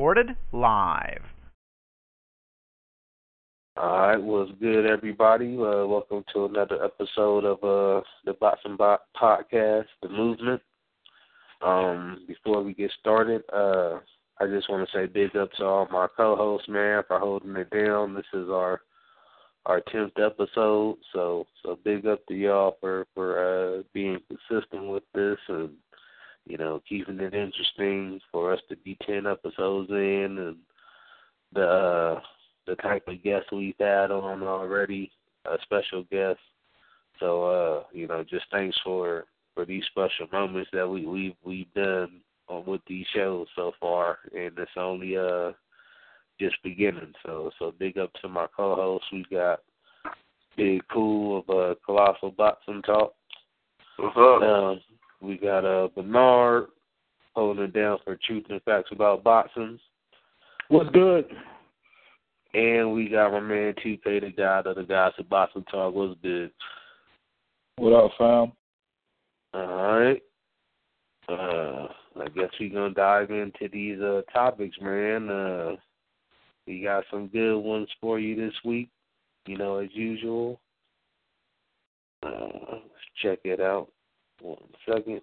Recorded live. All right, what's good, everybody? Uh, welcome to another episode of uh, the Boxing Bot Podcast, The Movement. Um, before we get started, uh, I just want to say big up to all my co-hosts, man, for holding it down. This is our our tenth episode, so so big up to y'all for for uh, being consistent with this and you know keeping it interesting for us to be ten episodes in and the uh, the type of guests we've had on already, a special guest. So uh, you know, just thanks for for these special moments that we we've we've done on with these shows so far, and it's only uh just beginning. So so big up to my co-hosts. We've got Big Cool of uh, Colossal Boxing Talk. What's up? Um, we got uh Bernard holding it down for Truth and Facts About Boxing. What's good? And we got my man TK, the guy of the guys at Boxing Talk. What's good? What up, fam? All right. Uh, I guess we're gonna dive into these uh topics, man. Uh, we got some good ones for you this week. You know, as usual. Uh, let's check it out. One second.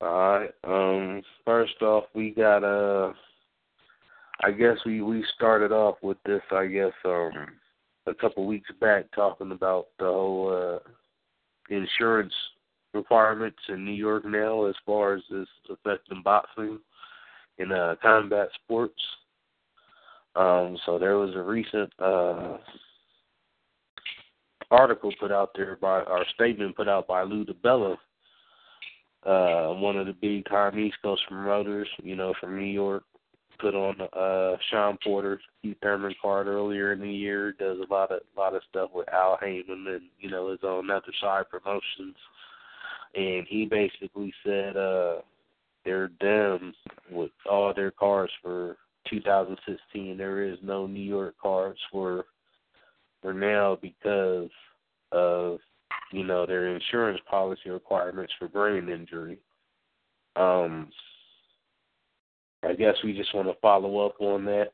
All right. Um. First off, we got uh. I guess we we started off with this. I guess um a couple weeks back talking about the whole uh insurance requirements in New York now as far as this affecting boxing and uh combat sports. Um. So there was a recent uh article put out there by or statement put out by Lou DiBella uh one of the big time East Coast promoters, you know, from New York, put on uh Shawn Porter, Keith Thurman card earlier in the year, does a lot of lot of stuff with Al Haymon and, you know, his own other side promotions. And he basically said uh they're done with all their cars for 2016. There is no New York cards for for now because of you know, their insurance policy requirements for brain injury. Um, I guess we just want to follow up on that,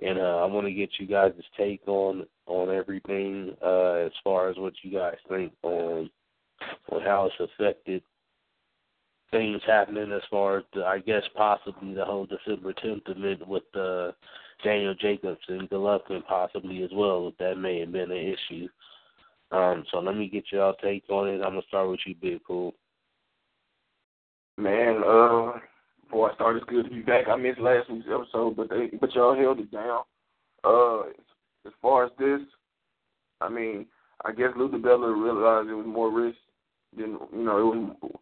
and uh, I want to get you guys' take on on everything uh, as far as what you guys think on on how it's affected things happening as far as the, I guess possibly the whole December 10th event with uh, Daniel Jacobs and Golovkin possibly as well. That may have been an issue. Um, so let me get y'all take on it. I'm gonna start with you, Big Cool. Man, uh, before I start, it's good to be back. I missed last week's episode, but they, but y'all held it down. Uh, as far as this, I mean, I guess Lou DiBella realized it was more risk than you know. It was.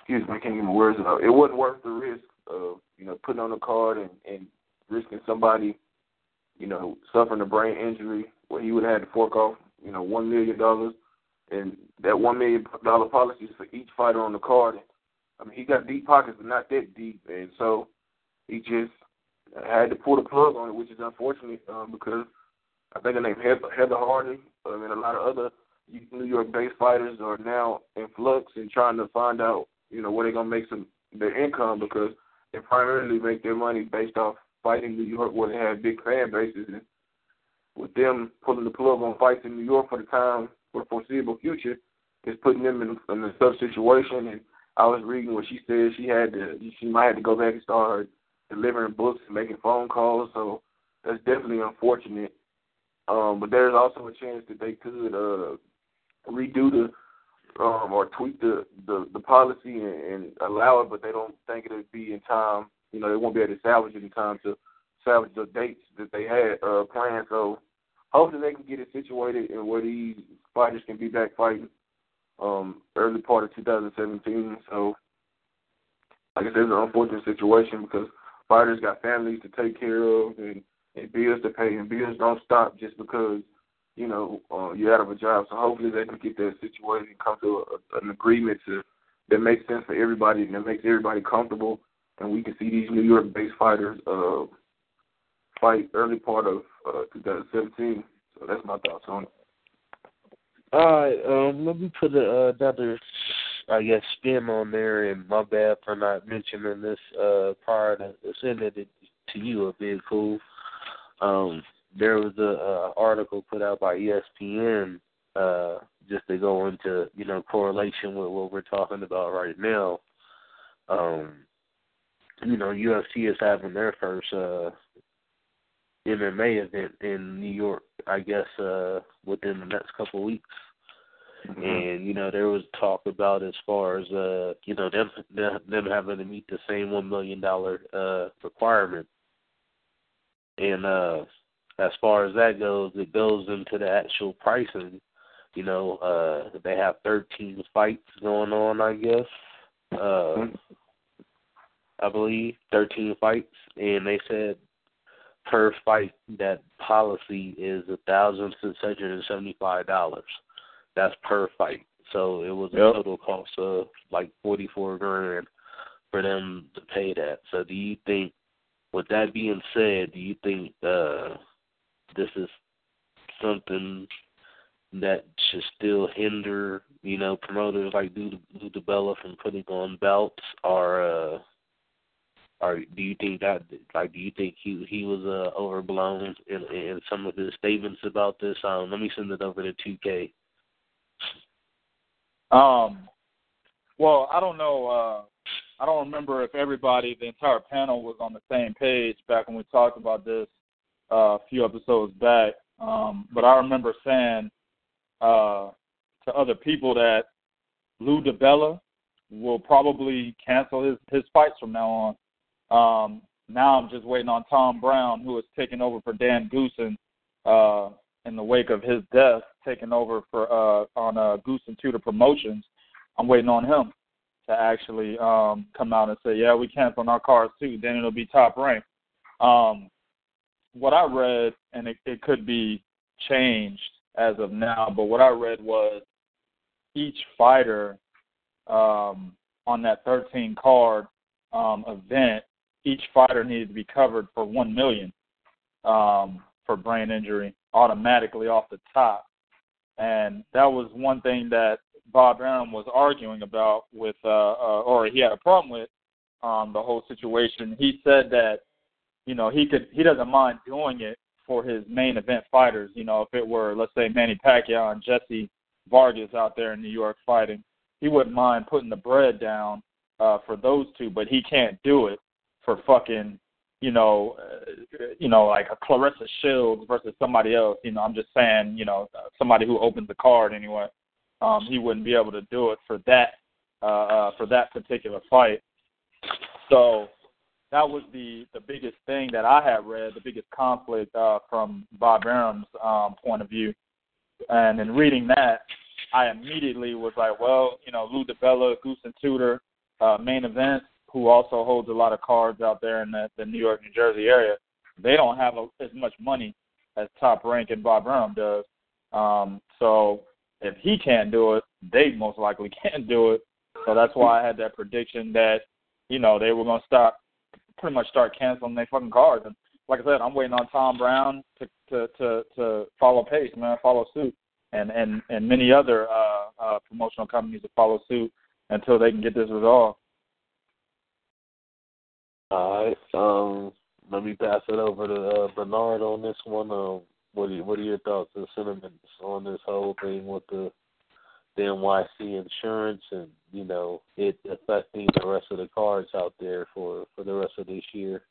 Excuse me, I can't get my words out. It wasn't worth the risk of you know putting on a card and and risking somebody, you know, suffering a brain injury where he would have had to fork off you know, one million dollars, and that one million dollar policy is for each fighter on the card. I mean, he got deep pockets, but not that deep, and so he just had to pull the plug on it, which is unfortunate um, because I think her name Heather, Heather Hardy um, and a lot of other New York-based fighters are now in flux and trying to find out, you know, where they're gonna make some their income because they primarily make their money based off fighting New York, where they have big fan bases and with them pulling the plug on fights in New York for the time for the foreseeable future is putting them in, in a tough situation. And I was reading what she said she had to she might have to go back and start delivering books and making phone calls. So that's definitely unfortunate. Um, but there's also a chance that they could uh, redo the um, or tweak the, the the policy and, and allow it, but they don't think it'll be in time. You know, they won't be able to salvage it in time to salvage the dates that they had uh, planned. So hopefully they can get it situated and where these fighters can be back fighting um, early part of 2017. So, like I said, it's an unfortunate situation because fighters got families to take care of and, and bills to pay, and bills don't stop just because you know uh, you're out of a job. So hopefully they can get that situation, come to a, an agreement to that makes sense for everybody and that makes everybody comfortable, and we can see these New York-based fighters uh, fight early part of uh, 2017. So that's my thoughts on it. All right, um, let me put a, another, I guess, spin on there, and my bad for not mentioning this uh, prior to sending it to you, a big cool. Um, there was a, a article put out by ESPN uh, just to go into you know correlation with what we're talking about right now. Um, you know, UFC is having their first uh, MMA event in New York, I guess, uh, within the next couple of weeks. Mm-hmm. And you know, there was talk about as far as uh, you know them them having to meet the same one million dollar uh requirement. And uh as far as that goes, it goes into the actual pricing. You know, uh they have thirteen fights going on, I guess. Uh mm-hmm. I believe thirteen fights, and they said per fight that policy is a thousand six hundred and seventy five dollars. That's per fight. So it was a yep. total cost of like forty four grand for them to pay that. So do you think with that being said, do you think uh this is something that should still hinder, you know, promoters like Lou Bella from putting on belts or uh or do you think that like do you think he he was uh overblown in in some of his statements about this? Um let me send it over to two K. Um well I don't know uh I don't remember if everybody the entire panel was on the same page back when we talked about this a few episodes back. Um but I remember saying uh to other people that Lou DiBella will probably cancel his his fights from now on. Um, now I'm just waiting on Tom Brown, who is taking over for Dan Goossen uh, in the wake of his death, taking over for uh, on uh, Goossen Tutor Promotions. I'm waiting on him to actually um, come out and say, "Yeah, we canceling our cars too." Then it'll be top rank. Um, what I read, and it, it could be changed as of now, but what I read was each fighter um, on that 13 card um, event each fighter needed to be covered for one million um, for brain injury automatically off the top, and that was one thing that Bob Arum was arguing about with, uh, uh, or he had a problem with um, the whole situation. He said that you know he could he doesn't mind doing it for his main event fighters. You know, if it were let's say Manny Pacquiao and Jessie Vargas out there in New York fighting, he wouldn't mind putting the bread down uh, for those two, but he can't do it for fucking, you know, uh, you know, like a Claressa Shields versus somebody else. You know, I'm just saying, you know, somebody who opens the card anyway. Um, he wouldn't be able to do it for that uh, uh, for that particular fight. So that was the the biggest thing that I had read, the biggest conflict uh, from Bob Arum's um, point of view. And in reading that, I immediately was like, well, you know, Lou DiBella, Goossen Tutor, uh, main event who also holds a lot of cards out there in the, the New York, New Jersey area, they don't have a, as much money as Top Rank and Bob Arum does. Um, so if he can't do it, they most likely can't do it. So that's why I had that prediction that, you know, they were going to stop, pretty much start canceling their fucking cards. And like I said, I'm waiting on Tom Brown to to to, to follow pace, man, follow suit, and and and many other uh, uh, promotional companies to follow suit until they can get this resolved. All right. Um, let me pass it over to uh, Bernard on this one. Um, what are what are your thoughts and sentiments on this whole thing with the the NYC insurance and you know it affecting the rest of the cards out there for for the rest of this year?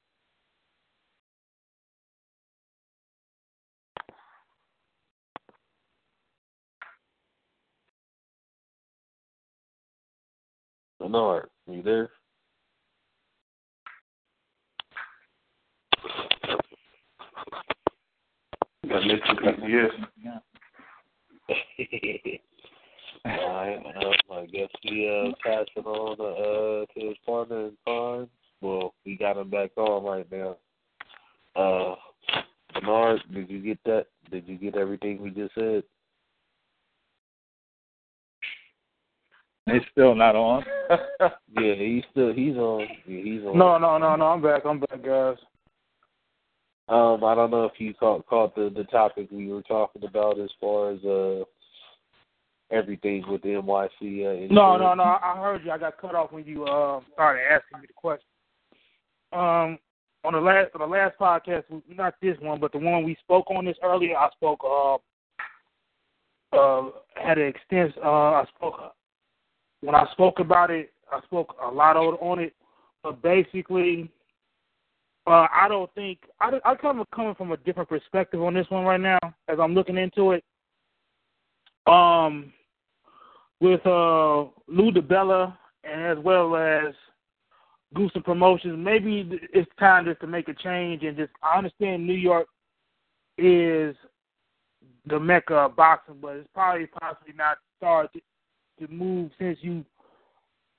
Bernard, you there? Yes. Alright, um, I guess we uh pass it on to uh to his partner in crime. Well, we got him back on right now. Uh Bernard, did you get that? Did you get everything we just said? He's still not on. Yeah, he's still he's on. Yeah, he's on. No, no, no, no. I'm back. I'm back, guys. Um, I don't know if you caught caught the the topic we were talking about as far as uh everything with the NYC. Uh. No, no, no. I heard you. I got cut off when you uh, started asking me the question. Um, on the last on the last podcast, not this one, but the one we spoke on this earlier. I spoke uh, uh had an extensive. Uh, I spoke when I spoke about it. I spoke a lot on it, but basically, uh, I don't think I I kind of coming from a different perspective on this one right now as I'm looking into it. Um, with uh Lou DiBella and as well as Goossen Promotions, maybe it's time just to make a change and just I understand New York is the mecca of boxing, but it's probably possibly not start to, to move since you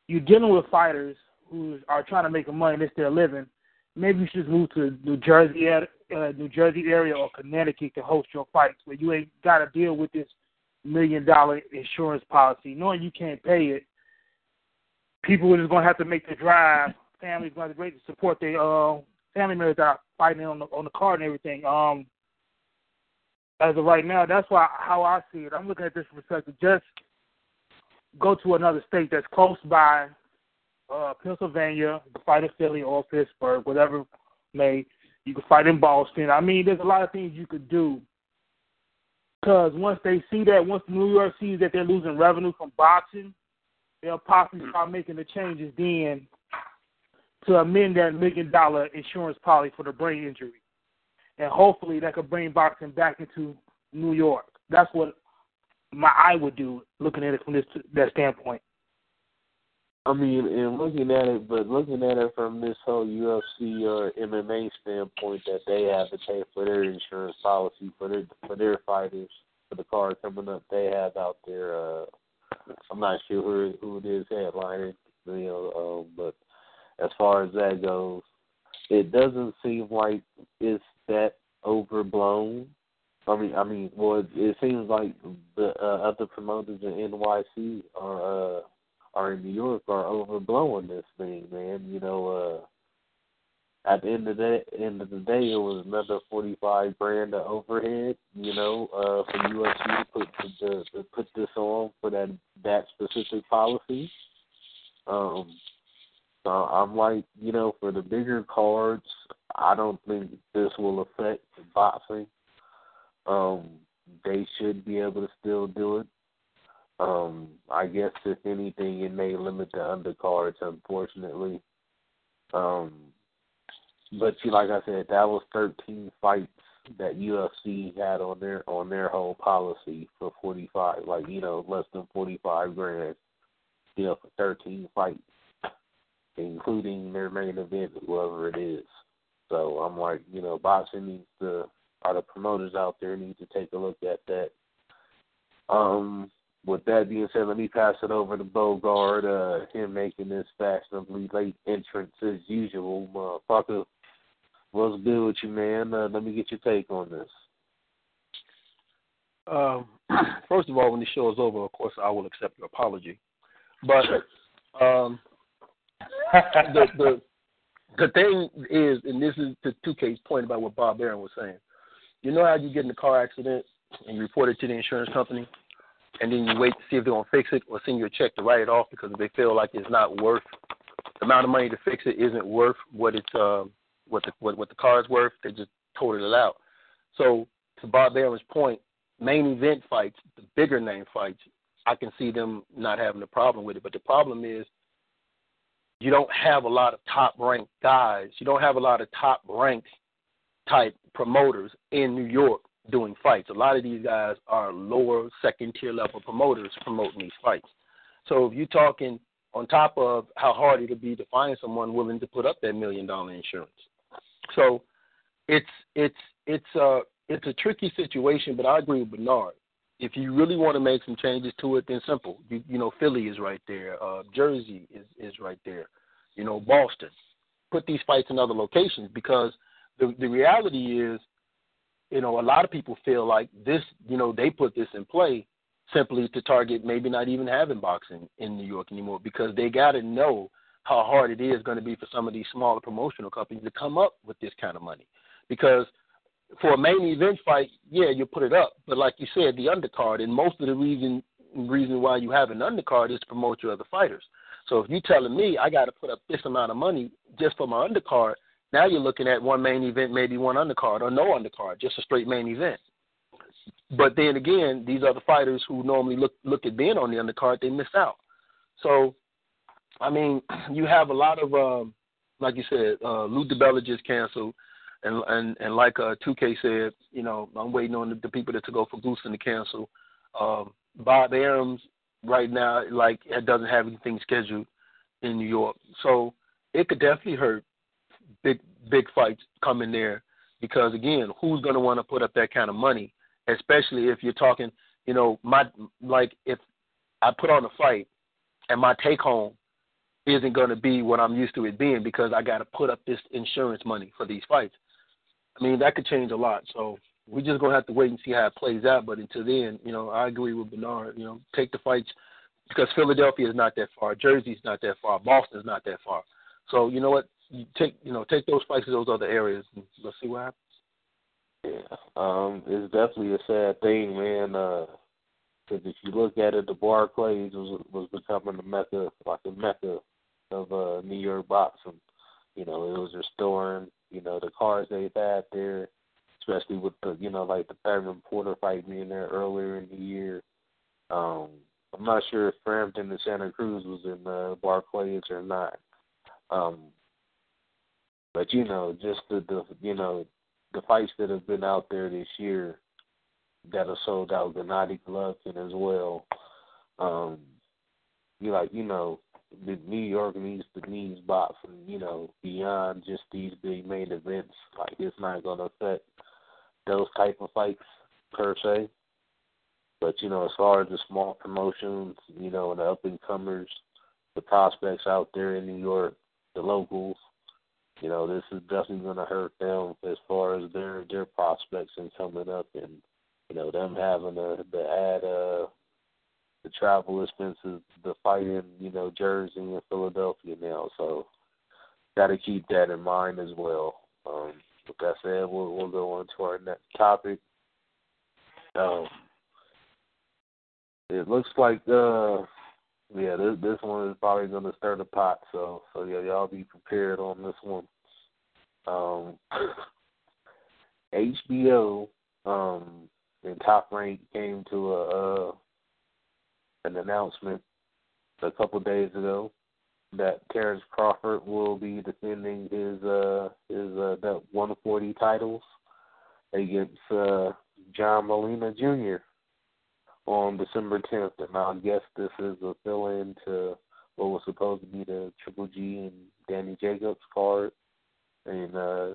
you're dealing with fighters who are trying to make a money it's their living. Maybe you should move to New Jersey, uh, New Jersey area or Connecticut to host your fights, where you ain't got to deal with this million dollar insurance policy, knowing you can't pay it. People are just gonna have to make the drive. Families gonna have to support their uh, family members that are fighting on the on the card and everything. Um, as of right now, that's why how I see it. I'm looking at this perspective. Just go to another state that's close by, uh, Pennsylvania, you fight in Philly or Pittsburgh, whatever may. You can fight in Boston. I mean, there's a lot of things you could do because once they see that, once New York sees that they're losing revenue from boxing, they'll possibly mm. start making the changes then to amend that million dollar insurance policy for the brain injury. And hopefully that could bring boxing back into New York. That's what my eye would do looking at it from this that standpoint. I mean, and looking at it, but looking at it from this whole UFC or MMA standpoint, that they have to pay for their insurance policy for their for their fighters for the card coming up. They have out there. uh I'm not sure who who it is headlining, you know. Um, but as far as that goes, it doesn't seem like it's that overblown. I mean, I mean, well, it, it seems like the uh, other promoters in NYC are. uh are in New York are overblowing this thing, man. You know, uh at the end of the end of the day it was another forty five grand of overhead, you know, uh for UFC to put to, to put this on for that that specific policy. Um so I'm like, you know, for the bigger cards, I don't think this will affect boxing. Um, they should be able to still do it. Um, I guess if anything, it may limit the undercards, unfortunately. Um, but see, like I said, that was 13 fights that UFC had on their on their whole policy for 45, like you know, less than 45 grand, you know, for 13 fights, including their main event, whoever it is. So I'm like, you know, boxing needs to, or the promoters out there need to take a look at that. Um, with that being said, let me pass it over to Bogard, uh, him making this fashionably late entrance as usual. Motherfucker, what's good with you, man? Uh, let me get your take on this. Um, first of all, when the show is over, of course, I will accept your apology. But um, the, the the thing is, and this is to 2K's point about what Bob Arum was saying. You know how you get in a car accident and you report it to the insurance company? And then you wait to see if they're gonna fix it or send you a check to write it off because they feel like it's not worth the amount of money to fix it isn't worth what it's uh, what the what, what the car is worth. They just total it out. So to Bob Arum's point, main event fights, the bigger name fights, I can see them not having a problem with it. But the problem is you don't have a lot of top ranked guys. You don't have a lot of top ranked type promoters in New York doing fights. A lot of these guys are lower second tier level promoters promoting these fights. So if you're talking on top of how hard it'll be to find someone willing to put up that million dollar insurance. So it's it's it's a it's a tricky situation, but I agree with Bernard. If you really want to make some changes to it, then simple. You, you know, Philly is right there. Uh, Jersey is is right there. You know, Boston. Put these fights in other locations because the the reality is, you know, a lot of people feel like this. You know, they put this in play simply to target maybe not even having boxing in New York anymore because they got to know how hard it is going to be for some of these smaller promotional companies to come up with this kind of money. Because for a main event fight, yeah, you put it up, but like you said, the undercard, and most of the reason reason why you have an undercard is to promote your other fighters. So if you're telling me I got to put up this amount of money just for my undercard, now you're looking at one main event, maybe one undercard, or no undercard, just a straight main event. But then again, these other fighters who normally look look at being on the undercard, they miss out. So, I mean, you have a lot of, um, like you said, uh, Lou DiBella just canceled, and and and like uh, 2K said, you know, I'm waiting on the, the people that to go for Goossen to cancel. Um, Bob Arum's right now, like, doesn't have anything scheduled in New York, so it could definitely hurt big big fights coming there because again, who's going to want to put up that kind of money especially if you're talking, you know, my like if I put on a fight and my take home isn't going to be what I'm used to it being because I got to put up this insurance money for these fights. I mean, that could change a lot. So we're just going to have to wait and see how it plays out. But until then, you know, I agree with Bernard. You know, take the fights because Philadelphia is not that far, Jersey's not that far, Boston's not that far. So you know what? You take you know take those fights to those other areas and let's see what happens. Yeah, um, it's definitely a sad thing, man. Uh, because if you look at it, the Barclays was was becoming the mecca, like a mecca of uh, New York boxing. You know, it was restoring, you know, the cards they've had there, especially with the, you know, like the Thurman Porter fight being there earlier in the year. Um, I'm not sure if Frampton and Santa Cruz was in uh, Barclays or not. Um, but you know, just the, the you know the fights that have been out there this year that are sold out, Gennady Golovkin as well. Um, you like, you know, the New York needs the needs boxing, you know, beyond just these big main events. Like it's not gonna affect those type of fights per se. But, you know, as far as the small promotions, you know, and the up and comers, the prospects out there in New York, the locals, you know, this is definitely going to hurt them as far as their their prospects and coming up, and you know them having to, to add uh the travel expenses, the fight in you know Jersey and Philadelphia now. So got to keep that in mind as well. Um, with that said, we'll we'll go on to our next topic. Um, it looks like uh yeah, this this one is probably gonna stir the pot. So so yeah, y'all be prepared on this one. Um, HBO um, and Top Rank came to a uh, an announcement a couple days ago that Terence Crawford will be defending his uh his uh that 140 titles against uh John Molina Jr on December 10th, and I guess this is a fill-in to what was supposed to be the Triple G and Danny Jacobs card in uh,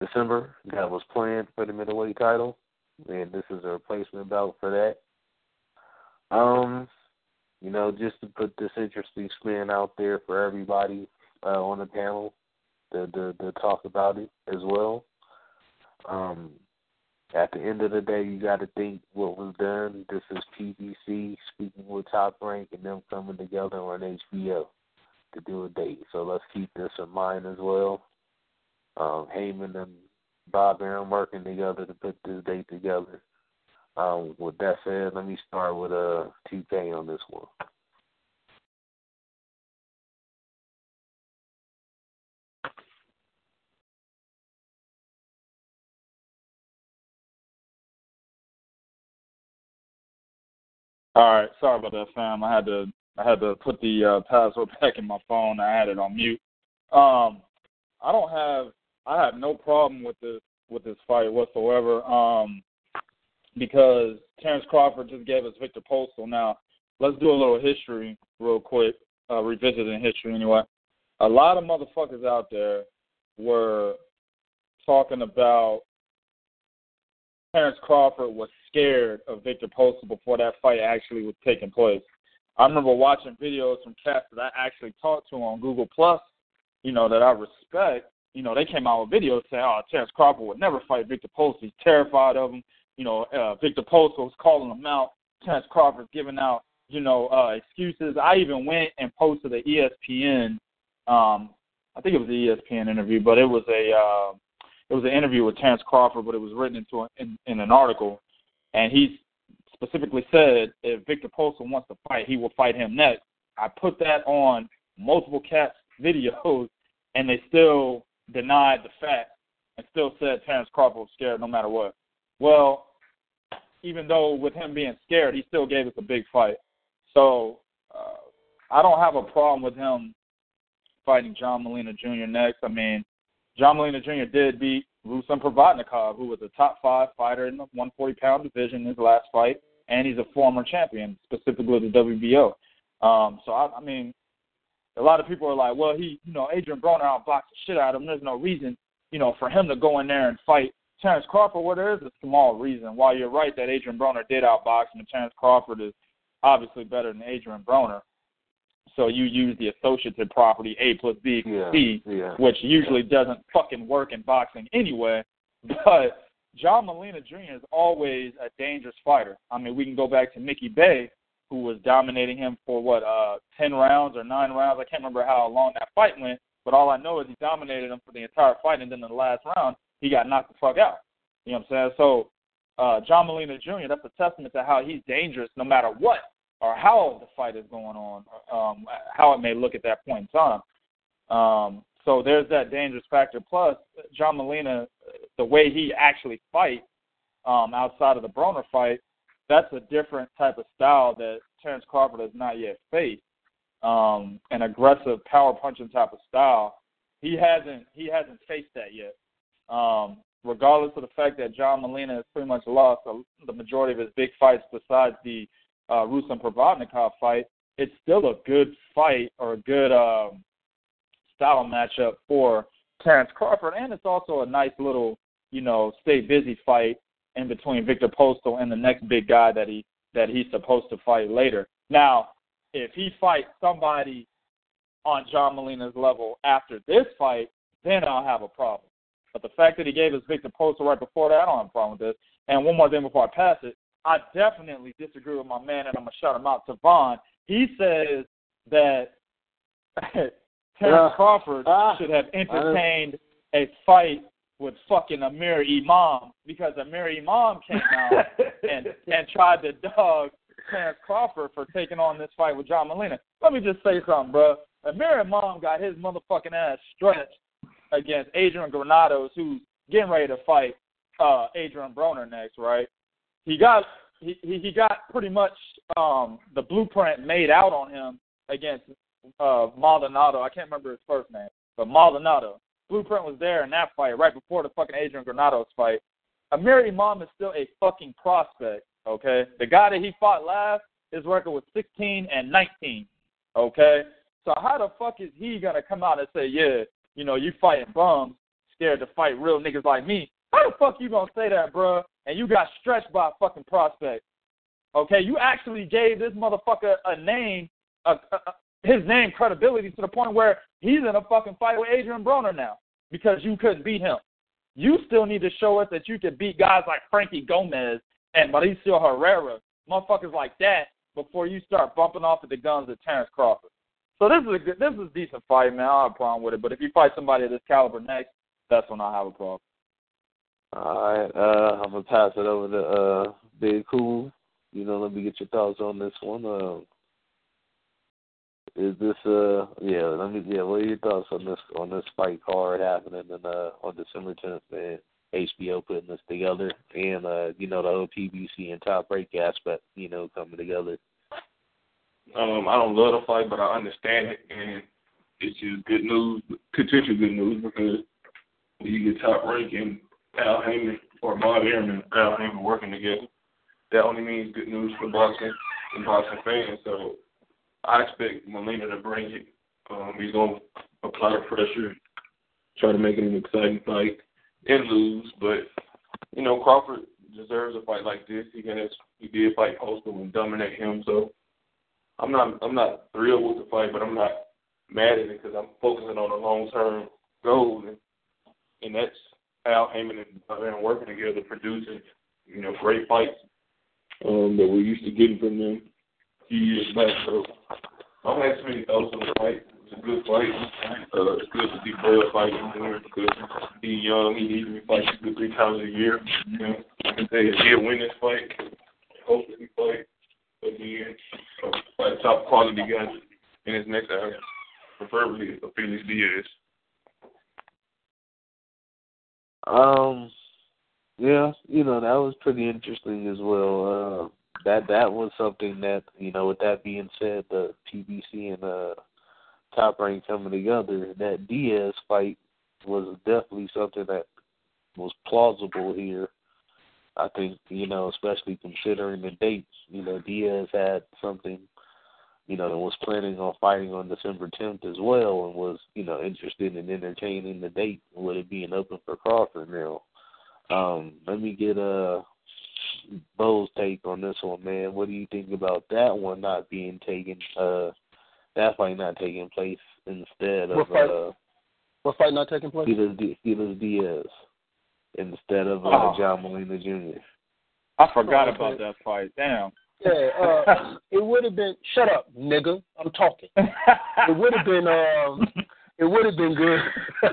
December that was planned for the middleweight title, and this is a replacement bout for that. Um, you know, just to put this interesting spin out there for everybody uh, on the panel to, to to talk about it as well. Um, at the end of the day, you got to think what was done. This is PBC speaking with Top Rank and them coming together on HBO to do a date. So let's keep this in mind as well. Um, Haymon and Bob Arum working together to put this date together. Um, with that said, let me start with uh, 2K on this one. All right, sorry about that, fam. I had to I had to put the uh, password back in my phone. I had it on mute. Um, I don't have I have no problem with this with this fight whatsoever. Um, because Terence Crawford just gave us Victor Postol. Now, let's do a little history real quick, uh, revisiting history anyway. A lot of motherfuckers out there were talking about Terence Crawford was scared of Victor Postol before that fight actually was taking place. I remember watching videos from cats that I actually talked to on Google Plus, you know, that I respect. You know, they came out with videos saying, "Oh, Terence Crawford would never fight Victor Postol. He's terrified of him." You know, uh, Victor was calling him out. Terence Crawford's giving out, you know, uh, excuses. I even went and posted the ESPN. Um, I think it was the ESPN interview, but it was a uh, it was an interview with Terence Crawford, but it was written into a, in, in an article, and he specifically said if Victor Postol wants to fight, he will fight him next. I put that on multiple cats videos, and they still denied the fact and still said Terence Crawford was scared no matter what. Well, even though with him being scared, he still gave us a big fight. So uh, I don't have a problem with him fighting John Molina Jr. next. I mean, John Molina Jr. did beat Ruslan Provodnikov, who was a top five fighter in the 140 pound division in his last fight, and he's a former champion, specifically the WBO. Um, so I, I mean, a lot of people are like, well, he, you know, Adrian Broner outboxed the shit out of him. There's no reason, you know, for him to go in there and fight Terence Crawford. Well, there is a small reason. While you're right that Adrian Broner did outbox him, and Terence Crawford is obviously better than Adrian Broner. So you use the associative property A plus B equals Yeah, C, yeah. which usually doesn't fucking work in boxing anyway. But John Molina Jr. is always a dangerous fighter. I mean, we can go back to Mickey Bey, who was dominating him for what, uh, ten rounds or nine rounds. I can't remember how long that fight went, but all I know is he dominated him for the entire fight, and then in the last round, he got knocked the fuck out. You know what I'm saying? So, uh, John Molina Jr. That's a testament to how he's dangerous no matter what or how the fight is going on, um, how it may look at that point in time. Um, so there's that dangerous factor. Plus, John Molina, the way he actually fights um, outside of the Broner fight, that's a different type of style that Terence Crawford has not yet faced. Um, an aggressive power punching type of style. He hasn't he hasn't faced that yet. Um, regardless of the fact that John Molina has pretty much lost the, the majority of his big fights besides the uh, Ruslan Provodnikov fight, it's still a good fight or a good um, style matchup for Terence Crawford, and it's also a nice little, you know, stay busy fight in between Victor Postol and the next big guy that he that he's supposed to fight later. Now, if he fights somebody on John Molina's level after this fight, then I'll have a problem. But the fact that he gave us Victor Postol right before that, I don't have a problem with this. And one more thing before I pass it, I definitely disagree with my man, and I'm gonna shout him out, Tavon. He says that Terence Yeah. Crawford Ah. should have entertained a fight with fucking Amir Imam because Amir Imam came out and and tried to dog Terence Crawford for taking on this fight with John Molina. Let me just say something, bro. Amir Imam got his motherfucking ass stretched against Adrian Granados, who's getting ready to fight uh Adrian Broner next, right? He got he he got pretty much um the blueprint made out on him against uh Maldonado. I can't remember his first name, but Maldonado. Blueprint was there in that fight right before the fucking Adrian Granados fight. Amir Imam is still a fucking prospect, okay? The guy that he fought last, his record was 16 and 19, okay? So how the fuck is he gonna come out and say, yeah, you know, you fighting bums, scared to fight real niggas like me? How the fuck you gonna say that, bruh? And you got stretched by a fucking prospect, okay? You actually gave this motherfucker a name, a, a, his name credibility to the point where he's in a fucking fight with Adrian Broner now because you couldn't beat him. You still need to show us that you can beat guys like Frankie Gomez and Mauricio Herrera, motherfuckers like that, before you start bumping off at the guns of Terence Crawford. So this is a good, this is a decent fight, man. I have a problem with it. But if you fight somebody of this caliber next, that's when I have a problem. All right, uh, I'm gonna pass it over to uh, Big Cool. You know, let me get your thoughts on this one. Uh, is this uh, yeah? Let me yeah. What are your thoughts on this on this fight card happening in, uh, on December 10th? Man, HBO putting this together, and uh, you know the whole PBC and Top Rank aspect, you know, coming together. Um, I don't love the fight, but I understand it, and it's just good news, potential good news, because you get top rank and Al Haymon or Bob Arum and Al Haymon working together, that only means good news for boxing. and boxing fans. So I expect Molina to bring it. Um, he's gonna apply the pressure, try to make it an exciting fight, and lose. But you know Crawford deserves a fight like this. He has he did fight Postol and dominate him. So I'm not I'm not thrilled with the fight, but I'm not mad at it because I'm focusing on the long term goal, and, and that's Al Haymon and Arum working together, producing you know great fights um, that we're used to getting from them a few years back. So I don't have too many thoughts on the fight. It's a good fight. Uh, it's good to see Bud fighting more because he's young. He needs to be fighting two, three times a year. You know, I can say he'll win this fight. Hopefully, he fight again. Uh, fight top quality guys in his next era, preferably a Felix Diaz. Um, yeah, you know that was pretty interesting as well. Uh, that that was something that you know. With that being said, the PBC and uh, Top Rank coming together, that Diaz fight was definitely something that was plausible here. I think you know, especially considering the dates. You know, Diaz had something you know, was planning on fighting on December 10th as well, and was you know interested in entertaining the date with it being open for Crawford now. Um, let me get a uh, Bo's take on this one, man. What do you think about that one not being taken? Uh, that fight not taking place instead of what fight, uh, what fight not taking place? Felix, Felix Diaz instead of uh, Oh. John Molina Jr. I forgot Oh, okay. about that fight. Damn. Yeah, uh, it would have been. Shut up, nigga. I'm talking. It would have been. Um, it would have been good.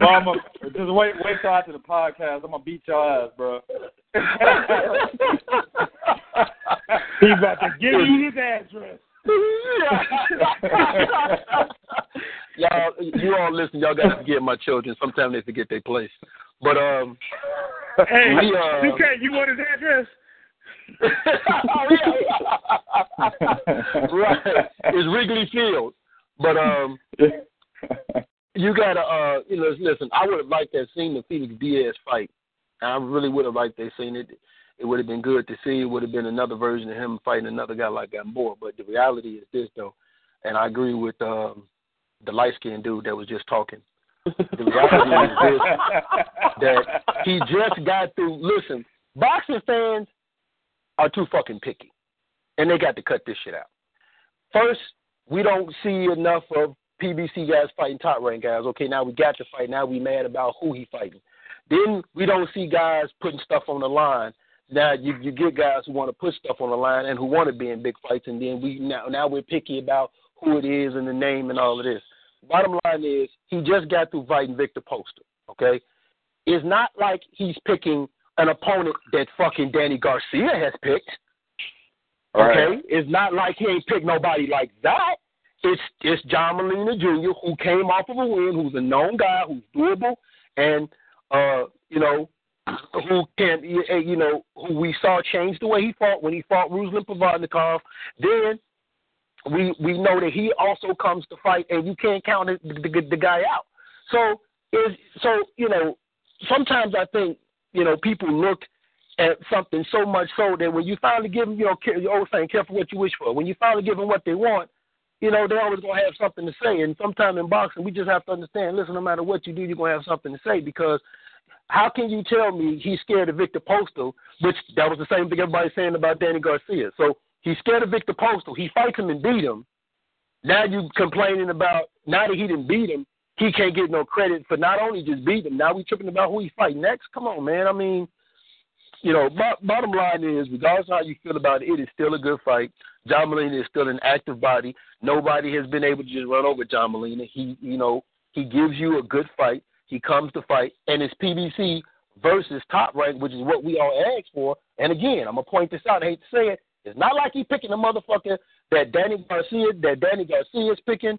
Mama, just wait, wait till after the podcast. I'm gonna beat your ass, bro. He's about to give you his address. y'all, you all listen. Y'all gotta forgive my children. Sometimes they forget their place. But um, Hey, we uh, you can't. You want his address? right. It's Wrigley Field. But um, you gotta uh, you know, listen. I would have liked to have seen the Felix Diaz fight. I really would have liked to have seen it. It would have been good to see. It would have been another version of him fighting another guy like Gamboa. But the reality is this, though, and I agree with um, the light skinned dude that was just talking. The reality is this that he just got through. Listen, boxing fans are too fucking picky, and they got to cut this shit out. First, we don't see enough of PBC guys fighting top rank guys. Okay, now we got to fight. Now we mad about who he fighting. Then we don't see guys putting stuff on the line. Now you you get guys who want to put stuff on the line and who want to be in big fights, and then we now now we're picky about who it is and the name and all of this. Bottom line is he just got through fighting Victor Postol. Okay, it's not like he's picking an opponent that fucking Danny Garcia has picked. Okay, it's not like he ain't picked nobody like that. It's it's John Molina Jr. who came off of a win, who's a known guy, who's doable, and uh, you know, who can you know who we saw change the way he fought when he fought Ruslan Provodnikov. Then we we know that he also comes to fight, and you can't count the, the, the guy out. So is so you know sometimes I think you know people look at something so much so that when you finally give them, you know, you always saying careful what you wish for. When you finally give them what they want, you know, they're always gonna have something to say. And sometimes in boxing, we just have to understand. Listen, no matter what you do, you're gonna have something to say because how can you tell me he's scared of Victor Postol, which that was the same thing everybody's saying about Danny Garcia. So he's scared of Victor Postol. He fights him and beat him. Now you complaining about now that he didn't beat him, he can't get no credit for not only just beating him. Now we tripping about who he fight next. Come on, man. I mean, you know, bo- bottom line is, regardless of how you feel about it, it is still a good fight. John Molina is still an active body. Nobody has been able to just run over John Molina. He, you know, he gives you a good fight. He comes to fight, and it's PBC versus top rank, which is what we all asked for. And again, I'm gonna point this out. I hate to say it. It's not like he's picking a motherfucker that Danny Garcia that Danny Garcia is picking.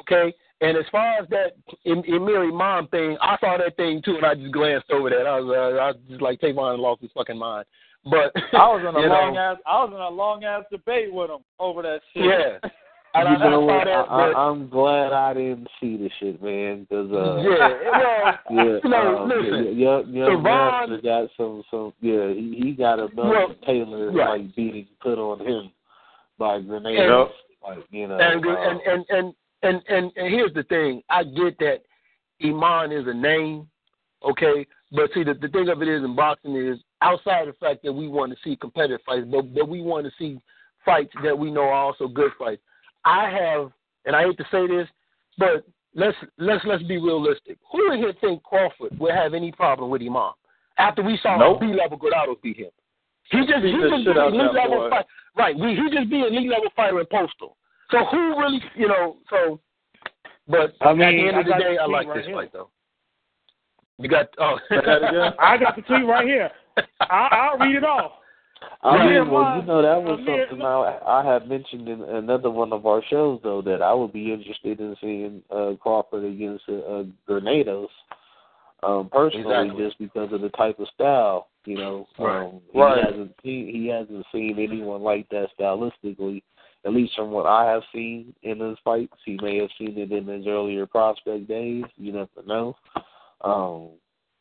Okay. And as far as that Amir Imam thing, I saw that thing too, and I just glanced over that. I was, uh, I was just like, Tavon lost his fucking mind. But I was in a long know, ass I was in a long ass debate with him over that shit. Yeah. I, you know I what? that, I, I, I'm glad I didn't see the shit, man. Cause uh, yeah, well, yeah, you know, um, listen, young, young Savon- got some, some. Yeah, he, he got a Well, Taylor right. like beating put on him by Grenada. Like you know, and, uh, and and and and and and here's the thing. I get that Imam is a name, okay, but see the the thing of it is in boxing is outside the fact that we want to see competitive fights, but but we want to see fights that we know are also good fights. I have, and I hate to say this, but let's let's let's be realistic. Who in here think Crawford would have any problem with Imam after we saw Nope. B level Granados beat him? He just Beat he the just shit be out an elite level boy. fight. Right, we, he just be an elite level fighter in Postol. So who really, you know? So, but I at the end of the day, the I like right this here. fight though. You got oh, Say that again? I got the tweet right here. I, I'll read it off. I mean, well, you know, that was something I I had mentioned in another one of our shows, though, that I would be interested in seeing uh, Crawford against uh, Granados, um, personally, Exactly. just because of the type of style. You know, Right. um, he Right. hasn't seen he hasn't seen anyone like that stylistically. At least from what I have seen in his fights, he may have seen it in his earlier prospect days. You never know. Um,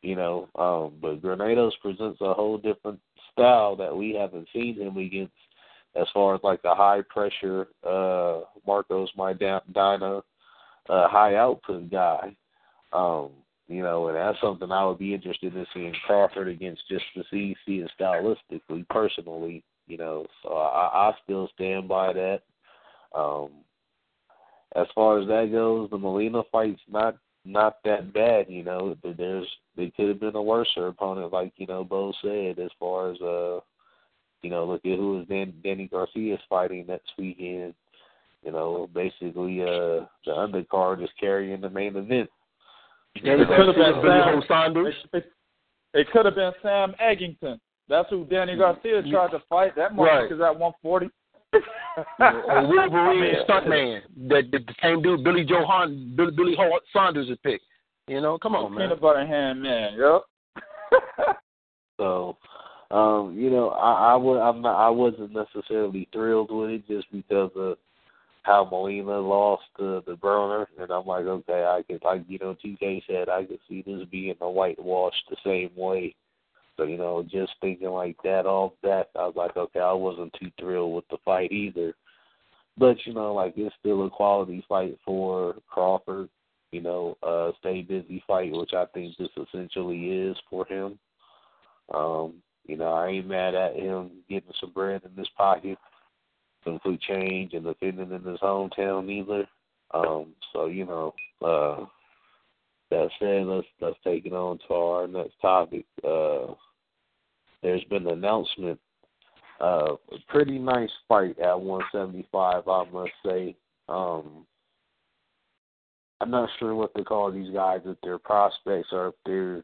you know, um, but Granados presents a whole different style that we haven't seen him against as far as like the high pressure uh Marcos Maidana uh high output guy. Um, you know, and that's something I would be interested in seeing Crawford against just to see see it stylistically, personally, you know. So I, I still stand by that. Um as far as that goes, the Molina fight's not not that bad, you know. There's they could have been a worse opponent, like you know Bo said. As far as uh, you know, look at who is Dan, Danny Garcia's fighting next weekend. You know, basically uh, the undercard is carrying the main event. Danny It could have been Sam. Saunders. It, it, it could have been Sam Eggington. That's who Danny Garcia tried to fight. That Right. motherfucker's at 140. or Wolverine stuntman. That the, the same dude, Billy Joe Hon, Billy, Billy Ho Saunders is picked. You know, come on, man. Peanut butter hand man. Yep. So, um, you know, I, I would I'm not I wasn't necessarily thrilled with it just because of how Molina lost the the Broner and I'm like, okay, I could like you know, TK said I could see this being a whitewash the same way. So, you know, just thinking like that off that I was like, okay, I wasn't too thrilled with the fight either. But, you know, like it's still a quality fight for Crawford, you know, uh stay busy fight, which I think this essentially is for him. Um, you know, I ain't mad at him getting some bread in his pocket, some food change, and defending in his hometown either. Um, so you know, uh, that said, let's let's take it on to our next topic. Uh, there's been an announcement, uh, a pretty nice fight at 175, I must say. Um, I'm not sure what to call these guys, if they're prospects or if they're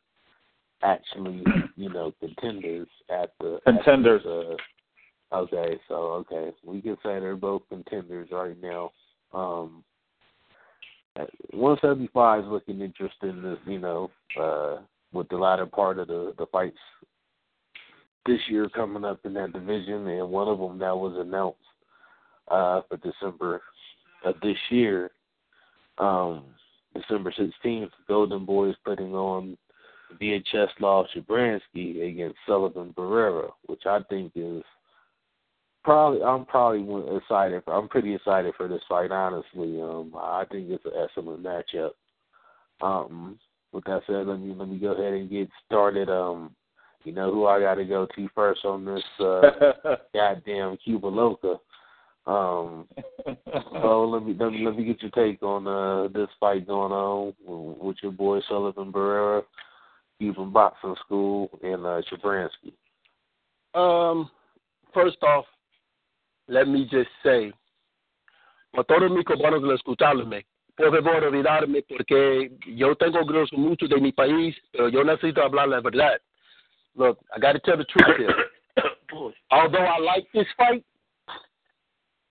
actually, you know, contenders at the at Contenders. uh, okay, so okay, we can say they're both contenders right now. Um, 175 is looking interesting. This, you know, uh, with the latter part of the the fights this year coming up in that division, and one of them that was announced uh, for December of this year, um, December 16th, Golden Boys putting on Vyacheslav Shabranskyy against Sullivan Barrera, which I think is probably I'm probably excited. I'm pretty excited for this fight, honestly. Um, I think it's an excellent matchup. Um, with that said, let me let me go ahead and get started. Um, you know who I got to go to first on this uh, goddamn Cuba Loca. Um, so let me let me let me get your take on uh, this fight going on with your boy Sullivan Barrera, Cuban Boxing School, and uh, Shabranskyy. Um, first off, let me just say, a todos mis compañeros de escucharme, por favor, olvidarme porque yo tengo grosso mucho de mi país, pero yo necesito hablar la verdad. Look, I got to tell the truth here. Although I like this fight,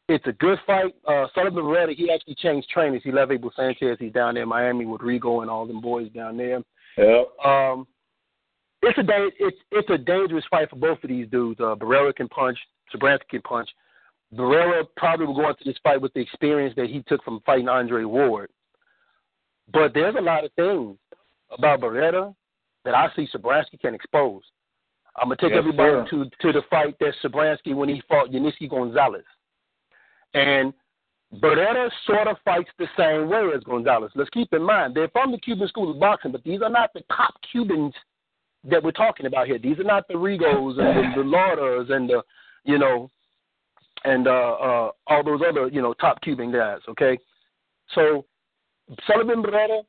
it's a good fight. Uh, Sullivan Barrera, he actually changed trainers. He left Abel Sanchez. He's down there in Miami with Rigo and all them boys down there. Yep. Um, it's a da- it's it's a dangerous fight for both of these dudes. Uh, Barrera can punch, Shabranskyy can punch. Barrera probably will go into this fight with the experience that he took from fighting Andre Ward. But there's a lot of things about Barrera that I see Shabranskyy can expose. I'm gonna take yes, everybody sir. to to the fight that Shabranskyy when he fought Yuniesky Gonzalez, and Barrera sort of fights the same way as Gonzalez. Let's keep in mind they're from the Cuban school of boxing, but these are not the top Cubans that we're talking about here. These are not the Rigos and the, the Laras and the you know and uh, uh, all those other you know top Cuban guys. Okay, so Sullivan Barrera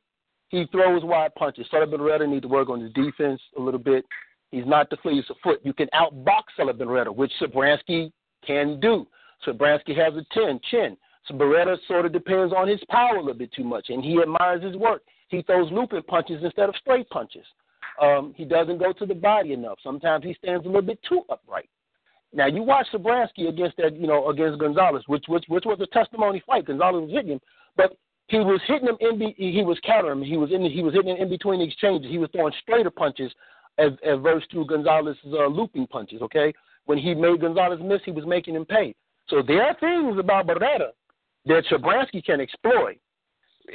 he throws wide punches. Sullivan Barrera needs to work on his defense a little bit. He's not the fleetest of foot. You can outbox Sullivan Barrera, which Shabranskyy can do. Shabranskyy has a 10 chin. So Barrera sort of depends on his power a little bit too much, and he admires his work. He throws looping punches instead of straight punches. Um, he doesn't go to the body enough. Sometimes he stands a little bit too upright. Now you watch Shabranskyy against that, you know, against Gonzalez, which which which was a testimony fight. Gonzalez was hitting him, but he was hitting him in. Be, he was countering him. He was in. He was hitting him in between exchanges. He was throwing straighter punches as versus to Gonzalez's uh, looping punches. Okay, when he made Gonzalez miss, he was making him pay. So there are things about Barrera that Shabranskyy can exploit,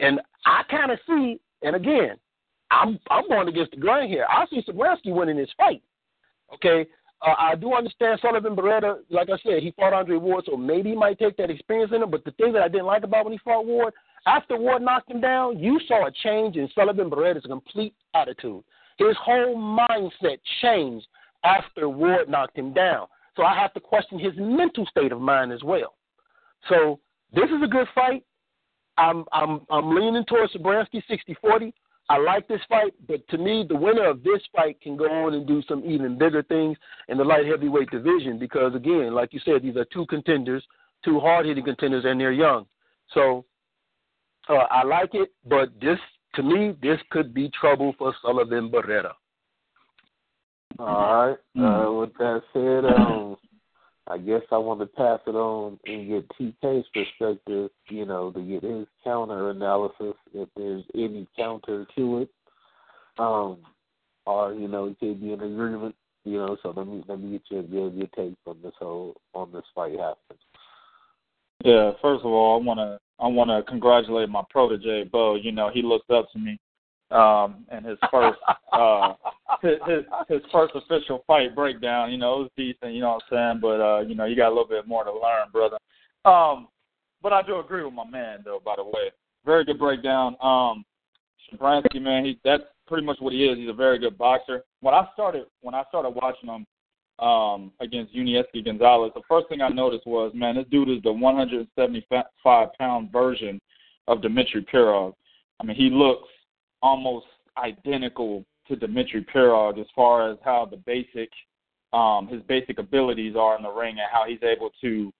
and I kind of see. And again, I'm I'm going against the grain here. I see Shabranskyy winning this fight. Okay, uh, I do understand Sullivan Barrera. Like I said, he fought Andre Ward, so maybe he might take that experience in him. But the thing that I didn't like about when he fought Ward, after Ward knocked him down, you saw a change in Sullivan Barrera's complete attitude. His whole mindset changed after Ward knocked him down. So I have to question his mental state of mind as well. So this is a good fight. I'm I'm I'm leaning towards Shabranskyy 60-40. I like this fight, but to me, the winner of this fight can go on and do some even bigger things in the light heavyweight division because, again, like you said, these are two contenders, two hard hitting contenders, and they're young. So uh, I like it, but this, to me, this could be trouble for Sullivan Barrera. All right. Uh, with that said, um, I guess I want to pass it on and get TK's perspective, you know, to get his counter analysis, if there's any counter to it. Um, or, you know, it could be an agreement, you know, so let me let me get your your, your take on this whole on this fight happening. Yeah, first of all I wanna I wanna congratulate my protege, Bo. You know, he looked up to me um in his first uh his, his his first official fight breakdown, you know, it was decent, you know what I'm saying? But uh, you know, you got a little bit more to learn, brother. Um but I do agree with my man though, by the way. Very good breakdown. Um Shabranskyy, man, he that's pretty much what he is. He's a very good boxer. When I started when I started watching him um against Yuniesky Gonzalez, the first thing I noticed was, man, this dude is the 175 pound version of Dmitry Pirog. I mean, he looks almost identical to Dmitry Pirog as far as how the basic um his basic abilities are in the ring and how he's able to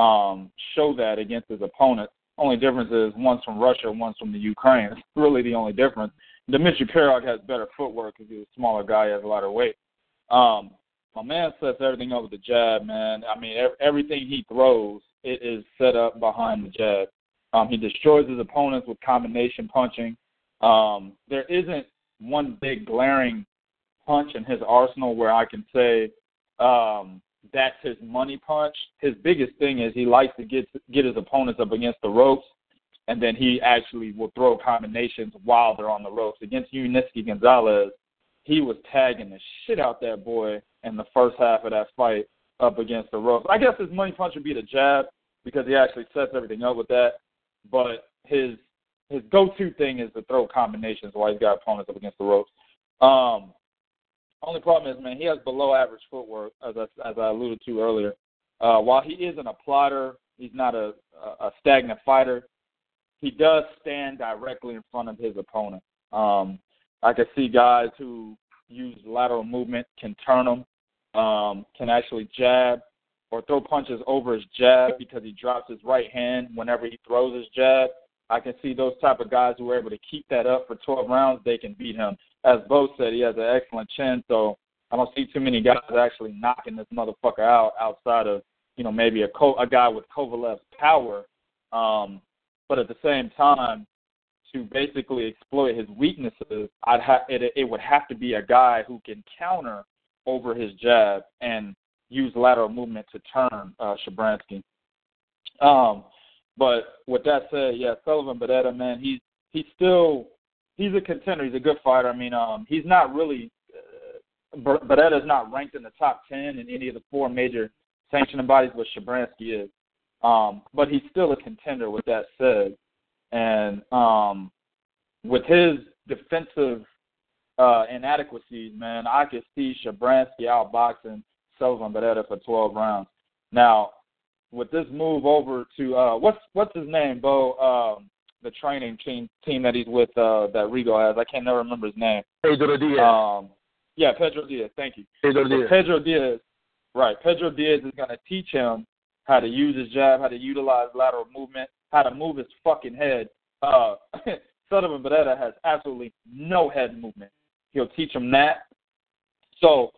um show that against his opponents. Only difference is one's from Russia, one's from the Ukraine. It's really the only difference. Dmitry Pirog has better footwork because he's a smaller guy, he has a lighter weight. Um, my man sets everything up with the jab, man. I mean, everything he throws, it is set up behind the jab. Um, he destroys his opponents with combination punching. Um, there isn't one big glaring punch in his arsenal where I can say um, that's his money punch. His biggest thing is he likes to get get his opponents up against the ropes, and then he actually will throw combinations while they're on the ropes. Against Yuniesky Gonzalez, he was tagging the shit out that boy in the first half of that fight up against the ropes. I guess his money punch would be the jab because he actually sets everything up with that. But his his go-to thing is to throw combinations while he's got opponents up against the ropes. Um, only problem is, man, he has below average footwork, as I, as I alluded to earlier. Uh, while he isn't a plotter, he's not a, a stagnant fighter. He does stand directly in front of his opponent. Um, I can see guys who use lateral movement can turn him, um, can actually jab or throw punches over his jab because he drops his right hand whenever he throws his jab. I can see those type of guys who are able to keep that up for 12 rounds. They can beat him. As Bo said, he has an excellent chin, so I don't see too many guys actually knocking this motherfucker out outside of you know maybe a co- a guy with Kovalev's power. Um, but at the same time, to basically exploit his weaknesses, I'd have it. It would have to be a guy who can counter over his jab and use lateral movement to turn uh, Shabranskyy. Um, but with that said, yeah, Sullivan Barrera, man, he's he's still he's a contender. He's a good fighter. I mean, um, he's not really uh, is not ranked in the top ten in any of the four major sanctioning bodies, but Shabranskyy is. Um, but he's still a contender. With that said, and um, with his defensive uh, inadequacies, man, I could see Shabranskyy outboxing Sullivan Barrera for 12 rounds. Now, with this move over to uh, what's what's his name, Bo? Um, the training team team that he's with uh, that Rigo has. I can't never remember his name. Pedro Diaz. Um, yeah, Pedro Diaz. Thank you. Pedro So Diaz. Pedro Diaz, right? Pedro Diaz is going to teach him how to use his jab, how to utilize lateral movement, how to move his fucking head. Uh, Sullivan Barrera has absolutely no head movement. He'll teach him that. So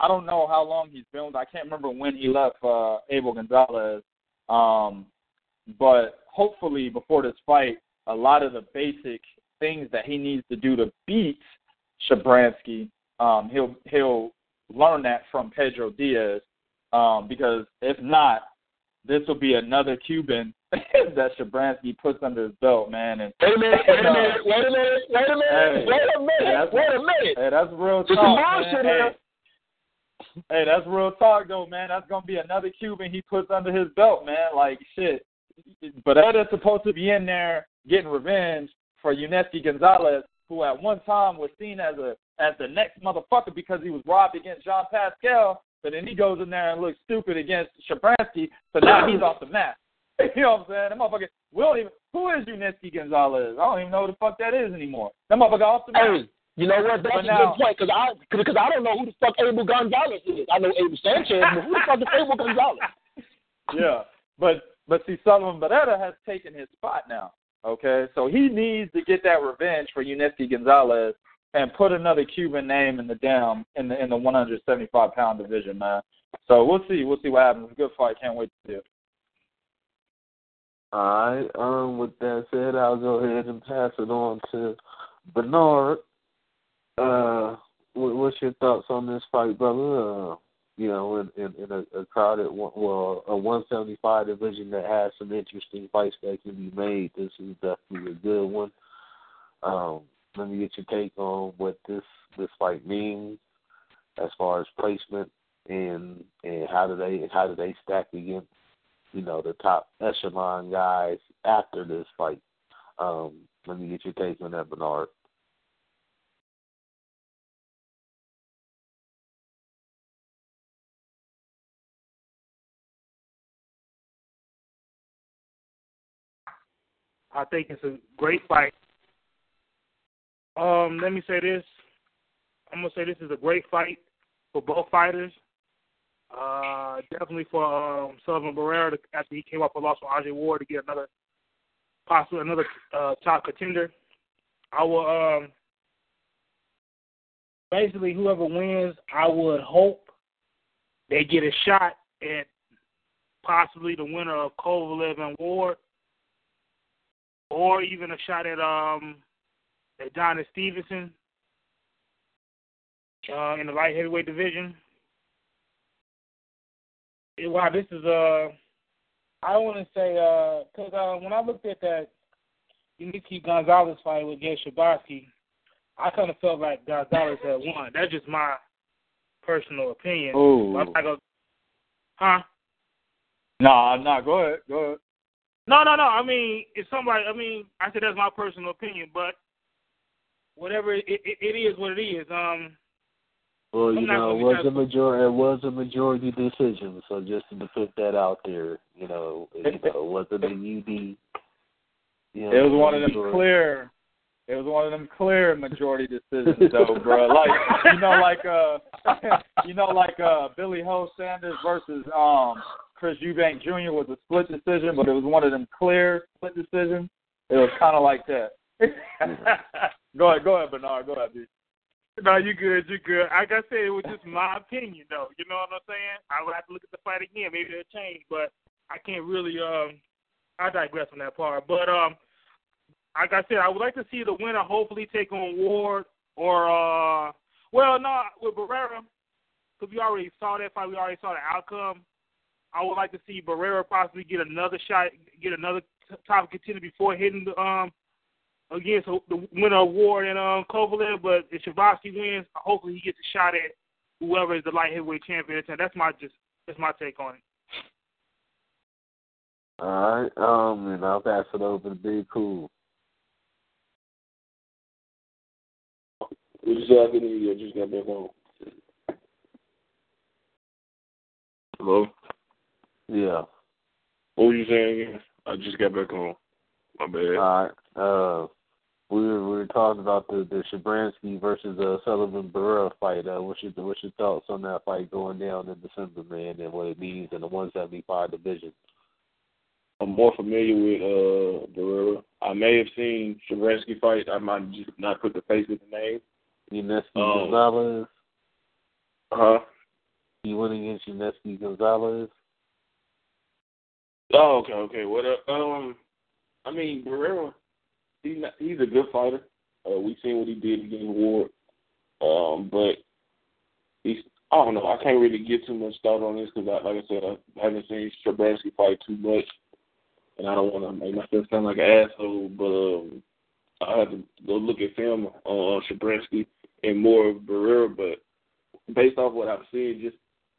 I don't know how long he's been. with- I can't remember when he left uh, Abel Gonzalez. Um, but hopefully before this fight, a lot of the basic things that he needs to do to beat Shabranskyy, um, he'll he'll learn that from Pedro Diaz. Um, because if not, this will be another Cuban that Shabranskyy puts under his belt, man. And Wait a minute, wait a minute, wait a minute, wait a minute, Hey. wait a minute, That's- wait a minute. Hey, that's real talk. some man. Hey. Hey, that's real talk though, man. That's gonna be another Cuban he puts under his belt, man. Like shit. But that is supposed to be in there getting revenge for Yuniesky Gonzalez, who at one time was seen as a as the next motherfucker because he was robbed against Jean Pascal. But then he goes in there and looks stupid against Shabranskyy, so now he's off the map. You know what I'm saying? That motherfucker, we don't even, who is Yuniesky Gonzalez? I don't even know who the fuck that is anymore. That motherfucker off the map. Hey, you know what? That's But a now- good point because I because I don't know who the fuck Abel Gonzalez is. I know Abel Sanchez, but who the fuck is Abel Gonzalez? yeah, but but see, Sullivan Barrera has taken his spot now. Okay, so he needs to get that revenge for Yuniesky Gonzalez and put another Cuban name in the damn in the in the 175 pound division, man. So we'll see, we'll see what happens. Good fight. Can't wait to see it. All right. Um. With that said, I'll go ahead and pass it on to Bernard. Uh, what, what's your thoughts on this fight, brother? Uh, you know, in in, in a, a crowded, well, a 175 division that has some interesting fights that can be made. This is definitely a good one. Um, let me get your take on what this this fight means as far as placement and and how do they how do they stack against you know, the top echelon guys after this fight. Um, let me get your take on that, Bernard. I think it's a great fight. Um, let me say this. I'm gonna say this is a great fight for both fighters. Uh, definitely for um, Sullivan Barrera to, after he came off a loss from Andre Ward to get another possibly another uh, top contender. I will um, basically whoever wins, I would hope they get a shot at possibly the winner of Kovalev and Ward or even a shot at um at Johnny Stevenson uh, in the light heavyweight division. Eh, Wow, this is uh, I want to say uh, because uh, when I looked at that Yuniesky Gonzalez fight against Shabranskyy, I kind of felt like Gonzalez had won. That's just my personal opinion. Oh, I'm not gonna, huh? nah, nah. Go ahead, go ahead. No, no, no. I mean, it's somebody. I mean, I said that's my personal opinion, but whatever it, it, it is, what it is. Um, Well, you know, it was a majority. It was a majority decision. So just to put that out there, you know, you know, it wasn't a UD. You know, It was one of them majority. clear. It was one of them clear majority decisions, though, bro. Like you know, like uh, you know, like uh, Billy Ho Saunders versus um Chris Eubank Jr. was a split decision, but it was one of them clear split decisions. It was kind of like that. go ahead, go ahead, Bernard. Go ahead, B. no, you good, you good. Like I said, it was just my opinion, though. You know what I'm saying? I would have to look at the fight again. Maybe it'll change, but I can't really. Um, I digress on that part. But um, like I said, I would like to see the winner hopefully take on Ward or uh, well, no, with Barrera, because we already saw that fight. We already saw the outcome. I would like to see Barrera possibly get another shot, get another top contender before hitting the um against the winner award and um Kovalev. But if Shabranskyy wins, hopefully he gets a shot at whoever is the light heavyweight champion. That's my just that's my take on it. All right, um, and I'll pass it over to Big Cool. What you say? I can hear just got back home. Hello. Yeah. What were you saying again? I just got back home. My bad. All right. Uh, we were we were talking about the the Shabranskyy versus uh, Sullivan Barrera fight. Uh, what's your what's your thoughts on that fight going down in December, man, and what it means in the 175 division? I'm more familiar with uh Barrera. I may have seen Shabranskyy fight. I might just not put the face with the name. Yuniesky Um, Gonzalez. Huh? You went against Yuniesky Gonzalez. Oh, okay, okay. What uh, um I mean Barrera he's not, he's a good fighter. Uh we seen what he did against Ward. Um, but he's I don't know, I can't really get too much thought on this because like I said, I haven't seen Shabranskyy fight too much and I don't wanna make myself sound like an asshole, but um I have to go look at film on uh, Shabranskyy and more of Barrera, but based off what I've seen, just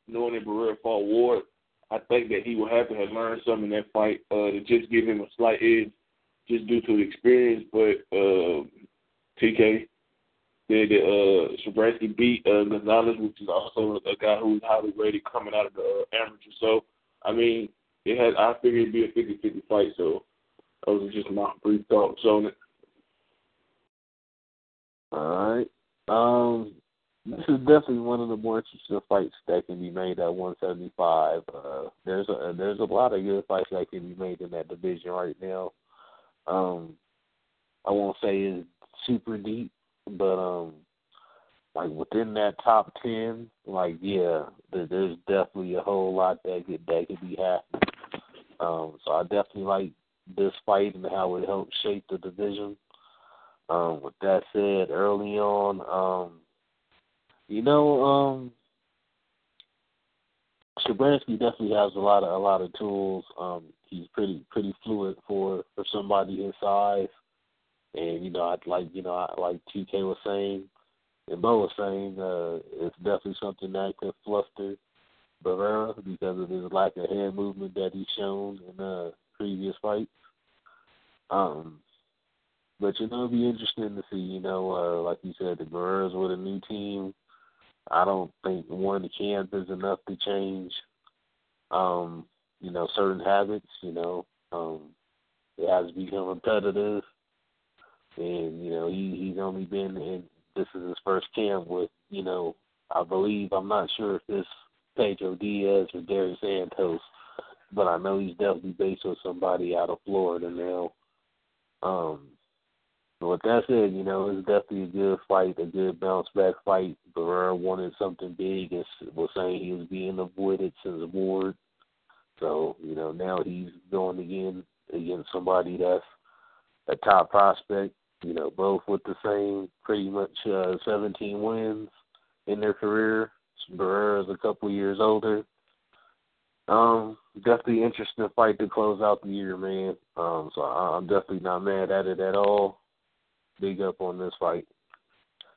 knowing that Barrera fought Ward, I think that he will have to have learned something in that fight uh, to just give him a slight edge, just due to the experience. But uh, TK that uh, Shabranskyy beat uh, Gonzalez, which is also a guy who's highly rated coming out of the uh, amateur. So I mean, it had I figured it'd be a 50-50 fight. So those are just my brief thoughts on it. All right. Um, this is definitely one of the more interesting fights that can be made at 175. Uh, there's a there's a lot of good fights that can be made in that division right now. Um, I won't say it's super deep, but um, like within that top ten, like yeah, there, there's definitely a whole lot that could that could be happening. Um, so I definitely like this fight and how it helps shape the division. Um, with that said, early on, um, you know, um, Shabranskyy definitely has a lot of a lot of tools. Um, he's pretty pretty fluid for for somebody his size, and you know, I like you know, I, like TK was saying, and Bo was saying, uh, it's definitely something that could fluster Barrera because of his lack of hand movement that he's shown in uh, previous fights. Um, but you know, it'll be interesting to see. You know, uh, like you said, the Barreras with a new team. I don't think one camp is enough to change, um, you know, certain habits. You know, um, it has to become repetitive, and you know, he he's only been in. This is his first camp with, you know, I believe I'm not sure if this Pedro Diaz or Gary Santos, but I know he's definitely based on somebody out of Florida now. Um, but with that said, you know, it's definitely a good fight, a good bounce back fight. Barrera wanted something big and was saying he was being avoided since Ward. So, you know, now he's going again against somebody that's a top prospect, you know, both with the same pretty much uh, 17 wins in their career. Barrera's a couple years older. Um, definitely interesting fight to close out the year, man. Um, so I'm definitely not mad at it at all big up on this fight.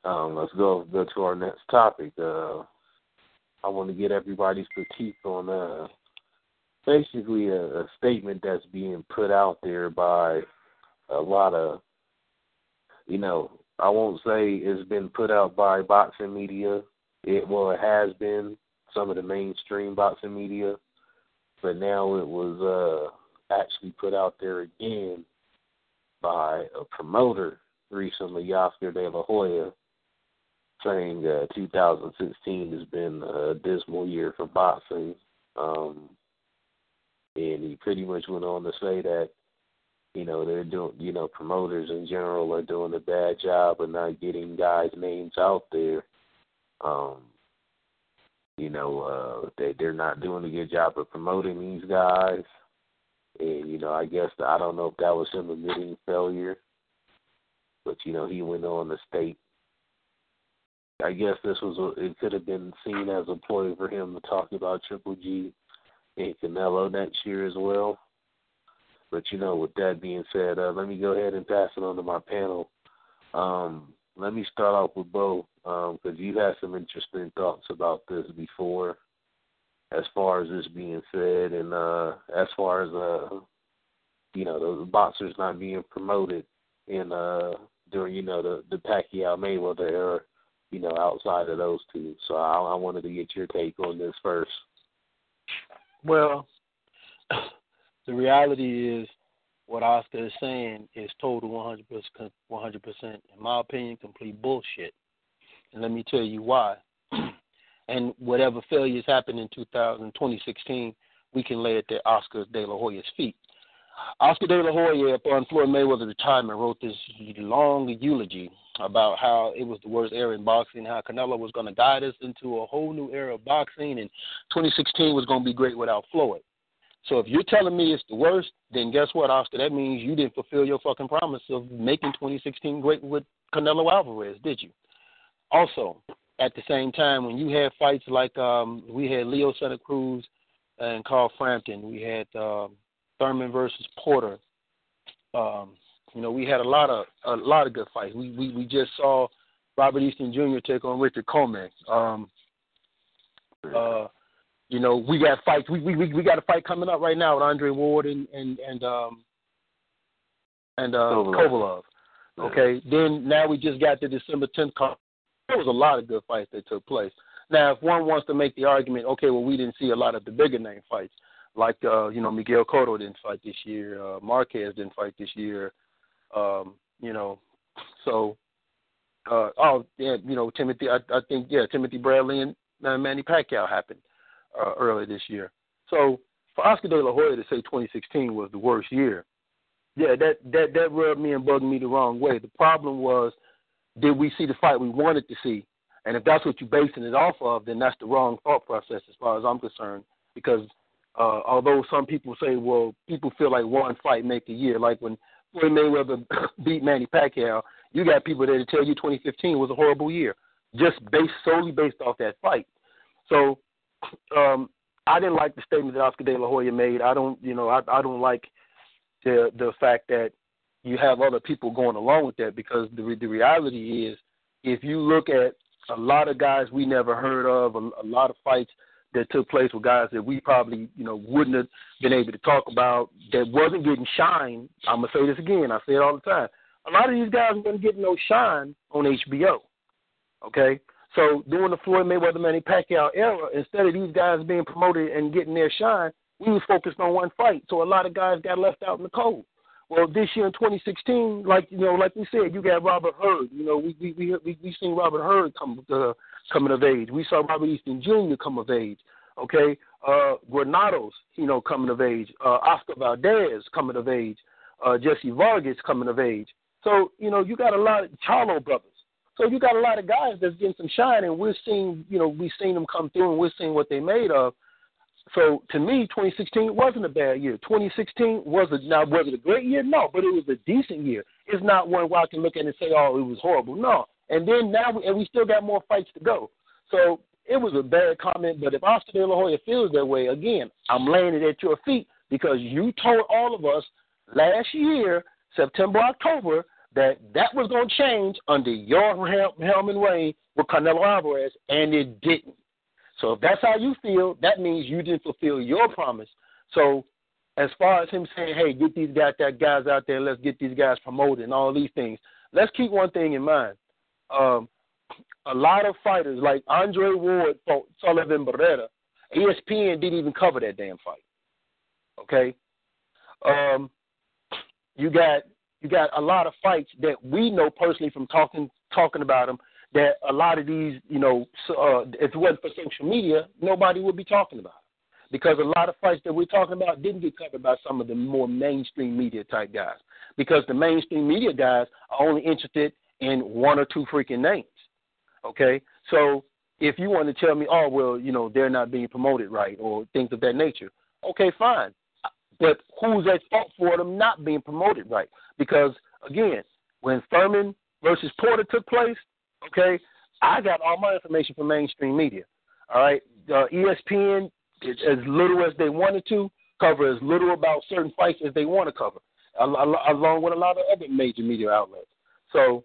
Um, let's go go to our next topic. Uh, I want to get everybody's critique on uh, basically a, a statement that's being put out there by a lot of, you know, I won't say it's been put out by boxing media. It well, it has been some of the mainstream boxing media, but now it was uh, actually put out there again by a promoter recently, Oscar De La Hoya, saying uh, 2016 has been a dismal year for boxing. Um, and he pretty much went on to say that, you know, they're doing, you know, promoters in general are doing a bad job of not getting guys' names out there. Um, you know, uh, they they're not doing a good job of promoting these guys. And, you know, I guess I don't know if that was him admitting failure but you know he went on to state. I guess this was a, it could have been seen as a ploy for him to talk about Triple G in Canelo next year as well. But you know, with that being said, uh, let me go ahead and pass it on to my panel. Um, let me start off with Bo because um, you had some interesting thoughts about this before, as far as this being said, and uh, as far as uh, you know, the boxers not being promoted in uh during you know the the Pacquiao Mayweather era, you know, outside of those two. So I, I wanted to get your take on this first. Well, the reality is what Oscar is saying is total 100%, 100%, in my opinion, complete bullshit. And let me tell you why. and whatever failures happened in 2000, 2016, we can lay it at Oscar De La Hoya's feet. Oscar De La Hoya, upon Floyd Mayweather's retirement, wrote this long eulogy about how it was the worst era in boxing, how Canelo was going to guide us into a whole new era of boxing, and 2016 was going to be great without Floyd. So if you're telling me it's the worst, then guess what, Oscar? That means you didn't fulfill your fucking promise of making 2016 great with Canelo Alvarez, did you? Also, at the same time, when you had fights like um, we had Leo Santa Cruz and Carl Frampton, we had um, Thurman versus Porter. Um, you know, we had a lot of a lot of good fights. We we, we just saw Robert Easter Jr. take on Richard Coleman. Um, uh, you know, we got fights. We we we got a fight coming up right now with Andre Ward and and and um and uh Kovalev. Okay. Then now we just got the December tenth call. There was a lot of good fights that took place. Now, if one wants to make the argument, okay, well, we didn't see a lot of the bigger name fights, like uh, you know, Miguel Cotto didn't fight this year, uh, Marquez didn't fight this year, um, you know, so uh, oh yeah, you know, Timothy, I, I think yeah, Timothy Bradley and uh, Manny Pacquiao happened uh, earlier this year. So for Oscar De La Hoya to say 2016 was the worst year, yeah, that that that rubbed me and bugged me the wrong way. The problem was, did we see the fight we wanted to see? And if that's what you're basing it off of, then that's the wrong thought process as far as I'm concerned. Because uh, although some people say, well, people feel like one fight make a year, like when Floyd Mayweather beat Manny Pacquiao, you got people there to tell you 2015 was a horrible year, just based solely based off that fight. So um, I didn't like the statement that Oscar De La Hoya made. I don't, you know, I, I don't like the the fact that you have other people going along with that because the the reality is, if you look at a lot of guys we never heard of, a, a lot of fights that took place with guys that we probably, you know, wouldn't have been able to talk about that wasn't getting shine. I'm gonna say this again. I say it all the time. A lot of these guys weren't getting no shine on HBO. Okay, so during the Floyd Mayweather Manny Pacquiao era, instead of these guys being promoted and getting their shine, we was focused on one fight. So a lot of guys got left out in the cold. Well, this year in 2016, like you know, like we said, you got Robert Hurd. You know, we we we we, we seen Robert Hurd come uh, coming of age. We saw Robert Easter Jr. come of age. Okay, uh, Granados, you know, coming of age. Uh, Oscar Valdez coming of age. Uh, Jessie Vargas coming of age. So you know, you got a lot of Charlo brothers. So you got a lot of guys that's getting some shine, and we're seeing, you know, we've seen them come through, and we're seeing what they made of. So to me, 2016 wasn't a bad year. 2016 was a now was it a great year? No, but it was a decent year. It's not one where I can look at it and say, oh, it was horrible. No, and then now, we, and we still got more fights to go. So it was a bad comment. But if Oscar De La Hoya feels that way, again, I'm laying it at your feet because you told all of us last year, September, October, that that was going to change under your helm and reign with Canelo Alvarez, and it didn't. So if that's how you feel, that means you didn't fulfill your promise. So as far as him saying, "Hey, get these guys, that guys out there, let's get these guys promoted," and all these things, let's keep one thing in mind. Um, a lot of fighters like Andre Ward fought Sullivan Barrera. ESPN didn't even cover that damn fight. Okay. Um, you got you got a lot of fights that we know personally from talking talking about them that a lot of these, you know, uh, if it wasn't for social media, nobody would be talking about it. Because a lot of fights that we're talking about didn't get covered by some of the more mainstream media type guys. Because the mainstream media guys are only interested in one or two freaking names. Okay? So if you want to tell me, oh, well, you know, they're not being promoted right or things of that nature, okay, fine. But who's at fault for them not being promoted right? Because again, when Thurman versus Porter took place, okay, I got all my information from mainstream media. All right, uh, ESPN as little as they wanted to, cover as little about certain fights as they want to cover, along with a lot of other major media outlets. So,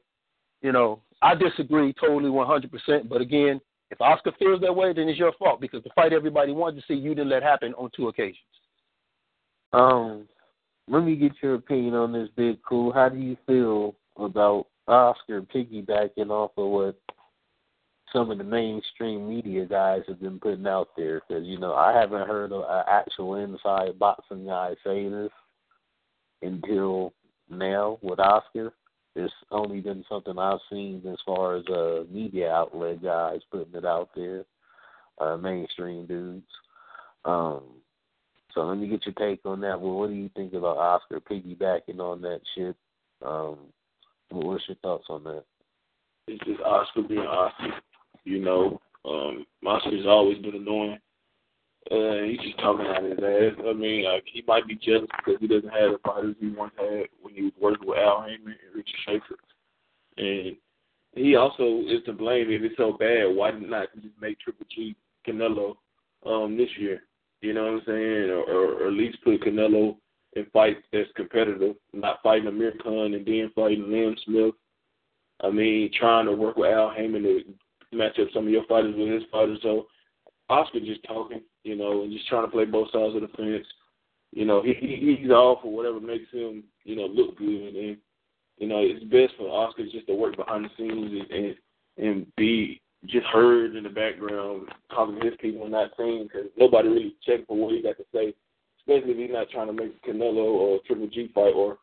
you know, I disagree totally 100%. But again, if Oscar feels that way, then it's your fault because the fight everybody wanted to see, you didn't let happen on two occasions. Um, let me get your opinion on this, Big Cool. How do you feel about Oscar piggybacking off of what some of the mainstream media guys have been putting out there? Because you know, I haven't heard an actual inside boxing guy say this until now with Oscar. It's only been something I've seen as far as uh media outlet guys putting it out there, uh mainstream dudes. Um so let me get your take on that. Well, what do you think about Oscar piggybacking on that shit? Um what's your thoughts on that? It's just Oscar being Oscar. You know, um Oscar's always been annoying. Uh, he's just talking out his ass. I mean, like he might be jealous because he doesn't have the fighters he once had when he was working with Al Haymon and Richard Schaefer. And he also is to blame if it's so bad. Why not just make Triple G Canelo um this year? You know what I'm saying? Or, or, or at least put Canelo in fights that's competitive, not fighting Amir Khan and then fighting Liam Smith. I mean, trying to work with Al Haymon to match up some of your fighters with his fighters. So Oscar just talking, you know, and just trying to play both sides of the fence. You know, he, he he's all for whatever makes him, you know, look good, and you know, it's best for Oscar just to work behind the scenes and and, and be just heard in the background, talking to his people and not seen because nobody really checking for what he got to say, especially if he's not trying to make Canelo or Triple G fight or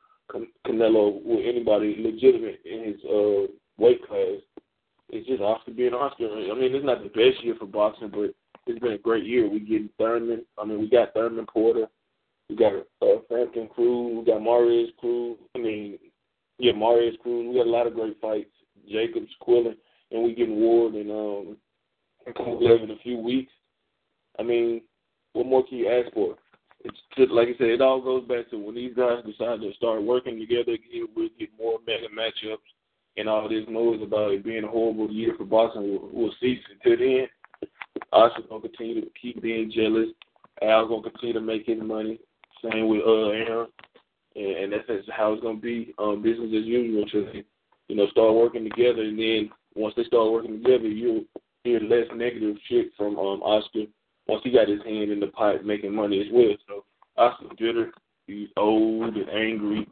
Canelo with anybody legitimate in his uh weight class. It's just Oscar being Oscar. I mean, it's not the best year for boxing, but it's been a great year. We get Thurman. I mean, we got Thurman Porter. We got uh, Frampton Cruz. We got Mares Cruz. I mean, yeah, Mares Cruz. We got a lot of great fights. Jacobs, Quillin, and we getting Ward and um Kovalev in a few weeks. I mean, what more can you ask for? It's just like I said, it all goes back to when these guys decide to start working together, we'll get more mega matchups, and all this noise about it being a horrible year for boxing will, will cease. Until then, Usher's gonna continue to keep being jealous. Al's gonna continue to make his money. Same with uh Arum, and, and that's, how it's gonna be. Um, business as usual until they, you know, start working together. And then once they start working together, you'll hear less negative shit from um Oscar. Once he got his hand in the pot making money as well. So Oscar's bitter. He's old and angry,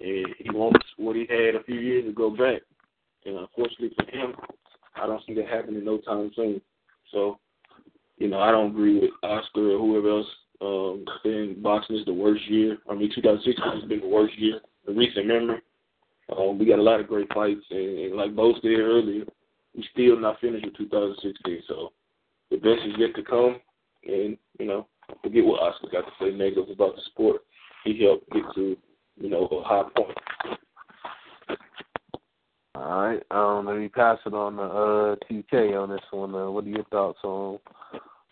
and he wants what he had a few years ago back. And unfortunately for him, I don't see that happening no time soon. So you know, I don't agree with Oscar or whoever else um, saying boxing is the worst year. I mean, 2016 has been the worst year in recent memory. Um, we got a lot of great fights, and, and like Bo said earlier, we still not finished with 2016. So the best is yet to come, and you know, forget what Oscar got to say negative about the sport. He helped get to you know a high point. All right, um, let me pass it on to uh, TK on this one. Uh, what are your thoughts on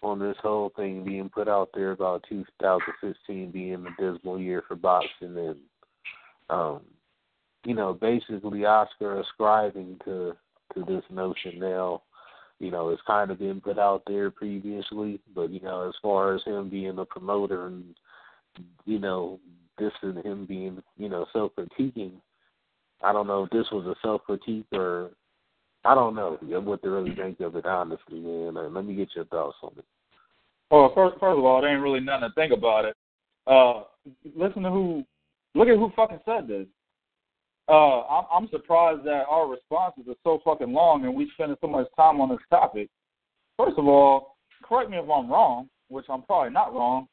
on this whole thing being put out there about 2015 being a dismal year for boxing and um you know basically Oscar ascribing to to this notion now you know it's kind of been put out there previously but you know as far as him being a promoter and you know this and him being you know self critiquing I don't know if this was a self critique or I don't know what to really think of it, honestly, man. Uh, let me get your thoughts on it. Well, first, first of all, there ain't really nothing to think about it. Uh, listen to who, look at who fucking said this. Uh, I'm, I'm surprised that our responses are so fucking long and we spend so much time on this topic. First of all, correct me if I'm wrong, which I'm probably not wrong.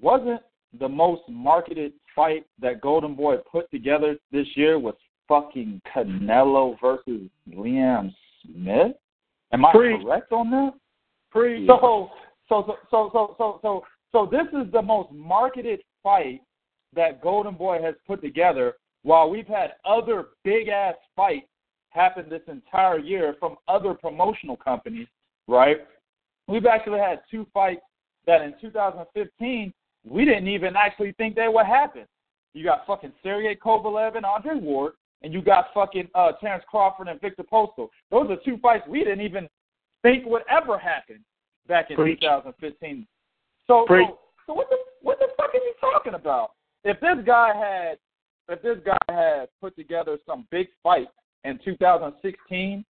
Wasn't the most marketed fight that Golden Boy put together this year was fucking Canelo versus Liam Smith? Am I correct on that? Pre- so, so, so, so, so, so, so, so this is the most marketed fight that Golden Boy has put together. While we've had other big ass fights happen this entire year from other promotional companies, right? We've actually had two fights that in 2015 we didn't even actually think they would happen. You got fucking Sergey Kovalev and Andre Ward, and you got fucking uh, Terence Crawford and Victor Postol. Those are two fights we didn't even think would ever happen back in Preach. 2015. So, so, so what the what the fuck are you talking about? If this guy had if this guy had put together some big fight in 2016,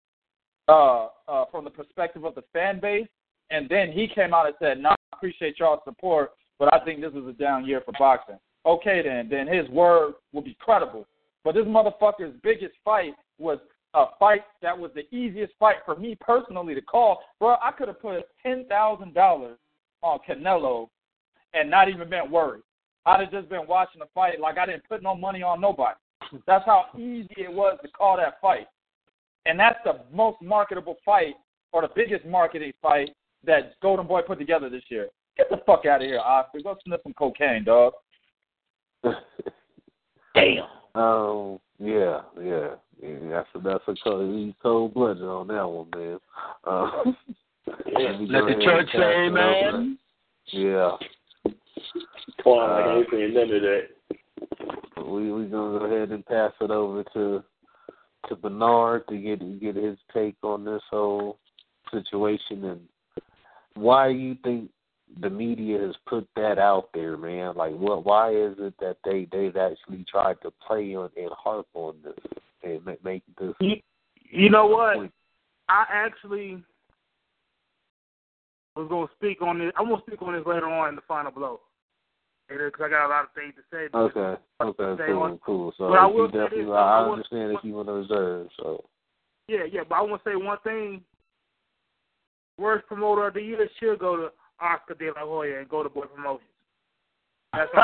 uh, uh, from the perspective of the fan base, and then he came out and said, "No, I appreciate y'all's support, but I think this is a down year for boxing." Okay, then, then his word will be credible. But this motherfucker's biggest fight was a fight that was the easiest fight for me personally to call. Bro, I could have put ten thousand dollars on Canelo and not even been worried. I'd have just been watching the fight like I didn't put no money on nobody. That's how easy it was to call that fight. And that's the most marketable fight or the biggest marketing fight that Golden Boy put together this year. Get the fuck out of here, Oscar. Go sniff some cocaine, dog. Damn. Um. Yeah. Yeah. yeah that's a that's a cold, he's cold blooded on that one, man. Uh, let me Let the church say it over. amen. Yeah. Twan, I ain't saying none of that. We we gonna go ahead and pass it over to to Bernard to get get his take on this whole situation and why you think the media has put that out there, man. Like, what? Why is it that they they've actually tried to play on and harp on this and ma- make this? You, you know what? point? I actually was going to speak on this. I'm going to speak on this later on in the final blow. Because I got a lot of things to say. Okay, okay, cool, on- cool. So But I will say definitely, this, I I understand if you want to reserve. So Yeah, yeah, but I want to say one thing. Worst promoter of the year should go to Oscar De La Hoya and Golden Boy Promotions. That's all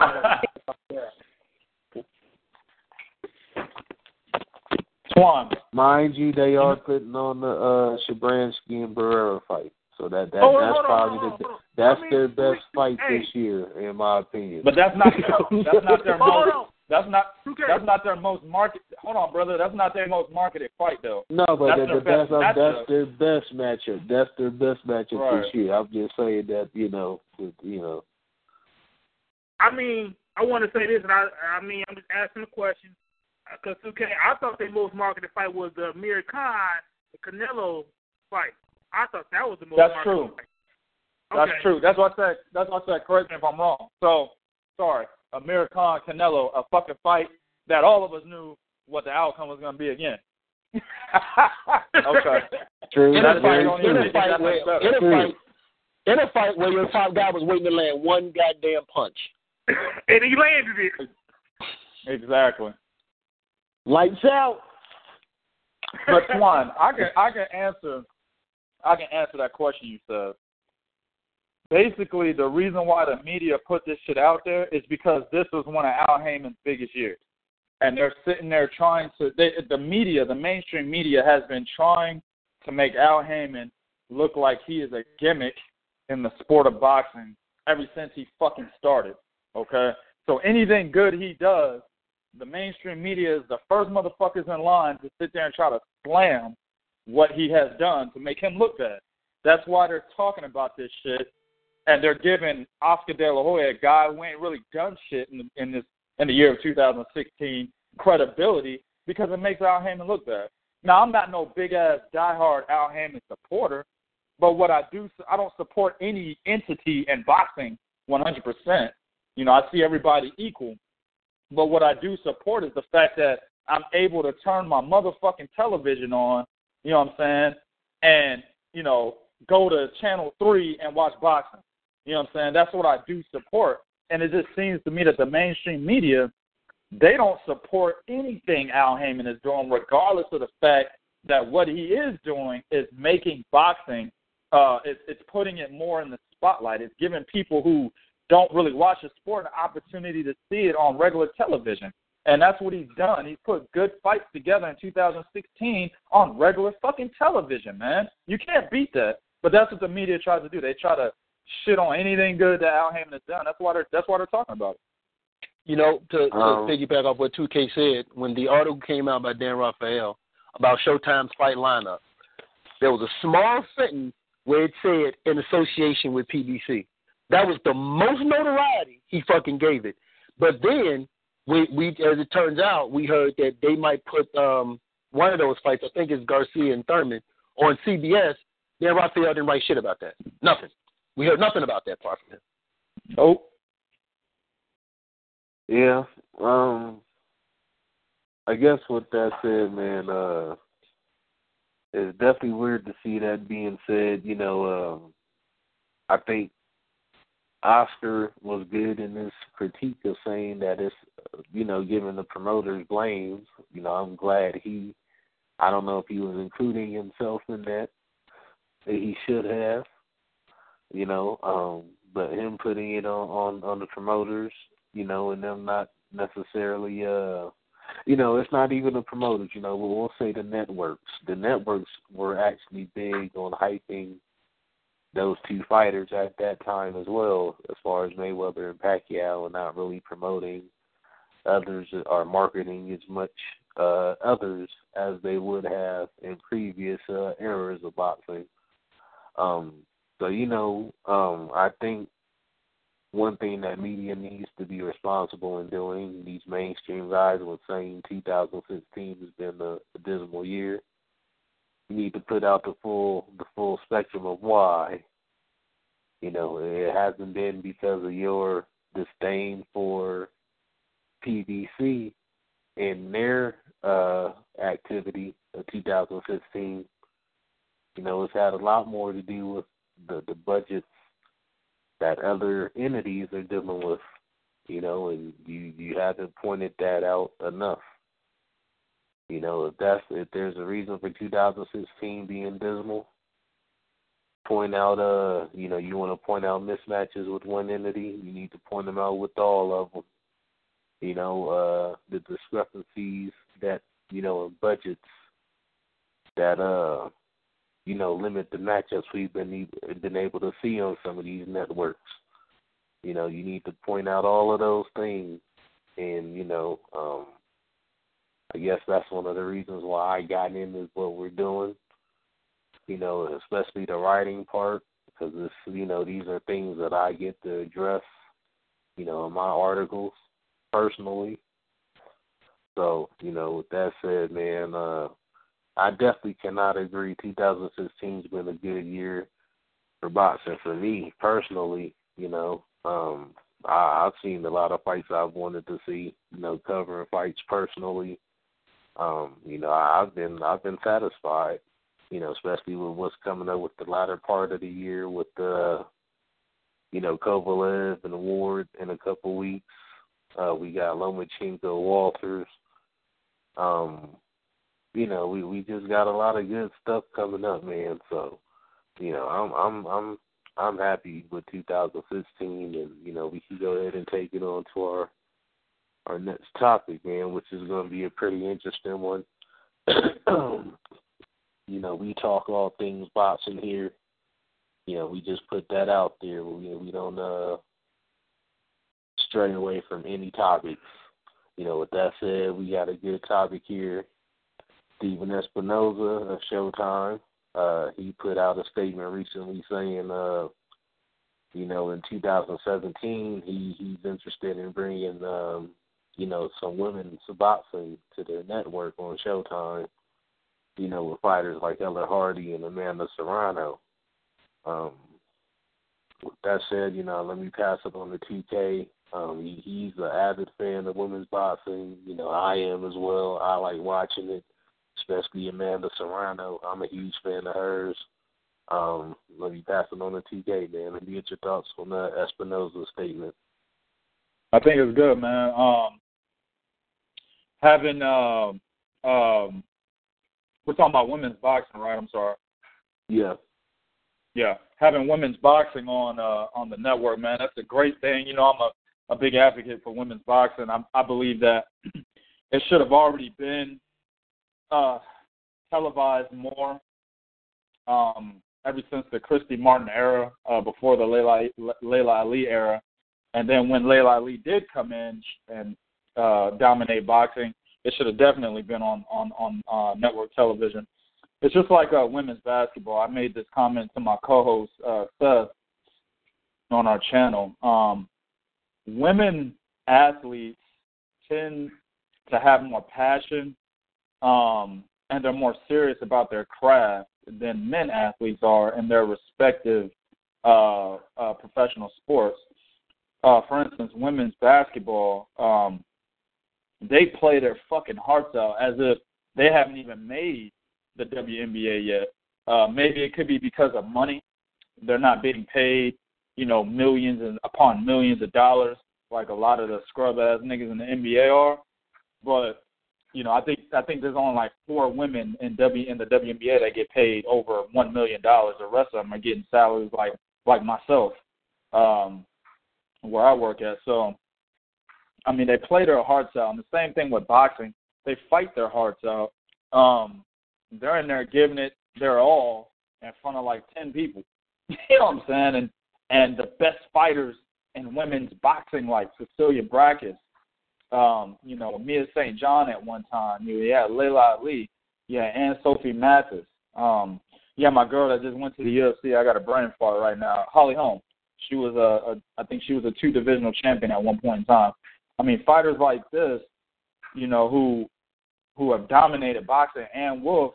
I want to mind you, they are putting on the uh Shabranskyy and Barrera fight. So that that Oh, that's on, probably on, the hold that's I mean, their best we- fight hey. this year, in my opinion. But that's not that's not their most on. That's not Okay. that's not their most market hold on, brother. That's not their most marketed fight though. No, but That's that, their that's best that's matchup. their best matchup. That's their best matchup Right. this year. I'm just saying that you know, with, you know. I mean, I want to say this, and I, I mean, I'm just asking a question. Uh, because, okay, I thought their most marketed fight was the Amir Khan, the Canelo fight. I thought that was the most That's marketed true. fight. That's true. That's what I said. That's what I said. Correct me if I'm wrong. So, sorry. Amir Khan, Canelo, a fucking fight that all of us knew what the outcome was going to be again. okay. True. In a fight, very true. in a fight where, in a fight, in a fight where your top guy was waiting to land one goddamn punch. and he landed it. Exactly. Lights out. But Twan, I can I can answer I can answer that question you said. Basically, the reason why the media put this shit out there is because this was one of Al Haymon's biggest years, and they're sitting there trying to. They, the media, the mainstream media, has been trying to make Al Haymon look like he is a gimmick in the sport of boxing ever since he fucking started. Okay, so anything good he does, the mainstream media is the first motherfuckers in line to sit there and try to slam what he has done to make him look bad. That's why they're talking about this shit, and they're giving Oscar De La Hoya, a guy who ain't really done shit in, the, in this in the year of 2016, credibility because it makes Al Haymon look bad. Now I'm not no big ass diehard Al Haymon supporter, but what I do, I don't support any entity in boxing 100%. You know, I see everybody equal. But what I do support is the fact that I'm able to turn my motherfucking television on, you know what I'm saying, and, you know, go to channel three and watch boxing. You know what I'm saying? That's what I do support. And it just seems to me that the mainstream media, they don't support anything Al Haymon is doing, regardless of the fact that what he is doing is making boxing, uh, it's, it's putting it more in the spotlight. It's giving people who don't really watch the sport an opportunity to see it on regular television. And that's what he's done. He's put good fights together in 2016 on regular fucking television, man. You can't beat that. But that's what the media tries to do. They try to shit on anything good that Al Haymon has done. That's why they're that's why they're talking about it. You know, to, to Um, piggyback off what 2K said, when the article came out by Dan Rafael about Showtime's fight lineup, there was a small sentence where it said in association with PBC. That was the most notoriety he fucking gave it. But then we we as it turns out, we heard that they might put um one of those fights, I think it's Garcia and Thurman, on CBS. Dan Rafael didn't write shit about that. Nothing. We heard nothing about that part from him. Nope. Yeah. Um I guess with that said, man, uh it's definitely weird to see that being said, you know, um I think Oscar was good in his critique of saying that it's you know, giving the promoters blame. You know, I'm glad he I don't know if he was including himself in. That he should have. You know, um, but him putting it on, on on the promoters, you know, and them not necessarily uh you know, it's not even the promoters, you know, we'll, we'll say the networks. The networks were actually big on hyping those two fighters at that time as well, as far as Mayweather and Pacquiao, and not really promoting others are marketing as much uh, others as they would have in previous uh, eras of boxing. Um, so you know, um, I think one thing that media needs to be responsible in doing, these mainstream guys were saying 2016 has been a, a dismal year. You need to put out the full the full spectrum of why. You know, it hasn't been because of your disdain for PBC and their uh, activity of 2015. You know, it's had a lot more to do with the the budgets that other entities are dealing with. You know, and you you haven't pointed that out enough. You know, if that's if there's a reason for 2016 being dismal, point out uh you know you want to point out mismatches with one entity, you need to point them out with all of them you know, uh the discrepancies that, you know, in budgets that uh you know, limit the matchups we've been been able to see on some of these networks. You know, you need to point out all of those things and, you know, um I guess that's one of the reasons why I got into what we're doing. You know, especially the writing part, because this, you know, these are things that I get to address, you know, in my articles personally. So, you know, with that said, man, uh I definitely cannot agree 2016's been a good year for boxing for me personally, you know. Um I, I've seen a lot of fights I've wanted to see, you know, covering fights personally. Um, you know, I've been I've been satisfied, you know, especially with what's coming up with the latter part of the year with the you know, Kovalev and Ward in a couple weeks. Uh, we got Lomachenko Walters. Um, you know, we we just got a lot of good stuff coming up, man. So, you know, I'm I'm I'm I'm happy with 2016, and you know, we can go ahead and take it on to our our next topic, man, which is going to be a pretty interesting one. you know, we talk all things boxing here. You know, we just put that out there. We we don't uh stray away from any topics. You know, with that said, we got a good topic here. Stephen Espinoza of Showtime. Uh, he put out a statement recently saying, uh, you know, in 2017, he he's interested in bringing, um, you know, some women's boxing to their network on Showtime. You know, with fighters like Heather Hardy and Amanda Serrano. Um, with that said, you know, let me pass it on to TK. Um, he, he's an avid fan of women's boxing. You know, I am as well. I like watching it, especially Amanda Serrano. I'm a huge fan of hers. Um, let me pass it on to TK, man. Let me get your thoughts on that Espinoza statement. I think it's good, man. Um, having um, um, we're talking about women's boxing, right? I'm sorry. Yeah. Yeah, having women's boxing on uh, on the network, man, that's a great thing. You know, I'm a a big advocate for women's boxing. I, I believe that it should have already been uh, televised more um, ever since the Christy Martin era, uh, before the Laila, Laila Ali era, and then when Laila Ali did come in and uh, dominate boxing, it should have definitely been on on on uh, network television. It's just like uh, women's basketball. I made this comment to my co-host uh, Seth on our channel. Um, women athletes tend to have more passion um, and they're more serious about their craft than men athletes are in their respective uh, uh, professional sports. uh, for instance, women's basketball, um, they play their fucking hearts out as if they haven't even made the WNBA yet. Uh, maybe it could be because of money. They're not being paid, you know, millions and upon millions of dollars like a lot of the scrub ass niggas in the NBA are. But you know, I think I think there's only like four women in W in the WNBA that get paid over one million dollars. The rest of them are getting salaries like like myself, um, where I work at. So, I mean, they play their hearts out. And the same thing with boxing, they fight their hearts out. Um, they're in there giving it their all in front of like ten people. you know what I'm saying? And and the best fighters in women's boxing, like Cecilia Braekhus, um, you know, Mia St. John at one time. You yeah, Laila Ali, yeah, and Sophie Mathis. Um, yeah, my girl that just went to the UFC. I got a brain fart right now. Holly Holm. She was a, a I think she was a two divisional champion at one point in time. I mean, fighters like this, you know, who who have dominated boxing and Wolfe,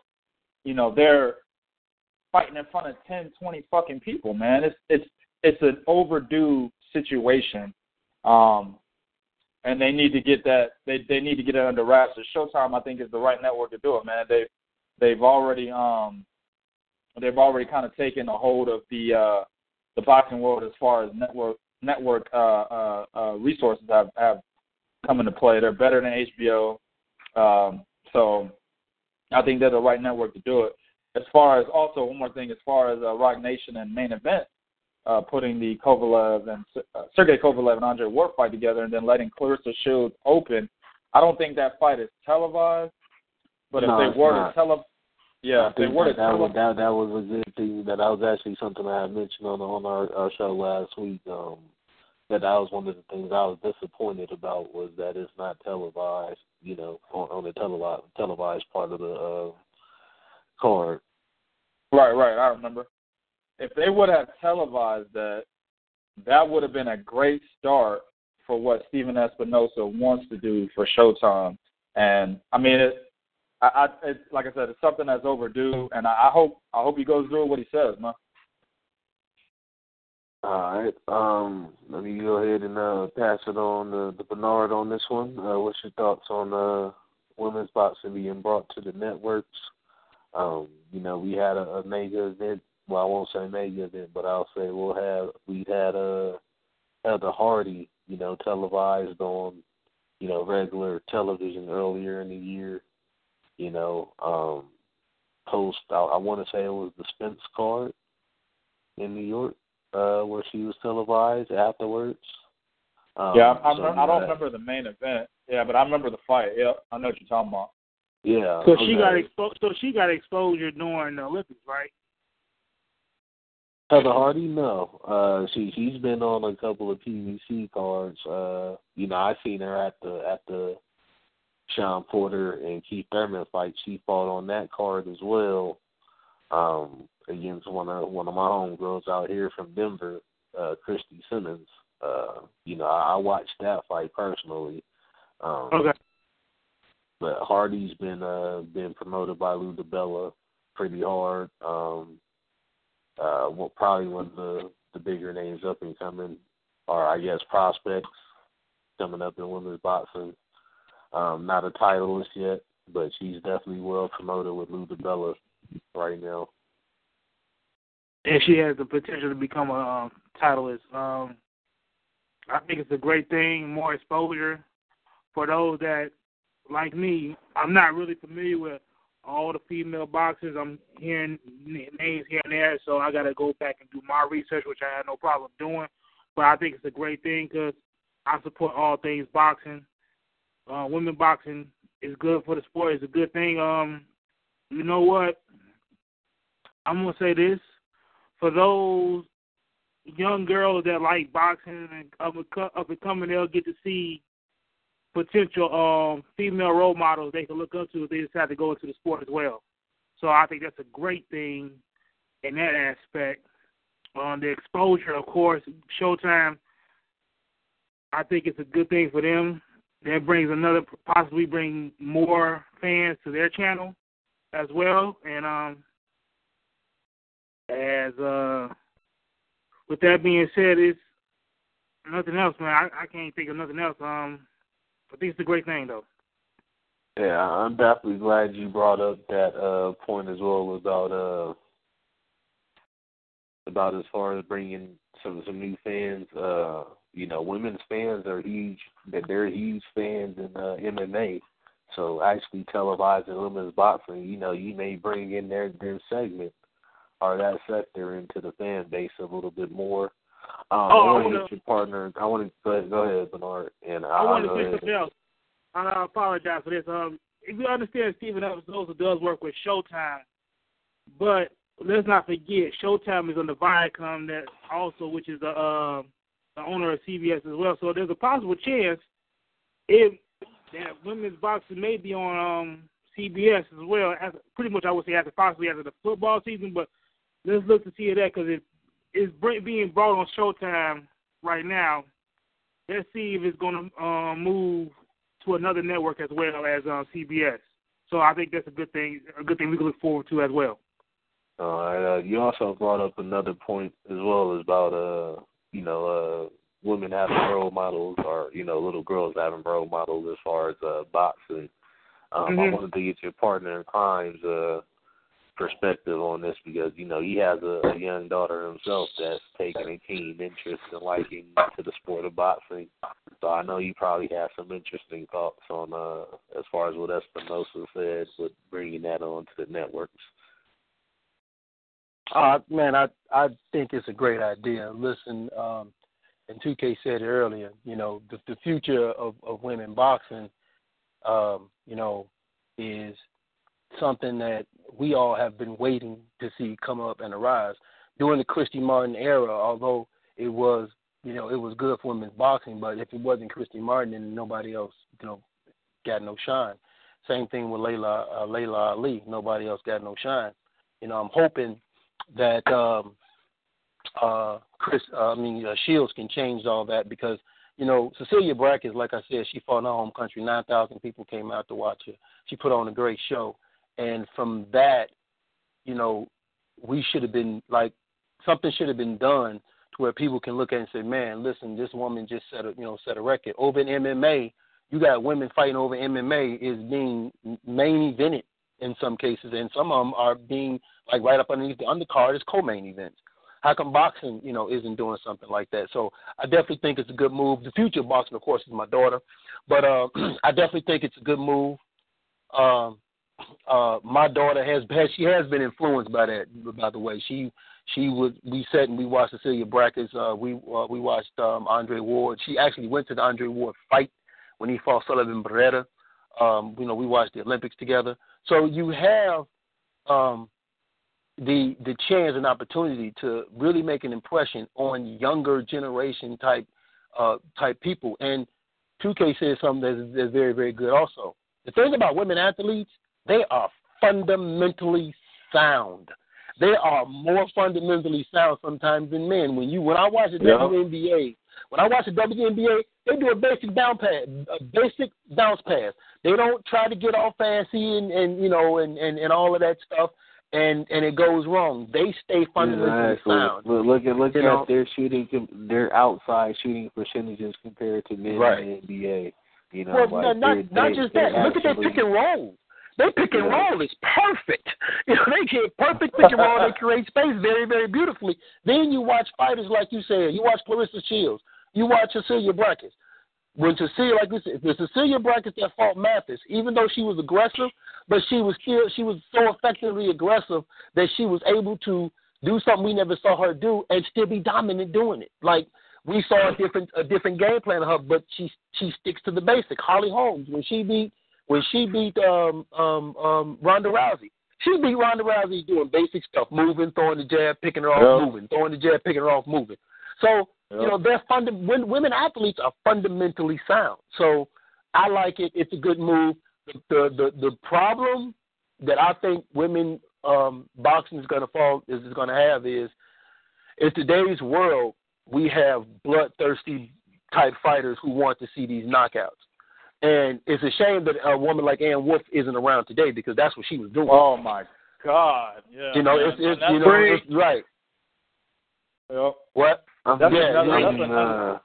you know, they're fighting in front of ten, twenty fucking people, man. It's it's it's an overdue situation. Um, and they need to get that they they need to get it under wraps. So Showtime I think is the right network to do it, man. They they've already um they've already kind of taken a hold of the uh the boxing world as far as network network uh uh, uh resources have have come into play. They're better than HBO. Um so I think they're the right network to do it. As far as also one more thing, as far as uh, Roc Nation and main event, uh, putting the Kovalev and uh, Sergey Kovalev and Andre Ward fight together, and then letting Claressa Shields open. I don't think that fight is televised, but no, if they were not. to tele, yeah, if they were that, to that, tele- was, that that was a good thing. That that was actually something I had mentioned on on our, our show last week. Um, that that was one of the things I was disappointed about was that it's not televised. You know, on, on the televised televised part of the uh, card. Right, right. I remember. If they would have televised that, that would have been a great start for what Stephen Espinoza wants to do for Showtime. And I mean, it, I, I it's, like I said, it's something that's overdue, and I, I hope I hope he goes through what he says, man. All right. Um, let me go ahead and uh, pass it on to, to Bernard on this one. Uh, what's your thoughts on uh, women's boxing being brought to the networks? Um, you know, we had a, a mega event. Well, I won't say mega event, but I'll say we'll have we had a Heather Hardy, you know, televised on, you know, regular television earlier in the year. You know, um, post I, I want to say it was the Spence card in New York uh, where she was televised afterwards. Um, yeah, I, I, so, remember, I don't know, remember the main event. Yeah, but I remember the fight. Yeah, I know what you're talking about. Yeah. So she got exposed. So she got exposure during the Olympics, right? Heather Hardy, no. Uh, she she's been on a couple of PBC cards. Uh, you know, I seen her at the at the Shawn Porter and Keith Thurman fight. She fought on that card as well. Um, against one of one of my homegirls out here from Denver, uh, Christy Simmons. Uh, you know, I, I watched that fight personally. Um, Okay. but Hardy's been uh been promoted by Lou DiBella pretty hard. Um uh well probably one of the the bigger names up and coming or I guess prospects coming up in women's boxing. Um, not a titleist yet, but she's definitely well promoted with Lou DiBella right now. and she has the potential to become a um, titleist. Um, I think it's a great thing, more exposure for those that, like me, I'm not really familiar with all the female boxers. I'm hearing names here and there, so I got to go back and do my research, which I had no problem doing. But I think it's a great thing because I support all things boxing. Uh, women boxing is good for the sport. It's a good thing. Um, you know what? I'm gonna say this for those young girls that like boxing and up and coming, they'll get to see potential um, female role models they can look up to if they decide to go into the sport as well. So I think that's a great thing in that aspect. Um, the exposure, of course, Showtime. I think it's a good thing for them. That brings another, possibly bring more fans to their channel as well. And um, as uh, with that being said, it's nothing else, man. I, I can't think of nothing else. Um, I think it's a great thing, though. Yeah, I'm definitely glad you brought up that uh point as well about uh about as far as bringing some some new fans. Uh, you know, women's fans are huge. That they're huge fans in uh, MMA. So actually televising women's boxing, you know, you may bring in their their segment or that sector into the fan base a little bit more. Um, Oh, I I want to get your partner. I want to go ahead, go ahead, Bernard. And I I'll wanted to say something else. I apologize for this. Um, if you understand, Stephen Evans also does work with Showtime, but let's not forget Showtime is on the Viacom that also, which is the uh, the owner of CBS as well. So there's a possible chance if that women's boxing may be on um, CBS as well. As pretty much, I would say after possibly after the football season, but let's look to see that because it is being brought on Showtime right now. Let's see if it's going to um, move to another network as well as uh, CBS. So I think that's a good thing. A good thing we can look forward to as well. All right. Uh, you also brought up another point as well as about uh, you know, uh, women having role models or you know, little girls having role models as far as uh, boxing. Um, I Mhm. wanted to get your partner in crime's uh, perspective on this because you know he has a, a young daughter himself that's taking a keen interest and liking to the sport of boxing. So I know you probably have some interesting thoughts on uh, as far as what Espinoza said, with bringing that on to the networks. Uh, man, I I think it's a great idea. Listen, um, and 2K said it earlier. You know, the the future of of women boxing, um, you know, is something that we all have been waiting to see come up and arise. During the Christy Martin era, although it was, you know, it was good for women's boxing, but if it wasn't Christy Martin, then nobody else, you know, got no shine. Same thing with Layla uh, Laila Ali. Nobody else got no shine. You know, I'm hoping that um, uh, Chris, uh, I mean uh, Shields can change all that because you know Cecilia Braekhus, like I said, she fought in her home country. Nine thousand people came out to watch her. She put on a great show, and from that, you know, we should have been like something should have been done to where people can look at it and say, man, listen, this woman just set a you know set a record over in MMA. You got women fighting over MMA is being main evented in some cases, and some of them are being like right up underneath the undercard as co-main events. How come boxing, you know, isn't doing something like that? So I definitely think it's a good move. The future of boxing, of course, is my daughter, but uh, I definitely think it's a good move. Um, uh, my daughter has, has she has been influenced by that. By the way, she she was we sat and we watched Cecilia Braekhus's. Uh, we uh, we watched um, Andre Ward. She actually went to the Andre Ward fight when he fought Sullivan Beretta. Um, you know, we watched the Olympics together. So you have um, the the chance and opportunity to really make an impression on younger generation type uh, type people. And 2K says something that's, that's very very good also. The thing about women athletes, they are fundamentally sound. They are more fundamentally sound sometimes than men. When you when I watch the Yeah. WNBA, when I watch the WNBA, they do a basic down pass, a basic bounce pass. They don't try to get all fancy and, and you know and, and, and all of that stuff and and it goes wrong. They stay fundamentally Exactly. sound. Look, look at look You at know? their shooting, com- their outside shooting percentages compared to men Right. in the NBA. You know, Well, like not not just that. Look at their pick and roll. Their pick and roll is perfect. You know, they get perfect pick and roll. They create space very, very beautifully. Then you watch fighters like you said. You watch Claressa Shields. You watch Cecilia Braekhus. When Cecilia, like said, the Cecilia Braekhus that fought Mathis, even though she was aggressive, but she was still she was so effectively aggressive that she was able to do something we never saw her do and still be dominant doing it. Like we saw a different a different game plan of her, but she she sticks to the basic. Holly Holmes when she beat when she beat um um um Ronda Rousey, she beat Ronda Rousey doing basic stuff, moving, throwing the jab, picking her off, Yeah. moving, throwing the jab, picking her off, moving. So you know they're funda- when, women athletes are fundamentally sound. So I like it. It's a good move. The the the, the problem that I think women um, boxing is going to fall is, is going to have is in today's world we have bloodthirsty type fighters who want to see these knockouts. And it's a shame that a woman like Ann Wolfe isn't around today because that's what she was doing. Oh my God! Yeah, you know, man. it's, it's you know, great. it's, right. Yep. What? I'm That's yeah, another- yeah, that's thinking, uh,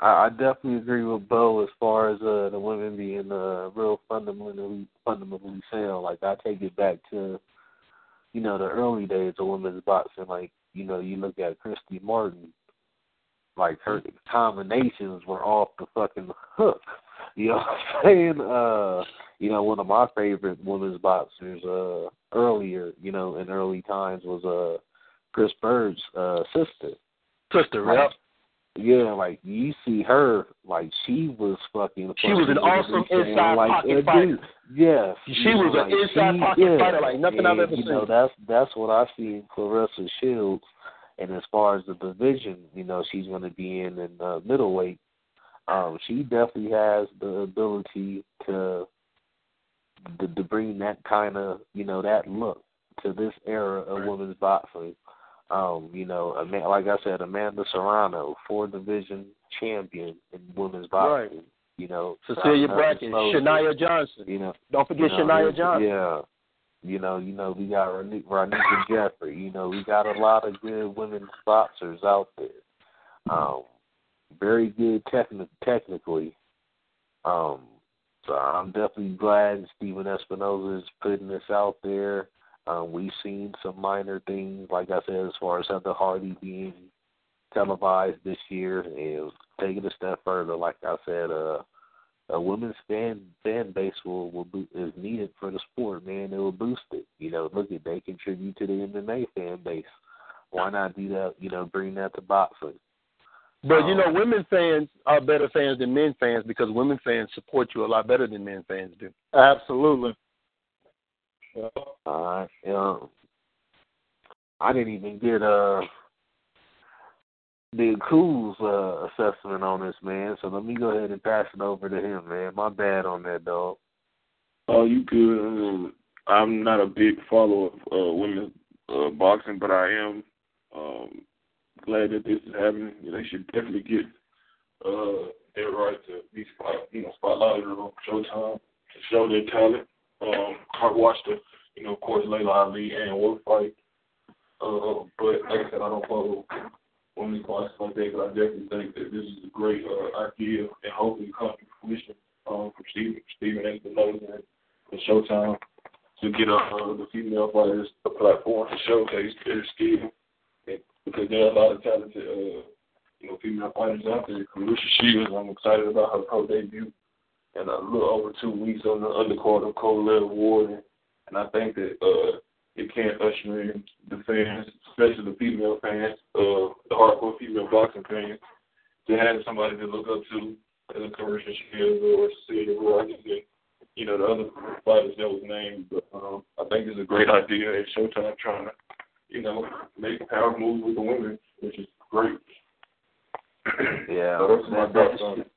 I, I definitely agree with Bo as far as uh, the women being uh, real fundamentally fundamentally sound. Like I take it back to, you know, the early days of women's boxing. Like you know, you look at Christy Martin, like her combinations were off the fucking hook. You know what I'm saying? Uh, you know, one of my favorite women's boxers uh earlier, you know, in early times was uh Chris Byrd's uh sister. Sister, Like, yep. Yeah, like you see her, like she was fucking. She was an awesome inside like, pocket fighter. dude, Yes, She you know, was an like, inside she- pocket yeah, fighter like nothing I've and, ever you know, that's that's what I see in Claressa Shields. And as far as the division, you know, she's going to be in in uh, middleweight. Um, she definitely has the ability to to, to bring that kind of you know that look to this era of women's boxing. Um, you know, like I said, Amanda Serrano, four division champion in women's boxing. You know, Cecilia Braekhus, Shania Johnson. You know, Don't forget you know, Shania Johnson. Yeah. You know, you know, we got Ron- Ronica Jeffrey. You know, we got a lot of good women boxers out there. Um, very good techni- technically. Um, so I'm definitely glad Stephen Espinoza is putting this out there. Um, we've seen some minor things, like I said, as far as Heather Hardy being televised this year, and take it a step further. Like I said, uh, a women's fan fan base will will bo- is needed for the sport. Man, it will boost it. You know, look at they contribute to the MMA fan base. Why not do that? You know, bring that to boxing. But you know, Um, women fans are better fans than men fans because women fans support you a lot better than men fans do. Absolutely. All right. Um, I didn't even get uh Big Cool's uh, assessment on this man, so let me go ahead and pass it over to him, man. My bad on that, dog. Oh, you good? I'm not a big follower of uh, women's uh, boxing, but I am um, glad that this is happening. They should definitely get uh, their right to be spot, you know, spotlighted on Showtime to show their talent. Um, I watched the, you know, of course, Laila Ali and Wolfe fight. Uh, but like I said, I don't follow women's boxing like that, but I definitely think that this is a great uh, idea and hopefully come to fruition um, from Stephen, Stephen Espinoza and and Showtime to get uh, the female fighters a platform to showcase their skill. And because there are a lot of talented, uh, you know, female fighters out there. Claressa Shields, I'm excited about her pro debut in a little over two weeks on the undercard of Colette Ward. And I think that uh, it can usher in the fans, especially the female fans, uh, the hardcore female boxing fans, to have somebody to look up to as a commercial Shields or Cecilia Roy and you know, the other fighters that was named. But um, I think it's a great idea at Showtime trying to, you know, make a power move with the women, which is great. Yeah, So are my that, thoughts on that, it.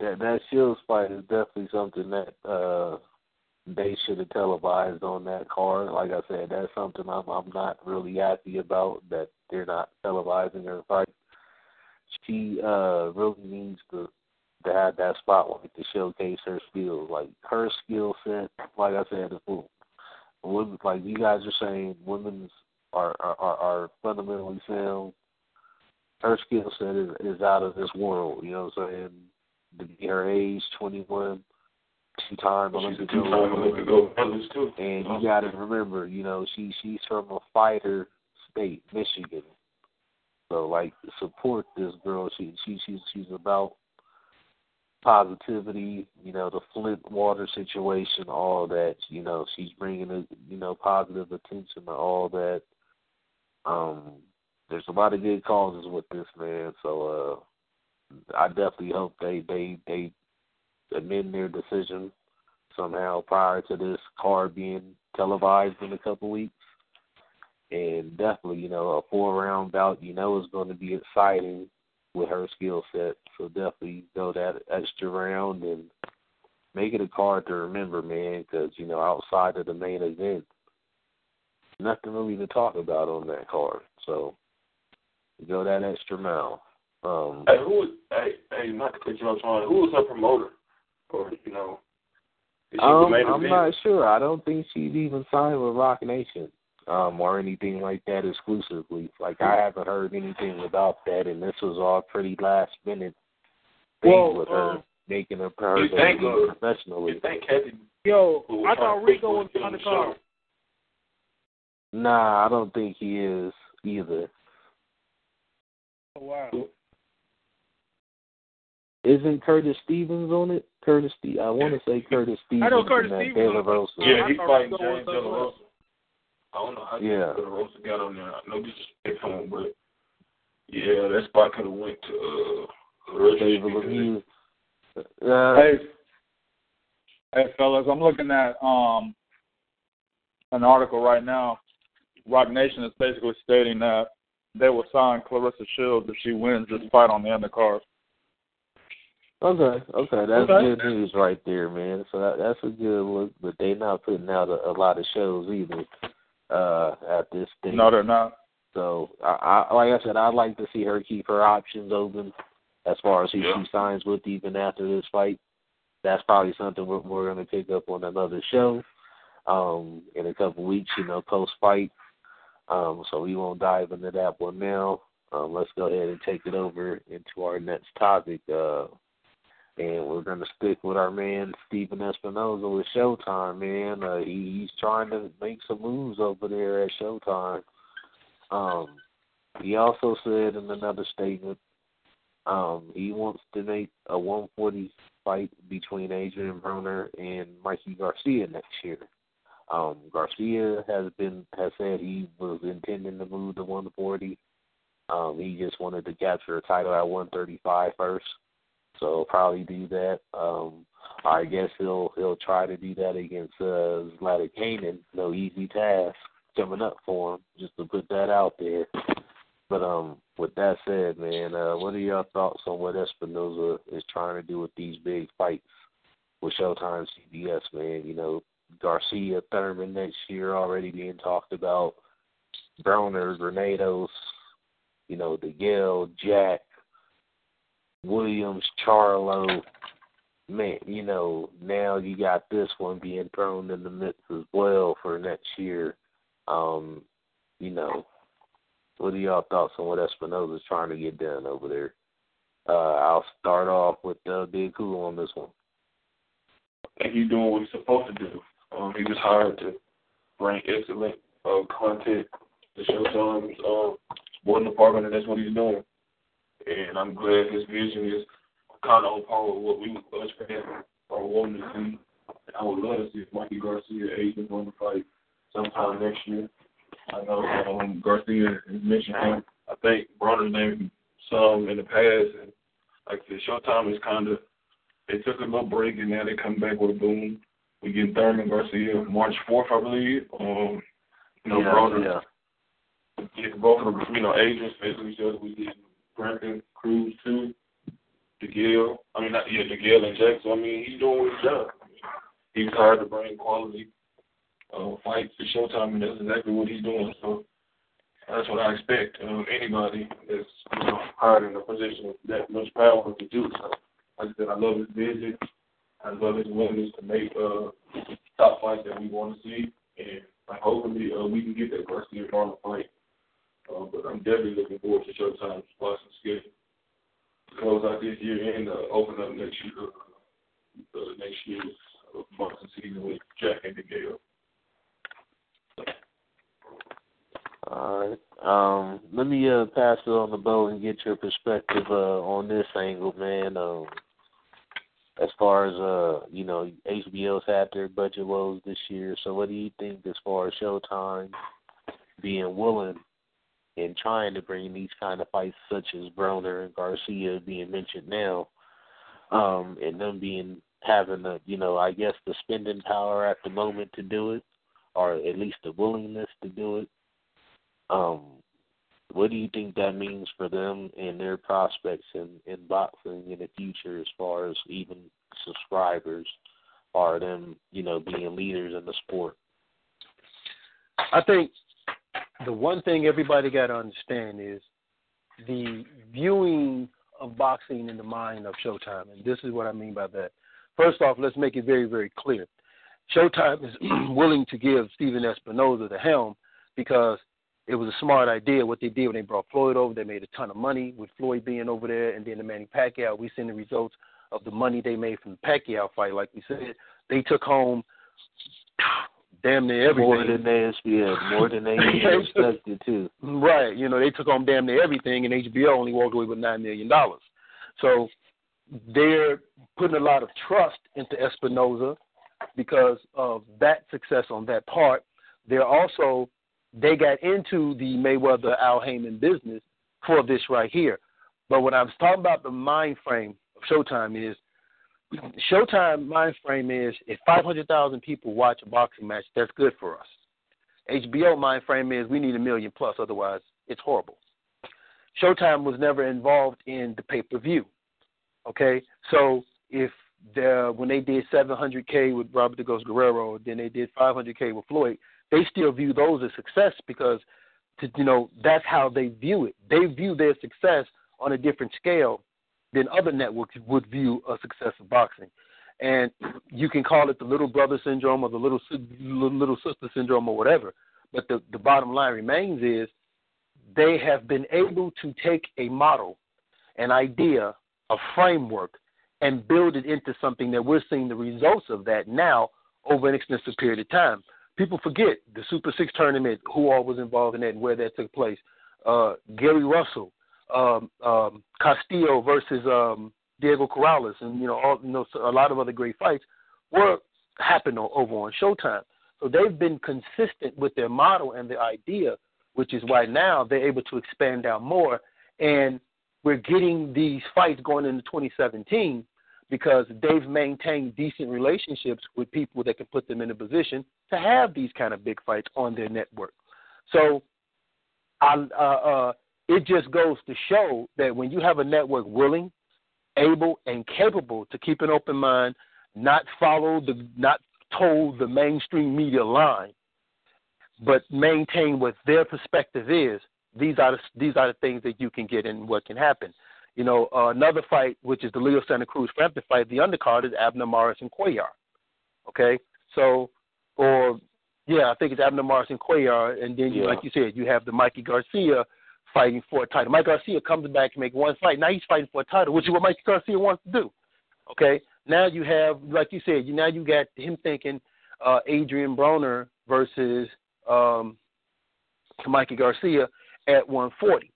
that that Shields fight is definitely something that uh they should have televised on that card. Like I said, that's something I'm I'm not really happy about that they're not televising her fight. She uh really needs to to have that spotlight to showcase her skills. Like her skill set, like I said, is women like you guys are saying women's are are, are, fundamentally sound. Her skill set is is out of this world, you know what I'm saying? To be her age, twenty one, two time She's Olympic two-time gold medalist too. and you uh-huh. got to remember, you know, she she's from a fighter state, Michigan. So like, support this girl. She she she's she's about positivity. You know, the Flint water situation, all that. You know, she's bringing a you know positive attention to all that. Um, there's a lot of good causes with this man. So uh, I definitely hope they they they amend their decision somehow prior to this card being televised in a couple weeks. And definitely, you know, a four round bout, you know, is going to be exciting with her skill set. So definitely go that extra round and make it a card to remember, man, because, you know, outside of the main event, nothing really to talk about on that card. So go that extra mile. Um, Hey, who was, hey, hey, not to cut you off, Sean, who was her promoter? Or, you know, is she the Um, main I'm event? not sure. I don't think she's even signed with Roc Nation um, or anything like that exclusively. Like I haven't heard anything about that, and this was all pretty last minute thing Well, with her, um, making her her you think, professionally. You think Kathy? Yo, I thought to Rico was on the the card. Show? Nah, I don't think he is either. Oh, wow. Isn't Curtis Stevens on it? Curtis, Ste- I want to say Curtis Stevens. I know Curtis Stevens De La on it. Rosa. Yeah, he's fighting Rico was James the De La. Rosa. I don't know how Yeah. De La Rosa got on there. No disrespect to him, but yeah, that spot could have went to uh, David Lemieux. Uh, Hey, hey, fellas, I'm looking at um an article right now. Roc Nation is basically stating that they will sign Claressa Shields if she wins this fight on the undercard. Okay, okay, that's Okay. good news right there, man. So that, that's a good look, but they're not putting out a, a lot of shows either uh, at this stage. No, they're not. So I, I, like I said, I'd like to see her keep her options open as far as who Yeah. she signs with, even after this fight. That's probably something we're, we're going to pick up on another show um, in a couple weeks, you know, post fight. Um, so we won't dive into that one now. Um, let's go ahead and take it over into our next topic. Uh, and we're going to stick with our man Stephen Espinoza with Showtime, man. Uh, he, he's trying to make some moves over there at Showtime. Um, he also said in another statement um, he wants to make a 140 fight between Adrian Broner and Mikey Garcia next year. Um, Garcia has been has said he was intending to move to 140. Um, he just wanted to capture a title at 135 first, so probably do that. Um, I guess he'll he'll try to do that against uh, Zlaticanin. No easy task coming up for him. Just to put that out there. But um, with that said, man, uh, what are your thoughts on what Espinoza is trying to do with these big fights with Showtime CBS, man? You know, Garcia, Thurman next year already being talked about. Broner, Granados, you know, DeGale, Jack, Williams, Charlo. Man, you know, now you got this one being thrown in the mix as well for next year. Um, you know, what are y'all thoughts on what Espinoza's trying to get done over there? Uh, I'll start off with uh, Big Cool on this one. I think he's doing what he's supposed to do. Um, he was hired to bring excellent uh, content to Showtime's um, sporting department, and that's what he's doing. And I'm glad his vision is kind of on par with what we us fans are wanting to see. I would love to see if Mikey Garcia Asian on the fight sometime next year. I know um, Garcia mentioned him. I think Broner's name some in the past, and like said, Showtime is kind of they took a little break and now they come back with a boom. We get Thurman Garcia March fourth, I believe. Um, you know, yeah, Broner, yeah. get both of them, you know, agents facing each other. We get Brandon Cruz too. DeGale, I mean, not yeah, DeGale and Jack. So I mean, he's doing his job. He's hired to bring quality uh, fights to Showtime, and that's exactly what he's doing. So that's what I expect of anybody that's you know hired in a position with that much power to do. So like I said, I love his vision. I love his willingness to make uh, top fights that we want to see, and like hopefully uh, we can get that Garcia Marlon fight. Uh, but I'm definitely looking forward to Showtime's boxing schedule close out this year and uh, open up next year. Uh, uh, next year's uh, boxing season with Jack and DeGale. All right. Um, let me uh, pass it on the boat and get your perspective uh, on this angle, man. Um, as far as uh, you know, HBO's had their budget woes this year. So, what do you think as far as Showtime being willing and trying to bring these kind of fights, such as Broner and Garcia being mentioned now, um, and them being having the, you know, I guess the spending power at the moment to do it, or at least the willingness to do it. Um, what do you think that means for them and their prospects in, in boxing in the future as far as even subscribers or them, you know, being leaders in the sport? I think the one thing everybody got to understand is the viewing of boxing in the mind of Showtime, and this is what I mean by that. First off, let's make it very, very clear. Showtime is willing to give Stephen Espinoza the helm because it was a smart idea. What they did when they brought Floyd over, they made a ton of money with Floyd being over there, and then the Manny Pacquiao. We seen the results of the money they made from the Pacquiao fight. Like we said, they took home damn near everything. More than they yeah, more than they expected too. Right. You know, they took home damn near everything and HBO only walked away with nine million dollars. So they're putting a lot of trust into Espinoza because of that success on that part. They're also they got into the Mayweather Al Haymon business for this right here. But what I was talking about the mind frame of Showtime is Showtime mind frame is if 500,000 people watch a boxing match, that's good for us. HBO mind frame is we need a million plus, otherwise it's horrible. Showtime was never involved in the pay per view. Okay, so if the when they did 700k with Robert the Ghost Guerrero, then they did 500k with Floyd, they still view those as success because, to, you know, that's how they view it. They view their success on a different scale than other networks would view a success of boxing. And you can call it the little brother syndrome or the little little sister syndrome or whatever. But the, the bottom line remains is they have been able to take a model, an idea, a framework, and build it into something that we're seeing the results of that now over an extensive period of time. People forget the Super Six tournament, who all was involved in that and where that took place. Uh, Gary Russell, um, um, Castillo versus um, Diego Corrales, and you know, all, you know, a lot of other great fights were happened over on Showtime. So they've been consistent with their model and their idea, which is why now they're able to expand out more. And we're getting these fights going into 2017 because they've maintained decent relationships with people that can put them in a position to have these kind of big fights on their network. So, I, uh, uh, it just goes to show that when you have a network willing, able, and capable to keep an open mind, not follow the, not toe the mainstream media line, but maintain what their perspective is. These are the, these are the things that you can get and what can happen. You know, uh, another fight, which is the Leo Santa Cruz Frampton fight, the undercard is Abner Mares and Cuellar. Okay, so or yeah, I think it's Abner Mares and Cuellar, and then you, yeah. like you said, you have the Mikey Garcia fighting for a title. Mike Garcia comes back and make one fight. Now he's fighting for a title, which is what Mike Garcia wants to do. Okay, now you have, like you said, you now you got him thinking uh, Adrian Broner versus um, Mikey Garcia at 140.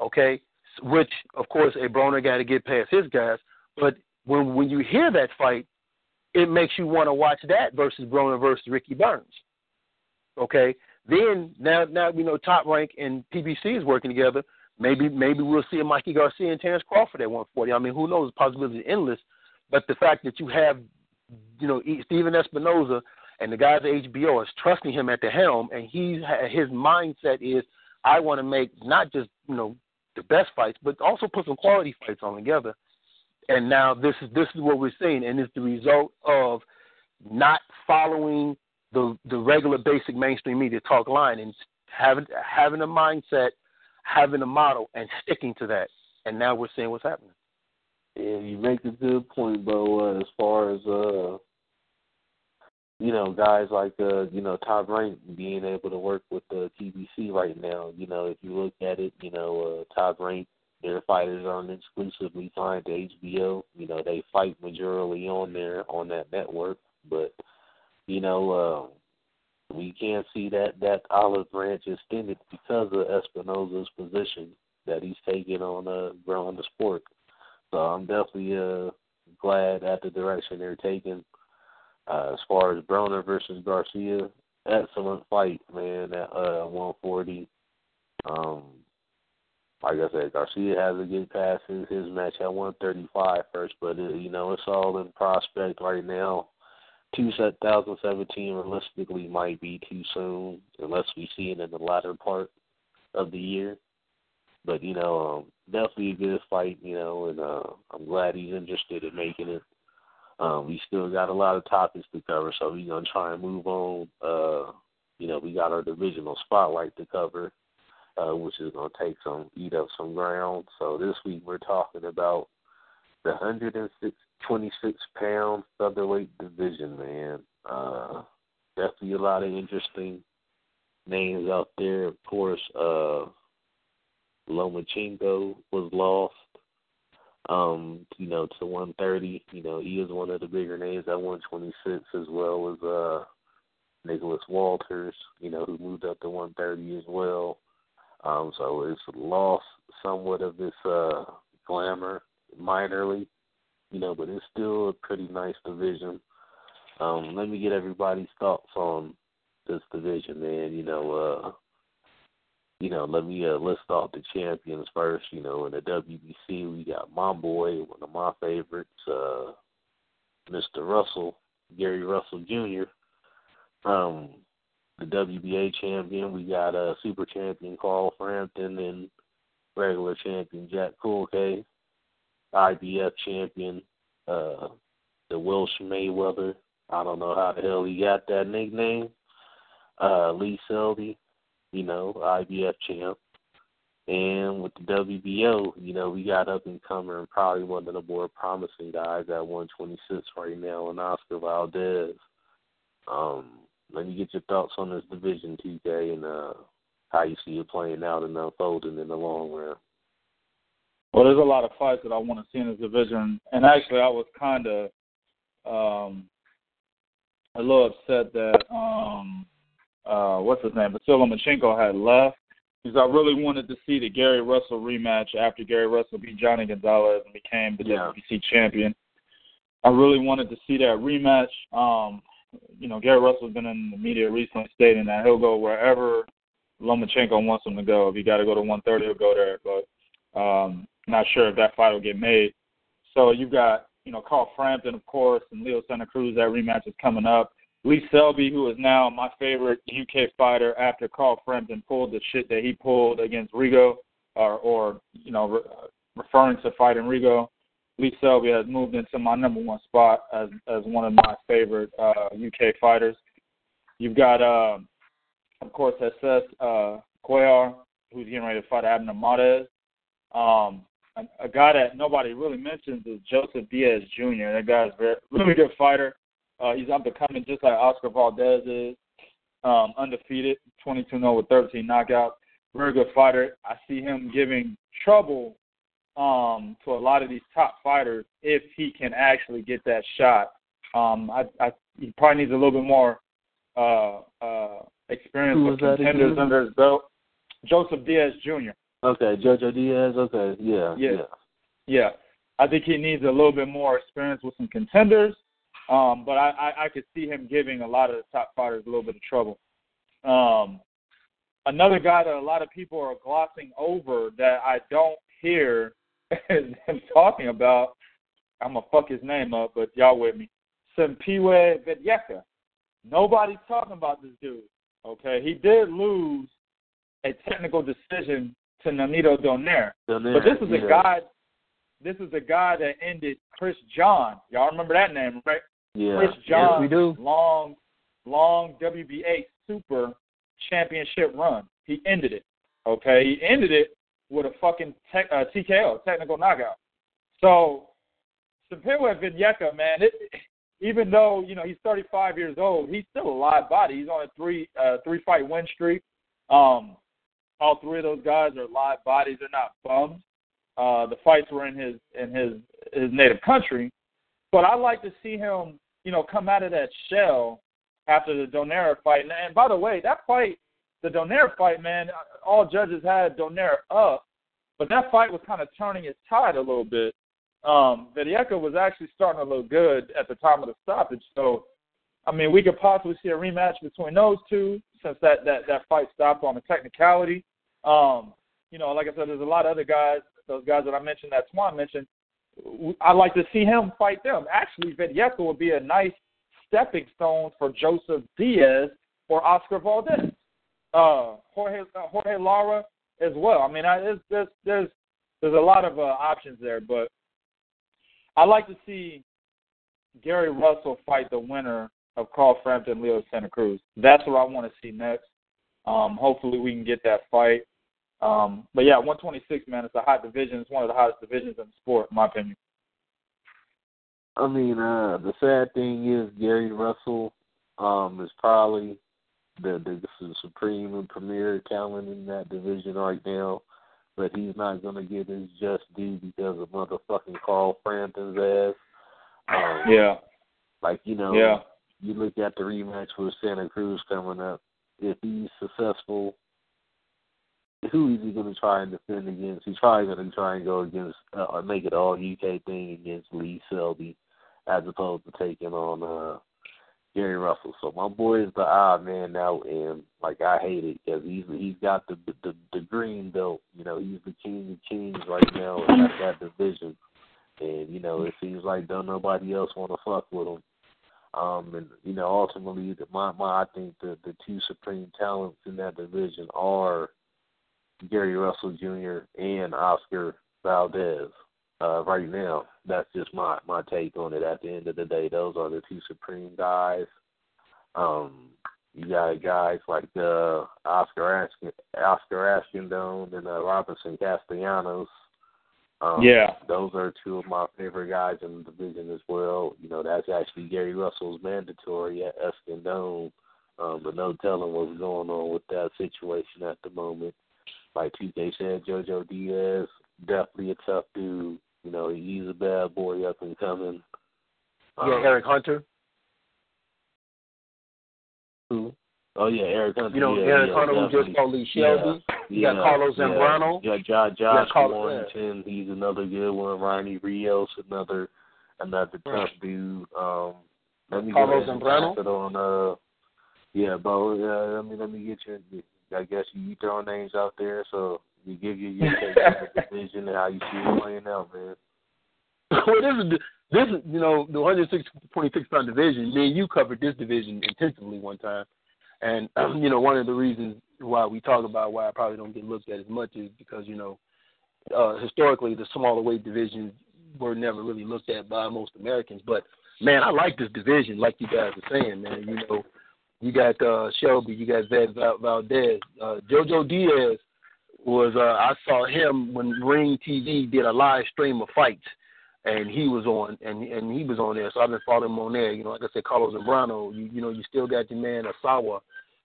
Okay, which of course a Broner got to get past his guys. But when when you hear that fight, it makes you want to watch that versus Broner versus Ricky Burns. Okay, then now now we know Top Rank and PBC is working together. Maybe maybe we'll see a Mikey Garcia and Terence Crawford at 140. I mean, who knows? Is endless. But the fact that you have, you know, Stephen Espinoza and the guys at HBO is trusting him at the helm, and he his mindset is, I want to make not just you know the best fights, but also put some quality fights on together. And now this is this is what we're seeing, and it's the result of not following the the regular basic mainstream media talk line and having having a mindset, having a model, and sticking to that. And now we're seeing what's happening. Yeah, you make a good point, Bo. Uh, as far as uh, you know, guys like uh, you know, Top Rank being able to work with the PBC right now. You know, if you look at it, you know, uh, Top Rank, their fighters aren't exclusively signed to HBO. You know, they fight majorly on there on that network, but you know, uh, we can't see that that olive branch extended because of Espinoza's position that he's taking on uh growing the sport. So I'm definitely uh glad at the direction they're taking. Uh, as far as Broner versus Garcia, excellent fight, man, at uh 140. Um like I said, Garcia has to get past his, his match at 135 first, but it, you know it's all in prospect right now. 2017 realistically might be too soon unless we see it in the latter part of the year. But you know, um, definitely a good fight. You know, and uh, I'm glad he's interested in making it. Um, we still got a lot of topics to cover, so we're gonna try and move on. Uh, you know, we got our divisional spotlight to cover, uh, which is gonna take some eat up some ground. So this week we're talking about the 126 pound featherweight division, man. Uh, definitely a lot of interesting names out there. Of course, uh, Lomachenko was lost. Um, you know, to 130. You know, he is one of the bigger names at 126, as well as uh, Nicholas Walters. You know, who moved up to 130 as well. Um, so it's lost somewhat of this uh, glamour minorly, you know, but it's still a pretty nice division. Um, let me get everybody's thoughts on this division, man. You know, uh, you know, let me uh, list off the champions first. You know, in the WBC, we got my boy, one of my favorites, uh, Mr. Russell, Gary Russell Jr. Um, the WBA champion, we got a uh, super champion Carl Frampton and regular champion Jack Culcay, IBF champion, uh, the Welsh Mayweather. I don't know how the hell he got that nickname. Uh, Lee Selby, you know, IBF champ. And with the WBO, you know, we got up and comer and probably one of the more promising guys at 126 right now, and Oscar Valdez. Um, let me get your thoughts on this division, TK, and uh, how you see it playing out and unfolding in the long run. Well, there's a lot of fights that I want to see in this division, and actually, I was kind of um, a little upset that um, uh, what's his name, Vasyl Lomachenko had left because I really wanted to see the Gary Russell rematch after Gary Russell beat Johnny Gonzalez and became the yeah. WBC champion. I really wanted to see that rematch. Um, you know, Gary Russell's been in the media recently stating that he'll go wherever Lomachenko wants him to go. If he got to go to 130, he'll go there. But um, not sure if that fight will get made. So you've got, you know, Carl Frampton, of course, and Leo Santa Cruz. That rematch is coming up. Lee Selby, who is now my favorite UK fighter after Carl Frampton pulled the shit that he pulled against Rigo, or, or you know, re- referring to fighting Rigo. Lee Selby has moved into my number one spot as as one of my favorite uh, UK fighters. You've got, uh, of course, Jesus uh, Cuellar, who's getting ready to fight Abner Mares. Um, a, a guy that nobody really mentions is Joseph Diaz Jr. That guy's a really good fighter. Uh, he's up and coming just like Oscar Valdez is. Um, undefeated, 22-0 with 13 knockouts. Very good fighter. I see him giving trouble um, to a lot of these top fighters if he can actually get that shot. Um, I, I, he probably needs a little bit more uh, uh, experience with contenders under his belt. Joseph Diaz Jr. Okay, Jojo Diaz. Okay, yeah, yeah, yeah. yeah. I think he needs a little bit more experience with some contenders, um, but I, I, I could see him giving a lot of the top fighters a little bit of trouble. Um, another guy that a lot of people are glossing over that I don't hear them talking about. I'm gonna fuck his name up, but y'all with me. Simpiwe Vetyeka. Nobody's talking about this dude. Okay, he did lose a technical decision to Nonito Donaire. Donaire but this is yeah. a guy. This is a guy that ended Chris John. Y'all remember that name, right? Yeah. Chris John. Yes, we do. Long, long WBA Super Championship run. He ended it. Okay, he ended it with a fucking tech, uh, TKO, technical knockout. So, Simpiwe Vetyeka, man, it, even though you know he's 35 years old, he's still a live body. He's on a three uh, three fight win streak. Um, all three of those guys are live bodies. They're not bums. Uh, the fights were in his in his his native country, but I like to see him, you know, come out of that shell after the Donaire fight. And, and by the way, that fight, the Donaire fight, man, all judges had Donaire up, but that fight was kind of turning its tide a little bit. Um, Vetyeka was actually starting to look good at the time of the stoppage. So, I mean, we could possibly see a rematch between those two since that that that fight stopped on a technicality. Um, you know, like I said, there's a lot of other guys, those guys that I mentioned, that Swan mentioned. I'd like to see him fight them. Actually, Vetyeka would be a nice stepping stone for Joseph Diaz or Oscar Valdez. Uh, Jorge uh, Jorge Lara as well. I mean, I, there's there's there's there's a lot of uh, options there, but I like to see Gary Russell fight the winner of Carl Frampton, Leo Santa Cruz. That's what I want to see next. Um, hopefully, we can get that fight. Um, but yeah, 126, man, it's a hot division. It's one of the hottest divisions in the sport, in my opinion. I mean, uh, the sad thing is Gary Russell um, is probably the the supreme and premier talent in that division right now, but he's not gonna get his just due because of motherfucking Carl Frampton's ass. Um, Yeah. like you know, Yeah. you look at the rematch with Santa Cruz coming up. If he's successful, who is he going to try and defend against? He's probably going to try and go against, uh, or make it all UK thing against Lee Selby, as opposed to taking on uh Gary Russell. So my boy is the odd man out, and like I hate it because he's he's got the, the the green belt. You know, he's the king of kings right now at that division, and you know it seems like don't nobody else want to fuck with him. Um, and you know, ultimately, the, my my I think the the two supreme talents in that division are Gary Russell Jr. and Oscar Valdez. Uh, right now, that's just my my take on it. At the end of the day, those are the two supreme guys. Um, you got guys like uh, Oscar Ashkin, Oscar Escandon and uh, Robinson Castellanos. Um, Yeah. those are two of my favorite guys in the division as well. You know, that's actually Gary Russell's mandatory at Escandon. Um, but no telling what's going on with that situation at the moment. Like TK said, JoJo Diaz, definitely a tough dude. You know, he's a bad boy up and coming. Yeah, Um, Eric Hunter. Who? Oh yeah, Eric Hunter. You know, yeah, Eric yeah, Hunter who just Lee Shelby. You yeah, got Carlos yeah. Zambrano. You got Josh, You got Josh Carl- Warrington. He's another good one. Ronnie Rios, another another tough Right. dude. Um, let me Carlos go ahead and Zambrano? on. Uh, yeah, Bo. Uh, let me let me get you. I guess you throwing names out there, so you give you your take on the division and how you see it playing out, man. well, this is this is you know the 126 pound division. Me and you covered this division intensively one time, and you know one of the reasons why we talk about why I probably don't get looked at as much is because you know uh, historically the smaller weight divisions were never really looked at by most Americans. But man, I like this division, like you guys are saying, man. You know, you got uh, Shelby, you got Zed Valdez, uh, JoJo Diaz was uh, I saw him when Ring TV did a live stream of fights and he was on and and he was on there. So I've been following him on there. You know, like I said, Carlos Zambrano. You you know, you still got your man Asawa.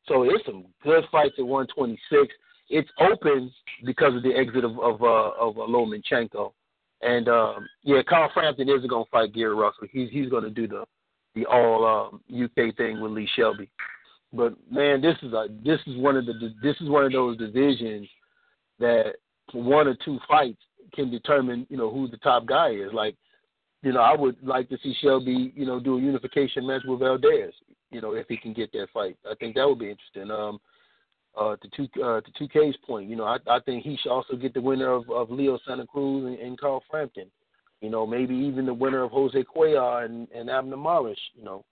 So it's some good fights at 126. It's open because of the exit of of uh, of uh, Lomachenko. And um, yeah, Carl Frampton isn't gonna fight Gary Russell. He's he's gonna do the the all um, UK thing with Lee Shelby. But man, this is a this is one of the this is one of those divisions that one or two fights can determine, you know, who the top guy is. Like, you know, I would like to see Shelby, you know, do a unification match with Valdez, you know, if he can get that fight. I think that would be interesting. Um uh to two uh to two K's point, you know, I I think he should also get the winner of, of Leo Santa Cruz and, and Carl Frampton. You know, maybe even the winner of Jose Cuellar and, and Abner Marish, you know.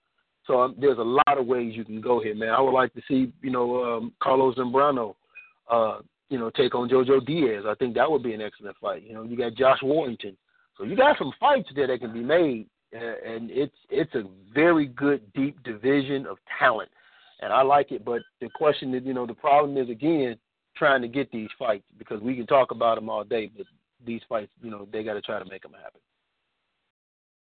So um, there's a lot of ways you can go here, man. I would like to see, you know, um, Carlos Zambrano, uh, you know, take on JoJo Diaz. I think that would be an excellent fight. You know, you got Josh Warrington. So you got some fights there that can be made, and it's it's a very good deep division of talent, and I like it. But the question is, you know, the problem is again trying to get these fights because we can talk about them all day, but these fights, you know, they got to try to make them happen.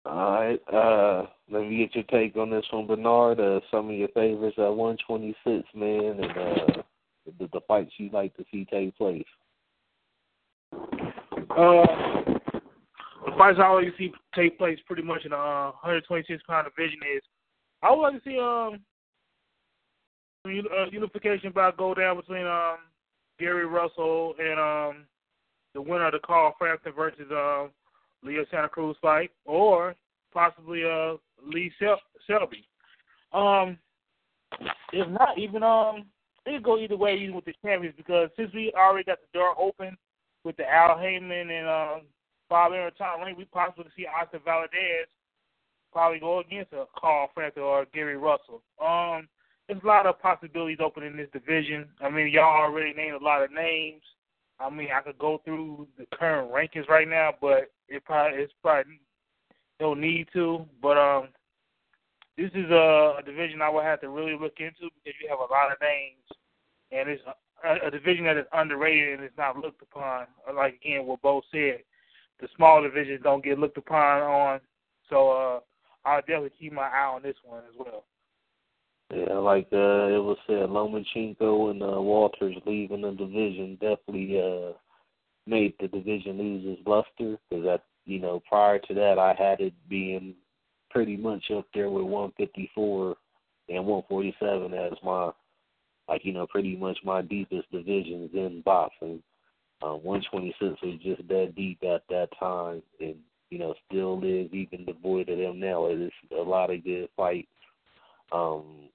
All right. Uh, let me get your take on this one, Bernard. Uh, some of your favorites at 126, man, and uh, the, the fights you like to see take place. Uh, the fights I always see take place pretty much in the uh, 126 pound division is I would like to see um uni- uh, unification bout go down between um Gary Russell and um the winner of the Carl Frampton versus um Leo Santa Cruz fight, or possibly uh Lee Sel- Selby. Um, if not, even um it could go either way, even with the champions, because since we already got the door open with the Al Haymon and um, Bob Arum Top Rank, we possibly to see Oscar Valdez probably go against a Carl Frampton or Gary Russell. Um, there's a lot of possibilities open in this division. I mean, y'all already named a lot of names. I mean, I could go through the current rankings right now, but it probably it's probably no need to. But um, this is a, a division I would have to really look into because you have a lot of names, and it's a, a division that is underrated and is not looked upon. Like again, what Bo said, the small divisions don't get looked upon on. So uh, I'll definitely keep my eye on this one as well. Yeah, like uh, it was said, Lomachenko and uh, Walters leaving the division definitely uh, made the division lose its luster. Because that, you know, prior to that, I had it being pretty much up there with 154 and 147 as my, like you know, pretty much my deepest divisions in boxing. Um, 126 was just that deep at that time, and you know, still is even devoid of them now. It is a lot of good fights. Um,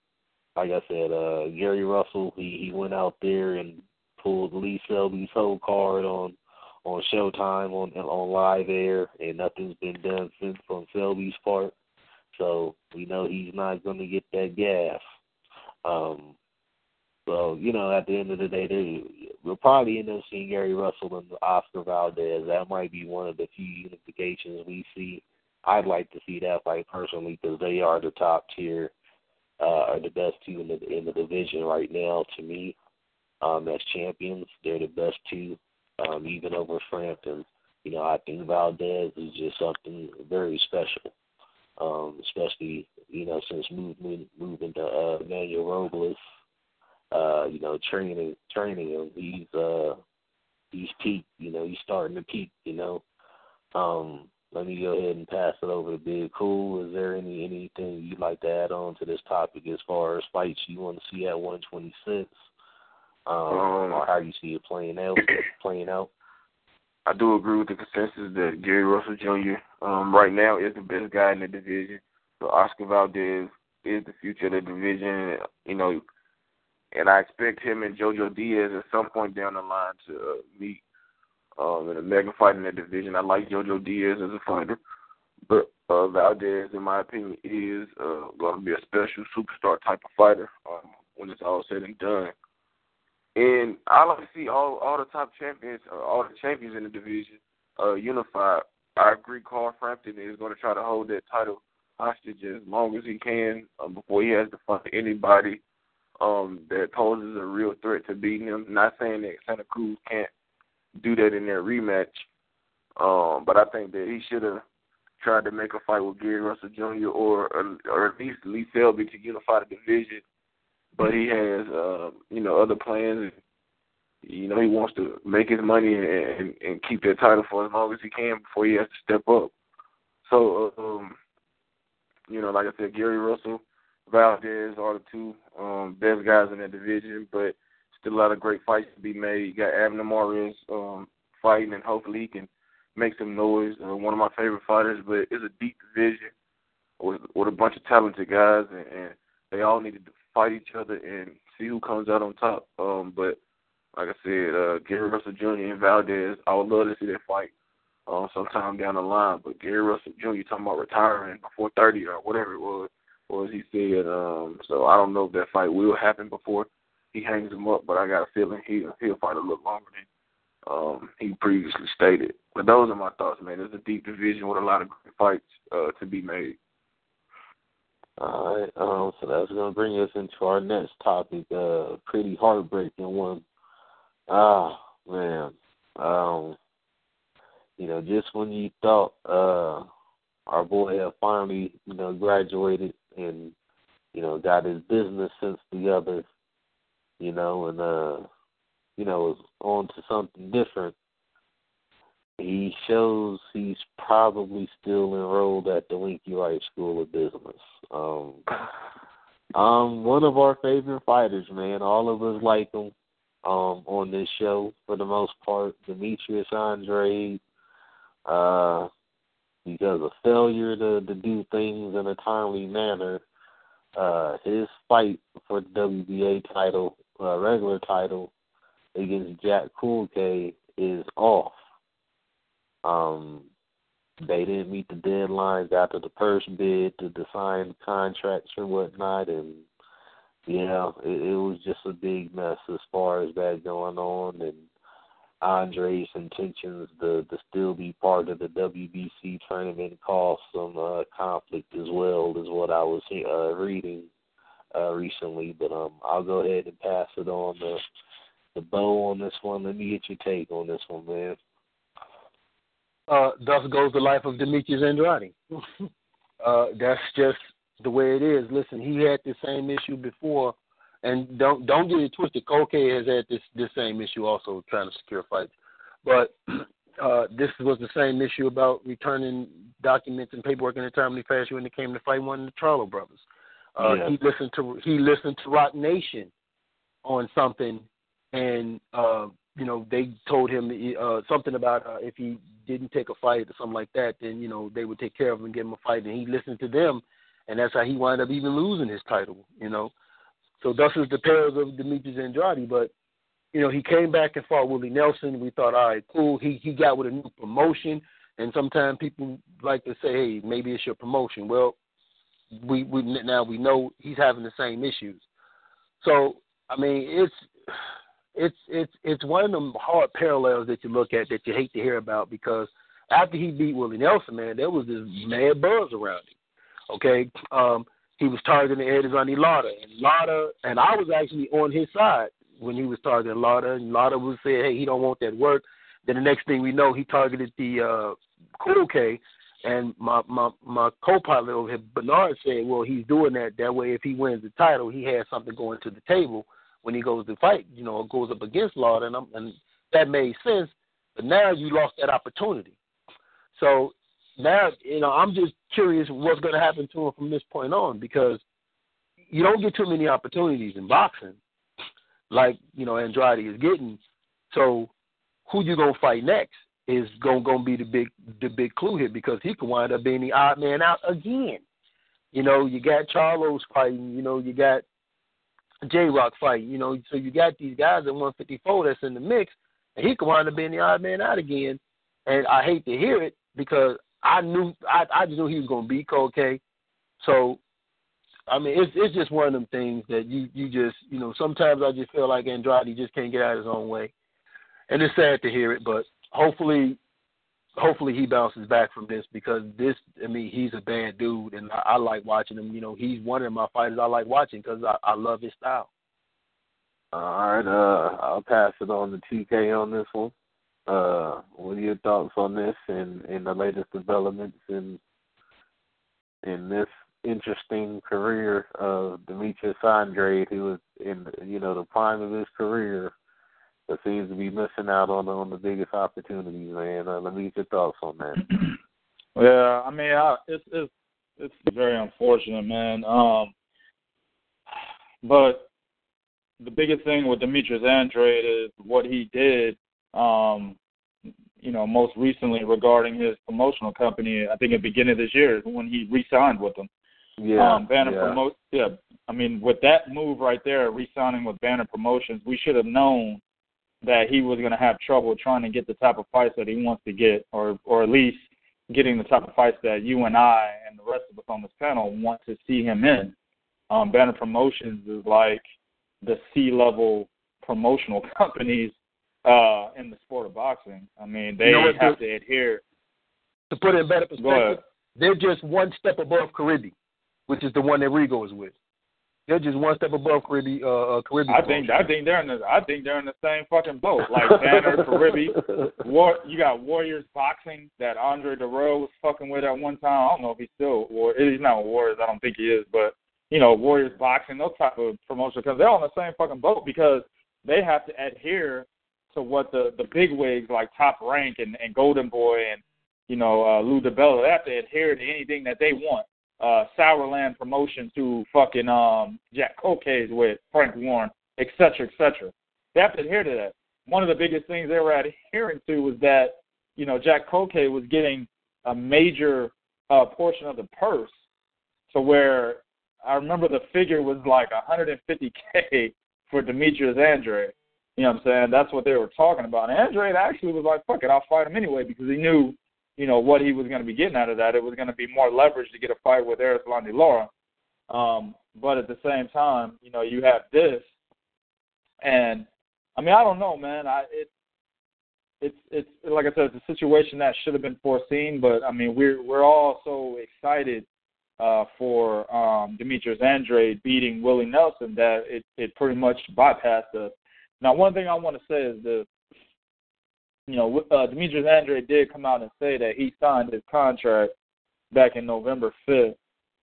like I said, uh, Gary Russell, he he went out there and pulled Lee Selby's whole card on on Showtime on on live air, and nothing's been done since from Selby's part. So we know he's not going to get that gas. Um, so you know, at the end of the day, they, we'll probably end up seeing Gary Russell and Oscar Valdez. That might be one of the few unifications we see. I'd like to see that fight personally because they are the top tier uh, are the best two in the in the division right now. To me, um, as champions, they're the best two, um, even over Frampton. You know, I think Valdez is just something very special, um, especially you know since moving moving to uh, Manuel Robles. Uh, you know, training training him, he's uh, he's peaked. You know, he's starting to peak. You know, um, let me go ahead and pass it over to Big Cool. Is there any anything you'd like to add on to this topic as far as fights you want to see at 126, um, um, or how you see it playing out? Playing out. I do agree with the consensus that Gary Russell Jr. Um, right now is the best guy in the division. So Oscar Valdez is the future of the division. You know, and I expect him and JoJo Diaz at some point down the line to uh, meet um, in a mega fight in that division. I like JoJo Diaz as a fighter, but uh, Valdez, in my opinion, is uh, going to be a special superstar type of fighter um, when it's all said and done. And I like to see all all the top champions, uh, all the champions in the division, uh, unified. I agree. Carl Frampton is going to try to hold that title hostage as long as he can um, before he has to fight anybody um, that poses a real threat to beating him. Not saying that Santa Cruz can't do that in their rematch. Um, but I think that he should have tried to make a fight with Gary Russell Jr. or or at least Lee Selby to unify the division. But he has uh, you know other plans. You know he wants to make his money and, and keep that title for as long as he can before he has to step up. So um, you know, like I said, Gary Russell, Valdez are the two um, best guys in that division, but Still a lot of great fights to be made. You got Abner Mares um, fighting, and hopefully he can make some noise. Uh, one of my favorite fighters, but it's a deep division with, with a bunch of talented guys, and, and they all need to fight each other and see who comes out on top. Um, but like I said, uh, Gary Russell Jr. and Valdez, I would love to see that fight uh, sometime down the line. But Gary Russell Jr. talking about retiring before 30 or whatever it was, or as he said. Um, so I don't know if that fight will happen before he hangs him up, but I got a feeling he'll he'll fight a little longer than um, he previously stated. But those are my thoughts, man. It's a deep division with a lot of great fights uh, to be made. All right, um, so that's gonna bring us into our next topic, uh, pretty heartbreaking one. Ah, man, um, you know, just when you thought uh, our boy had finally, you know, graduated and you know got his business sense together, you know, and uh, you know, is on to something different. He shows he's probably still enrolled at the Winky Wright School of Business. Um, um, one of our favorite fighters, man. All of us like him. Um, on this show for the most part, Demetrius Andrade, Uh, because of failure to, to do things in a timely manner, uh, his fight for the WBA title uh, regular title against Jack Culcay is off. Um, they didn't meet the deadlines after the first bid to define contracts and whatnot, and yeah, it, it was just a big mess as far as that going on, and Andrade's intentions to to still be part of the WBC tournament caused some uh, conflict as well, is what I was uh, reading uh, recently, but um, I'll go ahead and pass it on the the bow on this one. Let me get your take on this one, man. Uh, thus goes the life of Demetrius Andrade. uh, that's just the way it is. Listen, he had the same issue before, and don't don't get it twisted. Cocaine has had this this same issue also trying to secure fights, but uh, this was the same issue about returning documents and paperwork in a timely fashion when it came to fight one of the Charlo brothers. Uh, Yeah. He listened to he listened to Roc Nation on something, and uh, you know they told him uh, something about uh, if he didn't take a fight or something like that, then you know they would take care of him and give him a fight, and he listened to them, and that's how he wound up even losing his title. You know, so thus is the perils of Demetrius Andrade, but. You know, he came back and fought Willie Nelson. We thought, all right, cool. He he got with a new promotion, and sometimes people like to say, hey, maybe it's your promotion. Well, we we now we know he's having the same issues. So I mean, it's it's it's it's one of them hard parallels that you look at that you hate to hear about because after he beat Willie Nelson, man, there was this mad buzz around him. Okay, um, he was targeting Erislandy Lara, and Lara, and I was actually on his side when he was targeting Lara, and Lara was saying, hey, he don't want that work. Then the next thing we know, he targeted the uh, K, and my my my co-pilot over here, Bernard, said, well, he's doing that that way. If he wins the title, he has something going to the table when he goes to fight, you know, or goes up against Lara, and, I'm, and that made sense. But now you lost that opportunity. So now, you know, I'm just curious what's going to happen to him from this point on because you don't get too many opportunities in boxing, like you know Andrade is getting. So who you gonna fight next is gonna gonna be the big the big clue here because he could wind up being the odd man out again. You know, you got Charlos fighting. You know, you got J Rock fighting. You know, so you got these guys at 154 that's in the mix, and he could wind up being the odd man out again. And I hate to hear it because I knew I I just knew he was gonna beat Culcay. So I mean it's it's just one of them things that you you just you know sometimes I just feel like Andrade just can't get out of his own way, and it's sad to hear it. But hopefully hopefully he bounces back from this because this I mean he's a bad dude and I, I like watching him. You know he's one of my fighters I like watching because I, I love his style. All right, uh, I'll pass it on to TK on this one. Uh, what are your thoughts on this and, and the latest developments in in this interesting career of Demetrius Andrade, who is in you know the prime of his career, but seems to be missing out on on the biggest opportunities. Man, uh, let me get your thoughts on that. Yeah, I mean, I, it's it's it's very unfortunate, man. Um, but the biggest thing with Demetrius Andrade is what he did. Um, you know, most recently regarding his promotional company. I think at the beginning of this year when he re-signed with them. Yeah, um, Banner yeah. Promo- Yeah, I mean, with that move right there, re-signing with Banner Promotions, we should have known that he was going to have trouble trying to get the type of fights that he wants to get, or or at least getting the type of fights that you and I and the rest of us on this panel want to see him in. Um, Banner Promotions is like the C-level promotional companies uh, in the sport of boxing. I mean, they You know have to adhere. To put it in better perspective, they're just one step above Caribbean, which is the one that Rigo is with. They're just one step above Caribbean. Uh, uh, Caribbean. I think I think they're in the I think they're in the same fucking boat. Like Banner, Caribbean, War. You got Warriors boxing that Andre Dirrell was fucking with at one time. I don't know if he's still war. He's not Warriors. I don't think he is. But you know, Warriors boxing, those type of promotional because they're on the same fucking boat because they have to adhere to what the the big wigs like Top Rank and and Golden Boy and you know uh, Lou DiBella. They have to adhere to anything that they want. Uh, Sauerland Promotions, who fucking um Jack Culcay with Frank Warren, et cetera, et cetera. They have to adhere to that. One of the biggest things they were adhering to was that you know Jack Culcay was getting a major uh, portion of the purse, to where I remember the figure was like 150k for Demetrius Andrade. You know what I'm saying? That's what they were talking about. And Andrade actually was like, "Fuck it, I'll fight him anyway," because he knew, you know, what he was going to be getting out of that. It was going to be more leverage to get a fight with Erislandy Lara. Um, but at the same time, you know, you have this, and I mean, I don't know, man. I it it's it's like I said, it's a situation that should have been foreseen. But I mean, we're we're all so excited uh, for um, Demetrius Andrade beating Willie Nelson that it it pretty much bypassed us. Now, one thing I want to say is the you know uh, Demetrius Andrade did come out and say that he signed his contract back in November fifth,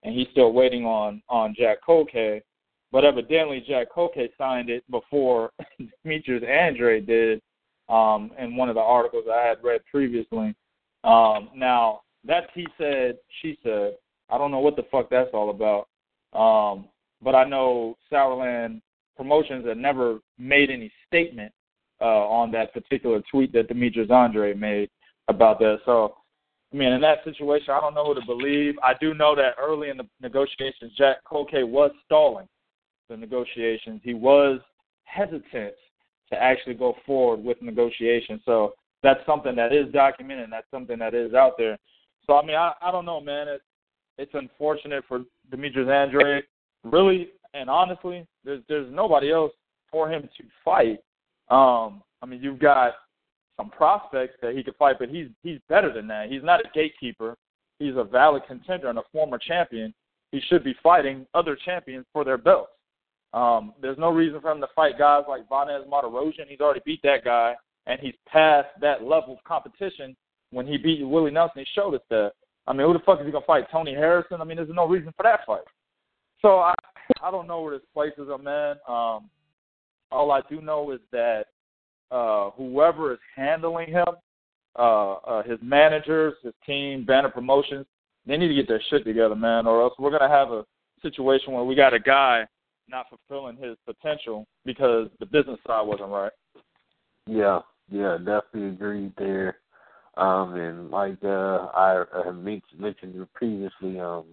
and he's still waiting on on Jack Culcay. But evidently, Jack Culcay signed it before Demetrius Andrade did. Um, in one of the articles I had read previously. Um, now that's he said, she said. I don't know what the fuck that's all about. Um, but I know Sauerland Promotions had never made any statement uh, on that particular tweet that Demetrius Andrade made about that. So, I mean, in that situation, I don't know who to believe. I do know that early in the negotiations, Jack Culcay was stalling the negotiations. He was hesitant to actually go forward with negotiations. So that's something that is documented. That's something that is out there. So I mean, I I don't know, man. It's it's unfortunate for Demetrius Andrade. Really and honestly, there's there's nobody else for him to fight. Um, I mean, you've got some prospects that he could fight, but he's he's better than that. He's not a gatekeeper. He's a valid contender and a former champion. He should be fighting other champions for their belts. Um, there's no reason for him to fight guys like Vanes Martirosyan. He's already beat that guy, and he's past that level of competition. When he beat Willie Nelson, he showed us that. I mean, who the fuck is he gonna fight? Tony Harrison? I mean, there's no reason for that fight. So I, I don't know where this places him, man. Um, all I do know is that uh, whoever is handling him, uh, uh, his managers, his team, Banner Promotions, they need to get their shit together, man, or else we're gonna have a situation where we got a guy not fulfilling his potential because the business side wasn't right. Yeah, yeah, definitely agreed there. Um, and like uh, I have mentioned previously, um,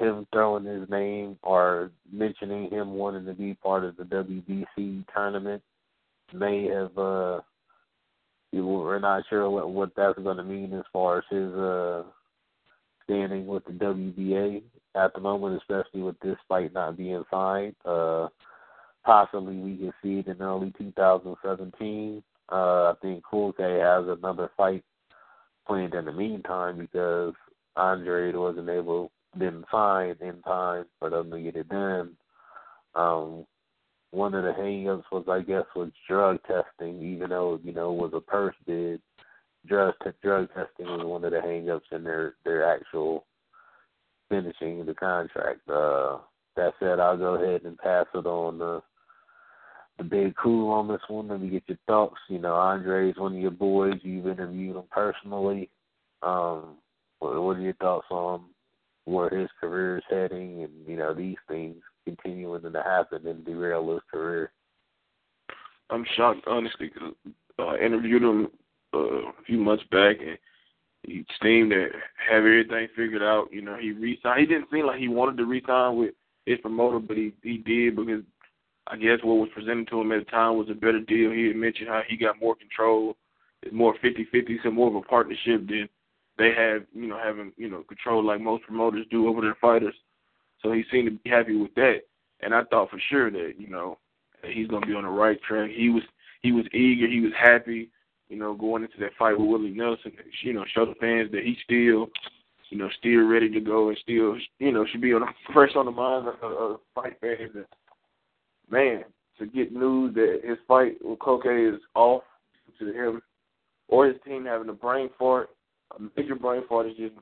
him throwing his name or mentioning him wanting to be part of the WBC tournament may have uh we're not sure what what that's going to mean as far as his uh standing with the WBA at the moment, especially with this fight not being signed. Uh, possibly we can see it in early 2017. Uh, I think Culcay has another fight planned in the meantime because Andrade wasn't able, didn't sign in time for them to get it done. Um, one of the hangups was, I guess, was drug testing, even though you know it was a purse bid. Drug t- drug testing was one of the hangups in their their actual finishing the contract. Uh, that said, I'll go ahead and pass it on to the big cool on this one. Let me get your thoughts. You know, Andrade's one of your boys. You've interviewed him personally. Um, what, what are your thoughts on where his career is heading, and you know these things continuing to happen and derail his career? I'm shocked, honestly. Cause, uh, I interviewed him uh, a few months back, and he seemed to have everything figured out. You know, he re-signed. He didn't seem like he wanted to re-sign with his promoter, but he he did because I guess what was presented to him at the time was a better deal. He had mentioned how he got more control, it's more fifty-fifty, so more of a partnership than they have. You know, having you know control like most promoters do over their fighters. So he seemed to be happy with that, and I thought for sure that you know that he's to be on the right track. He was he was eager, he was happy you know, going into that fight with Willie Nelson, you know, show the fans that he's still, you know, still ready to go and still, you know, should be on fresh on the mind of, of fight fans. And man, to get news that his fight with Culcay is off to him or his team having a brain fart, major brain fart is just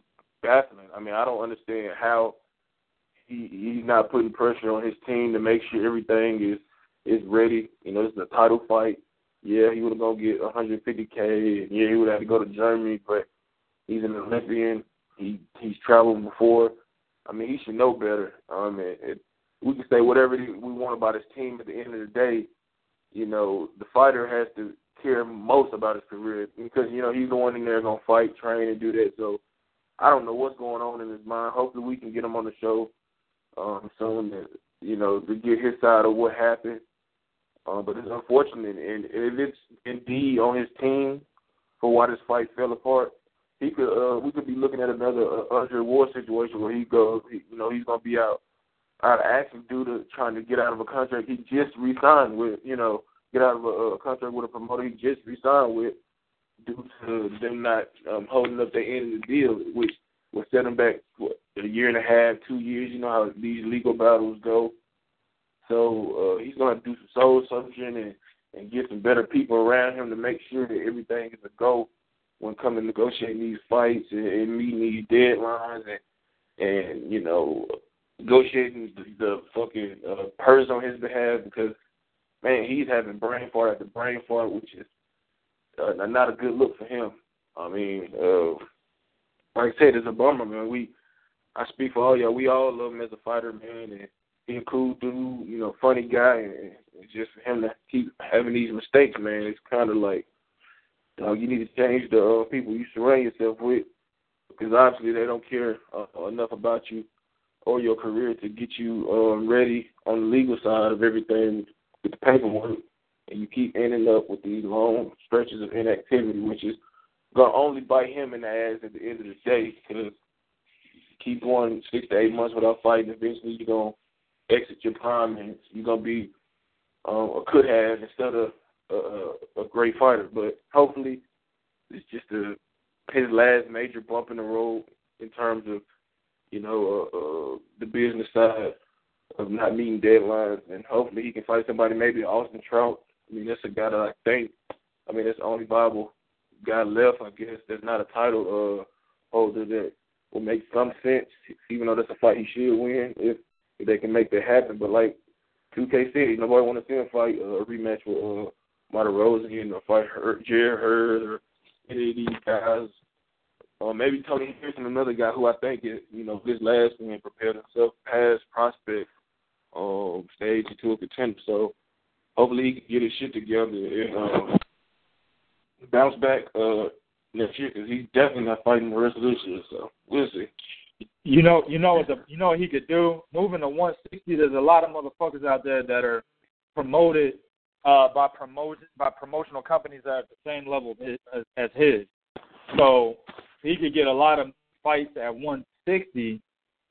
baffling. I mean, I don't understand how he he's not putting pressure on his team to make sure everything is is ready. You know, this is a title fight yeah, he would have gonna get 150k. Yeah, he would have to go to Germany, but he's an Olympian. He he's traveled before. I mean, he should know better. Um, it, it, we can say whatever we want about his team. At the end of the day, you know, the fighter has to care most about his career because you know he's one in there gonna fight, train, and do that. So I don't know what's going on in his mind. Hopefully, we can get him on the show um, soon. To, you know, to get his side of what happened uh, but it's unfortunate, and if it's indeed on his team for why this fight fell apart, he could uh, we could be looking at another uh, Andre Ward situation where he goes, he, you know, he's gonna be out out of action due to trying to get out of a contract he just re-signed with, you know, get out of a, a contract with a promoter he just re-signed with due to them not um, holding up the end of the deal, which will set him back what, a year and a half, two years. You know how these legal battles go. So uh, he's going to do some soul searching and and get some better people around him to make sure that everything is a go when coming negotiating these fights and, and meeting these deadlines and and you know negotiating the, the fucking uh, purse on his behalf because man, he's having brain fart after brain fart, which is uh, not a good look for him. I mean, uh, like I said, it's a bummer, man. We, I speak for all y'all. We all love him as a fighter, man, and he's a cool dude, you know, funny guy, and it's just for him to keep having these mistakes, man. It's kind of like, you know, you need to change the uh, people you surround yourself with, because obviously they don't care uh, enough about you or your career to get you um, ready on the legal side of everything with the paperwork, and you keep ending up with these long stretches of inactivity, which is gonna only bite him in the ass at the end of the day. Because keep going six to eight months without fighting, eventually you're gonna exit your prime, and you're gonna be um, a could have instead of a, a, a great fighter. But hopefully, it's just a his last major bump in the road in terms of you know uh, uh, the business side of not meeting deadlines, and hopefully he can fight somebody, maybe Austin Trout. I mean, that's a guy that I think. I mean, that's the only viable guy left, I guess. There's not a title uh, holder that will make some sense, even though that's a fight he should win if, if they can make that happen. But like 2K said, nobody want to see him fight uh, a rematch with uh, Martirosyan or fight her, Jarrett Hurd or any of these guys. Or maybe Tony Harrison, another guy who I think is, you know, this last win prepared himself past prospect um, stage into a contender. So hopefully he can get his shit together and uh, bounce back uh, next year because he's definitely not fighting the year. So we'll see. You know, you know what the, you know what he could do. Moving to 160, there's a lot of motherfuckers out there that are promoted uh, by promotion by promotional companies that are at the same level as, as his. So he could get a lot of fights at 160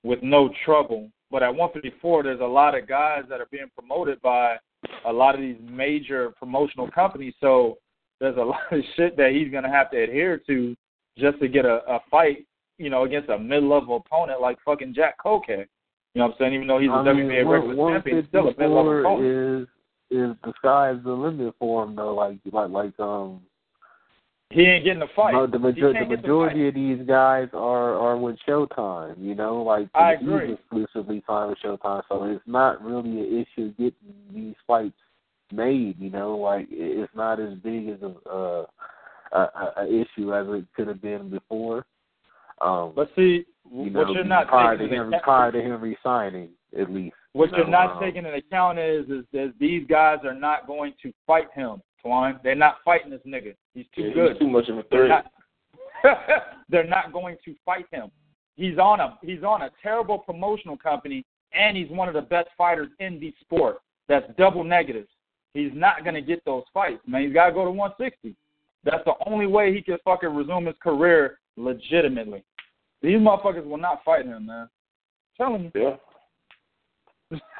with no trouble. But at 154, there's a lot of guys that are being promoted by a lot of these major promotional companies. So there's a lot of shit that he's gonna have to adhere to just to get a, a fight, you know, against a mid-level opponent like fucking Jack Culcay. You know what I'm saying? Even though he's a I mean, WBA regular champion, he's still a mid-level opponent. Is is the sky's the limit for him though? Like like like um. He ain't getting a fight. No, the, He major- the majority of these guys are are with Showtime. You know, like I he's agree. exclusively signed with Showtime, so it's not really an issue getting these fights made. You know, like it's not as big as a uh, a, a, a issue as it could have been before. Um, But see, you what you're not prior to taking him into prior to him resigning, at least. What you you're know, not um, taking into account is, is is these guys are not going to fight him, Twan. They're not fighting this nigga. He's too Yeah, good. He's too much of a They're threat. not, they're not going to fight him. He's on a he's on a terrible promotional company, and he's one of the best fighters in the sport. That's double negatives. He's not going to get those fights, man. He's got to go to 160. That's the only way he can fucking resume his career legitimately. These motherfuckers will not fight him, man. Tell him. Yeah.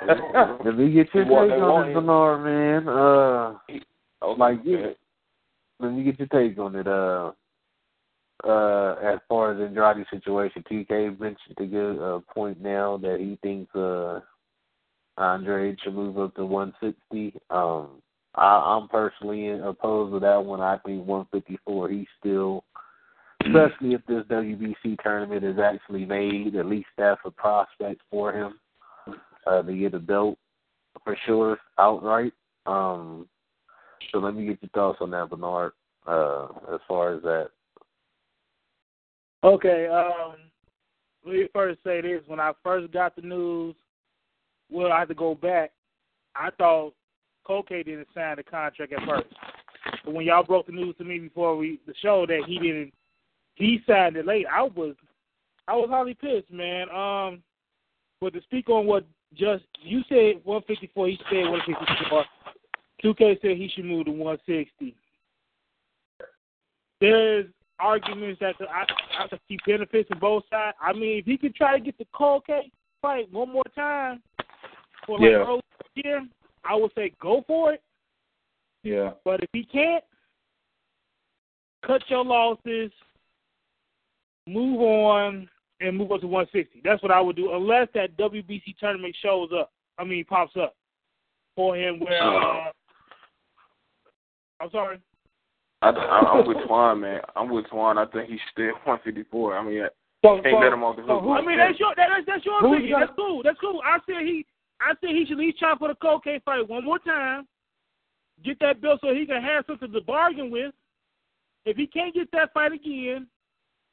Let me get your take on want Bernard, man. Uh, Okay, like you, let me get your take on it. Uh, uh, as far as Andrade's situation, TK mentioned a good uh, point now that he thinks uh, Andre should move up to 160. Um, I, I'm personally opposed to that one. I think 154. He's still, especially if this WBC tournament is actually made, at least that's a prospect for him uh, to get a belt for sure outright. Um, so let me get your thoughts on that, Bernard. Uh, as far as that. Okay, um, let me first say this. When I first got the news, well, I had to go back. I thought Koke didn't sign the contract at first. But when y'all broke the news to me before we the show that he didn't, he signed it late. I was, I was highly pissed, man. Um, but to speak on what just you said, 154. He said 154. 2K said he should move to 160. There's arguments that could, I, I could see benefits in both sides. I mean, if he could try to get the Culcay fight one more time for like Yeah. this year, I would say go for it. Yeah. But if he can't, cut your losses, move on, and move up to 160. That's what I would do, unless that WBC tournament shows up. I mean, pops up for him. Where uh, I'm sorry. I, I, I'm with Twan, man. I'm with Twan. I think he's still 154. I mean, So, Can't so, let him off the hook. who- I mean, that's your that, that's, that's your Who's opinion. gonna- That's cool. That's cool. I said he, I said he should at least try for the cocaine fight one more time. Get that bill so he can have something to bargain with. If he can't get that fight again,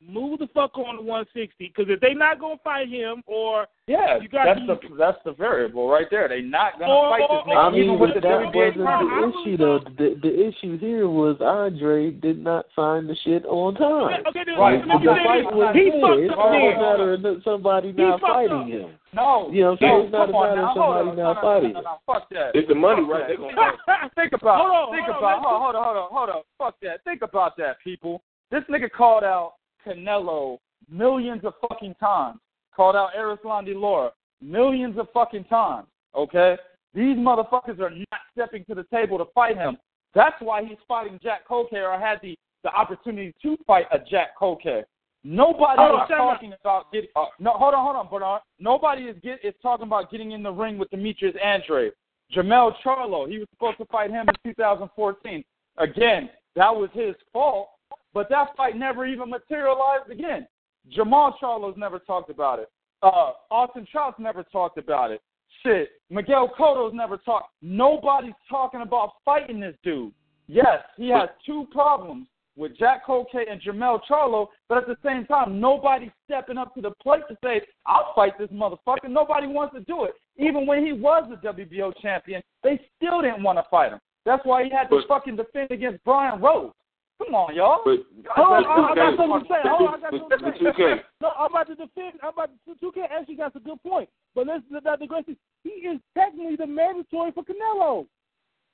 move the fuck on to 160. Because if they not gonna fight him, or Yeah, You got that's to- the that's the variable right there. They not gonna Or- fight this nigga I mean, even with but the that wasn't I- I the issue though. The, the issue here was Andre did not sign the shit on time. okay then, Right. let The fight was he good. fucked It's not a matter of somebody He not fighting up. him. No, You know what I'm saying? no, It's not a matter of somebody not no, no, fighting no, him. no, no, Fuck that. It's the money, right? that. They gonna think about Hold on, think about let's- hold on, hold on, hold on. Fuck that. Think about that, people. This nigga called out Canelo millions of fucking times. Called out Erislandy Lara millions of fucking times. Okay? These motherfuckers are not stepping to the table to fight him. That's why he's fighting Jack Culcay or had the, the opportunity to fight a Jack Culcay. Nobody Hold is talking about getting. Uh, no, hold on, hold on, Bernard. Nobody is get is talking about getting in the ring with Demetrius Andre. Jermall Charlo, he was supposed to fight him in 2014. Again, that was his fault, but that fight never even materialized again. Jermall Charlo's never talked about it. Uh, Austin Trout's never talked about it. Shit, Miguel Cotto's never talked. Nobody's talking about fighting this dude. Yes, he has two problems with Jack Culcay and Jermall Charlo, but at the same time, nobody's stepping up to the plate to say, I'll fight this motherfucker. Nobody wants to do it. Even when he was the WBO champion, they still didn't want to fight him. That's why he had to fucking defend against Brian Rose. Come on, y'all. But Hold on, I got something to say. Hold on, I got something to say. No, I'm about to defend. I'm about to. 2K actually got a good point. But let's not digress. He is technically the mandatory for Canelo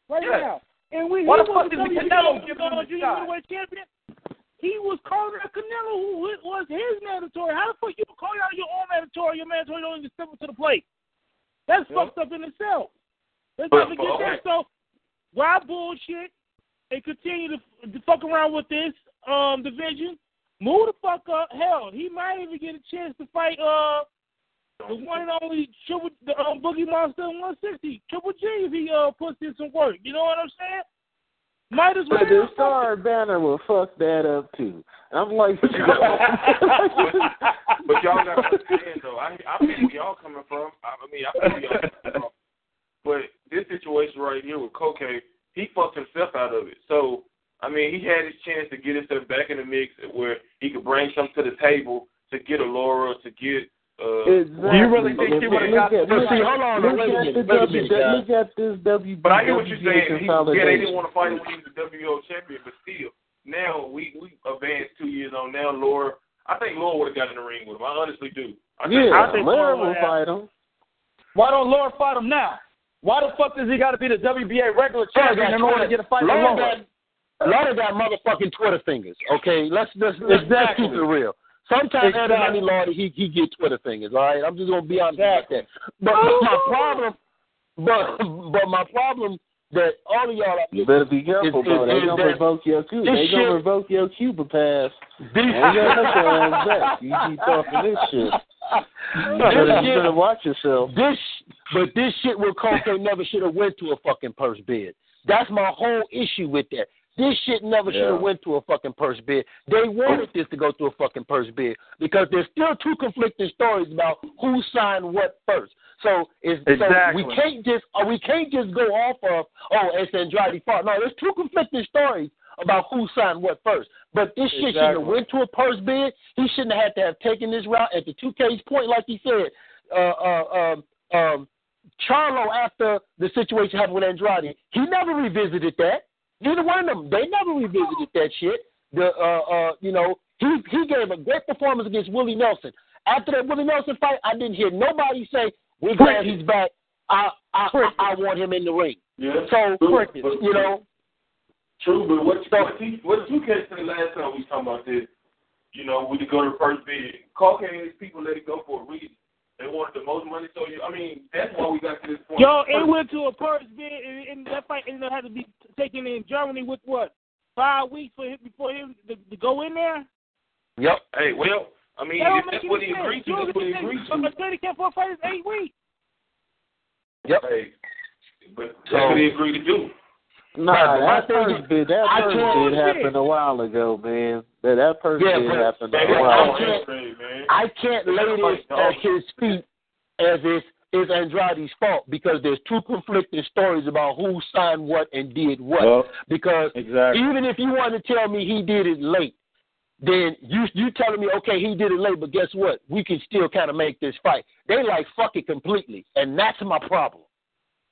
right Yeah. now. And we. He the fuck is Canelo giving him a shot? champion, he was calling out Canelo, who was his mandatory. How the fuck you call out your own mandatory? Your mandatory don't even step up to the plate. That's Yeah. fucked up in itself. Let's not forget that. So why bullshit and continue to, to fuck around with this um division? Move the fuck up. Hell, he might even get a chance to fight uh the one and only Triple the um, Boogie Monster in 160 Triple G if he uh puts in some work. You know what I'm saying? Might as well. But the star banner will fuck that up too. I'm like, but y'all got to understand though. I I feel where y'all coming from. I, I mean, I feel where y'all coming from. But this situation right here with Cocaine, he fucked himself out of it. So I mean, he had his chance to get himself back in the mix where he could bring something to the table to get a Lara, to get. Uh, Exactly. You really think he would've got- at- But look see, hold on, look wait a at the wait a W- minute, guys. Look at this WBA But I hear what you're saying. He, yeah, they didn't want to fight him when he was the WO champion, but still, now we we advanced two years on. Now Lara, I think Lara would have got in the ring with him. I honestly do. I think, Yeah, I think Lara Lara will would fight him. Why don't Lara fight him now? Why the fuck does he got to be the WBA regular champion in order to get a fight Lara? got, Lara got motherfucking Twitter fingers. Okay, let's let's let's, Exactly. keep it real. Sometimes Exactly. Anthony Laura he he get Twitter fingers. All right, I'm just gonna be honest Exactly. about that. But my problem, but but my problem that all of y'all are You better be careful, bro. They gonna revoke your Cuba. this They gonna revoke your Cuba pass. these They gonna let your ass back. You keep talking this shit. You better, you better watch yourself. This, but this shit with Coco never should have went to a fucking purse bid. That's my whole issue with that. This shit never should have went to a fucking purse bid. They wanted this to go to a fucking purse bid because there's still two conflicting stories about who signed what first. So it's Exactly. so we can't just uh, we can't just go off of oh it's Andrade fault. No, there's two conflicting stories about who signed what first. But this shit shouldn't have went to a purse bid. He shouldn't have had to have taken this route at the two K's point, like he said. Uh, uh, um, um, Charlo after the situation happened with Andrade, he never revisited that. Neither one of them, they never revisited that shit. The uh, uh, you know, he he gave a great performance against Willie Nelson. After that Willie Nelson fight, I didn't hear nobody say, "We're glad he's back. I I I, I want him in the ring." yeah. So But- but- you know, True, but what what he what you catch the last time we talking about this? You know, we could go to the purse bid. Caucasian people let it go for a reason. They wanted the most money, so you. I mean, that's why we got to this point. Yo, it went to a purse bid, and, and that fight ended up had to be taken in Germany with what five weeks for him before him to, to go in there. yep. Hey, well, I mean, That don't if that's what he sense. agreed to. That's what he know, agreed A to. training camp for a fight is eight weeks. Yep. Hey, but that's So- what he agreed to do. Nah, Right, that thing purse bid, that I purse bid happened a while ago, man. That that first Yeah, bid but- happened but a I while can't- ago. man. I can't lay this at his feet as if it's Andrade's fault because there's two conflicting stories about who signed what and did what. Well, because exactly. even if you want to tell me he did it late, then you you telling me okay he did it late, but guess what? We can still kind of make this fight. They like fuck it completely, and that's my problem.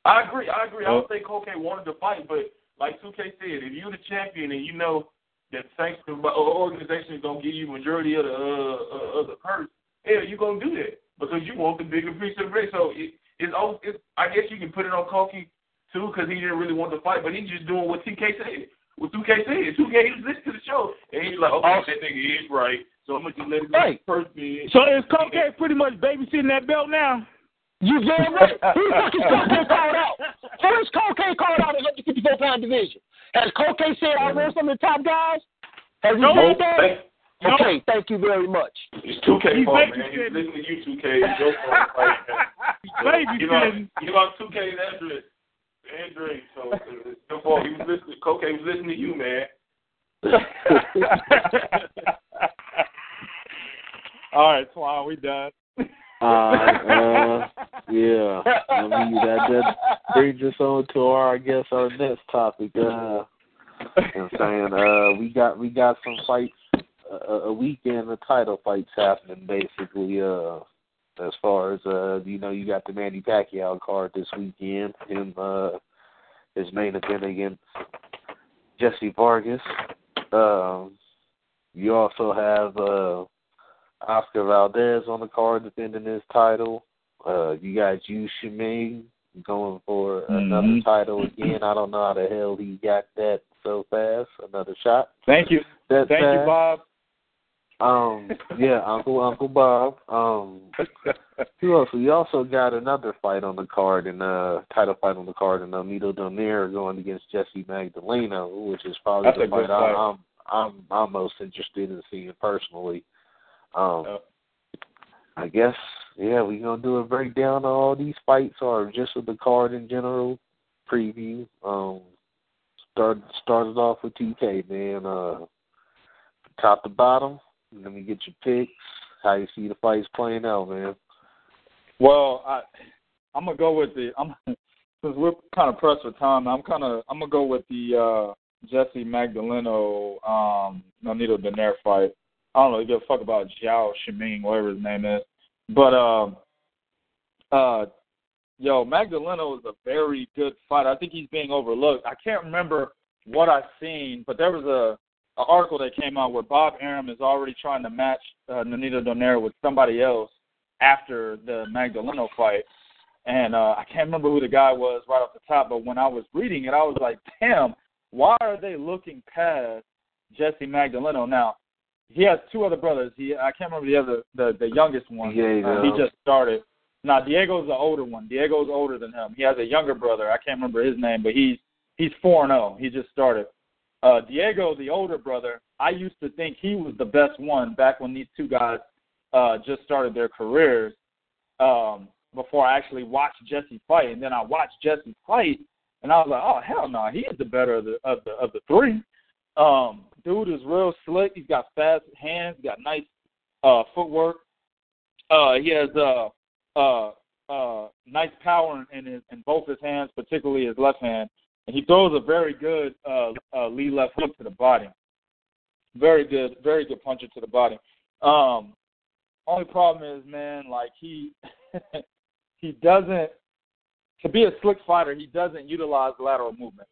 I agree. I agree. I don't think Cocaine wanted to fight, but like 2K said, if you're the champion and you know that sanction organization is gonna give you majority of the uh, uh, of the purse, hell, you're gonna do that because you want the bigger piece of the bread. So it, it's, all- it's I guess you can put it on Cokie too because he didn't really want to fight, but he's just doing what 2K said. What 2K said. 2K was listening to the show and he's like, okay, that nigga is right, so I'm gonna just let him go Right. first. Man. So is Cocaine pretty much babysitting that belt now? You damn right. Who the fuck is Cocaine called out? Who is Cocaine called out in the 154 pound division? Has Cocaine said I want some of the top guys? Has he No, said that? Thank- No. Okay, thank you very much. It's 2K He's fault, man. He's listening to you, 2K. It's your fault. Like, Babysitting. Give out, give out 2K's address. Andre, so it's your fault. He was listening. Cocaine was listening to you, man. All right, Twan, we done. Uh, yeah. I mean, that, that brings us on to our, I guess, our next topic. Uh, I'm saying, uh, we got we got some fights, uh, a weekend of title fights happening, basically. Uh, as far as uh, you know, you got the Manny Pacquiao card this weekend. Him, uh, his main event against Jessie Vargas. Um, you also have uh, Oscar Valdez on the card defending his title. Uh, you got Zou Shiming going for another Mhm. title again. I don't know how the hell he got that so fast. Another shot. Thank you. That Thank fast. you, Bob. Um, yeah, Uncle Uncle Bob. Um, who else? We also got another fight on the card, and uh, title fight on the card, and Nonito Donaire going against Jesse Magdaleno, which is probably That's the good fight, I, fight. I'm I'm I'm most interested in seeing personally. Um. I guess yeah, we gonna do a breakdown of all these fights, or just with the card in general preview. Um, start started off with TK, man. Uh, top to bottom. Let me get your picks. How you see the fights playing out, man? Well, I I'm gonna go with the I'm since we're kind of pressed for time. I'm kind of I'm gonna go with the uh Jessie Magdaleno um Nonito Donaire fight. I don't really give a fuck about Zou Shiming, whatever his name is, but um uh yo Magdaleno is a very good fighter. I think he's being overlooked. I can't remember what I've seen, but there was a an article that came out where Bob Arum is already trying to match uh, Nonito Donaire with somebody else after the Magdaleno fight. And uh, I can't remember who the guy was right off the top, but when I was reading it, I was like, damn, why are they looking past Jessie Magdaleno? Now, he has two other brothers. He I can't remember the other the the youngest one. Diego. Uh, he just started. Now Diego's the older one. Diego's older than him. He has a younger brother. I can't remember his name, but he's he's four and zero. He just started. Uh, Diego, the older brother, I used to think he was the best one back when these two guys uh, just started their careers. Um, before I actually watched Jessie fight, and then I watched Jessie fight, and I was like, oh hell no, he is the better of the of the of the three. Um, dude is real slick. He's got fast hands. He's got nice uh, footwork. Uh, he has uh, uh, uh, nice power in, his in both his hands, particularly his left hand, and he throws a very good uh, uh, lead left hook to the body. Very good, very good puncher to the body. Um, only problem is, man, like he he doesn't to be a slick fighter. He doesn't utilize lateral movement.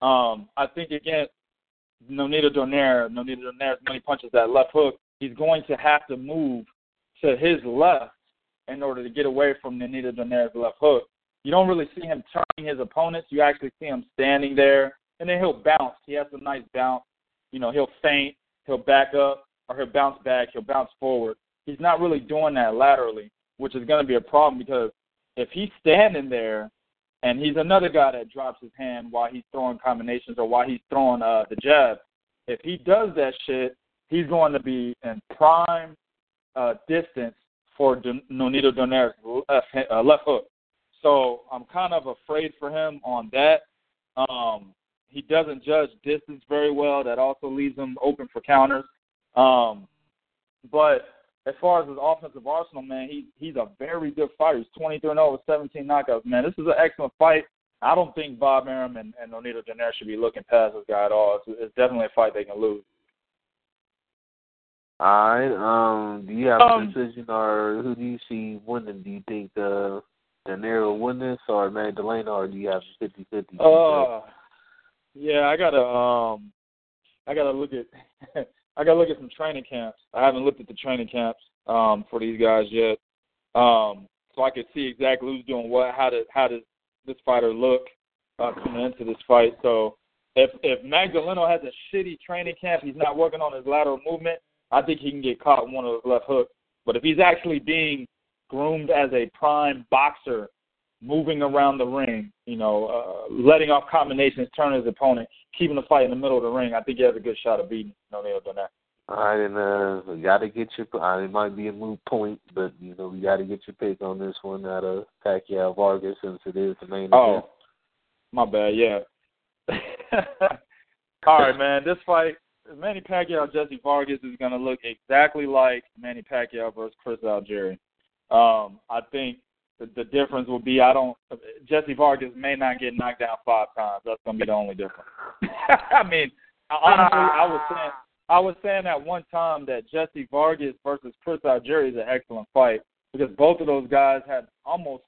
Um, I think against Nonito Donaire, Nonito Donaire, when he punches that left hook, he's going to have to move to his left in order to get away from Nonito Donaire's left hook. You don't really see him turning his opponents. You actually see him standing there, and then he'll bounce. He has a nice bounce. You know, he'll faint, he'll back up, or he'll bounce back, he'll bounce forward. He's not really doing that laterally, which is going to be a problem because if he's standing there and he's another guy that drops his hand while he's throwing combinations or while he's throwing uh, the jab, if he does that shit, he's going to be in prime uh, distance for Nonito Donaire's left, uh, left hook. So I'm kind of afraid for him on that. Um, he doesn't judge distance very well. That also leaves him open for counters. Um, but as far as his offensive arsenal, man, he he's a very good fighter. He's 23 and 0 with 17 knockouts. Man, this is an excellent fight. I don't think Bob Arum and, and Nonito Donaire should be looking past this guy at all. It's, it's definitely a fight they can lose. All right. Um, do you have Um, a decision, or who do you see winning? Do you think uh, Donaire will win this, or Magdaleno, or do you have a 50-50? Uh, yeah, I gotta um, I gotta look at I gotta look at some training camps. I haven't looked at the training camps um for these guys yet, um, so I could see exactly who's doing what. How does how does this fighter look uh, coming into this fight? So if if Magdaleno has a shitty training camp, he's not working on his lateral movement. I think he can get caught in one of those left hooks. But if he's actually being groomed as a prime boxer, moving around the ring, you know, uh, letting off combinations, turning his opponent, keeping the fight in the middle of the ring, I think he has a good shot of beating Nonito Donaire. All right, and uh, we got to get your. Uh, it might be a moot point, but you know we got to get your pick on this one out of Pacquiao Vargas since it is the main event. Oh, my bad. Yeah. All right, man. This fight, Manny Pacquiao Jessie Vargas is going to look exactly like Manny Pacquiao versus Chris Algieri. Um, I think the, difference will be I don't Jessie Vargas may not get knocked down five times. That's to be the only difference. I mean, honestly, I was saying I was saying at one time that Jessie Vargas versus Chris Algieri is an excellent fight because both of those guys had almost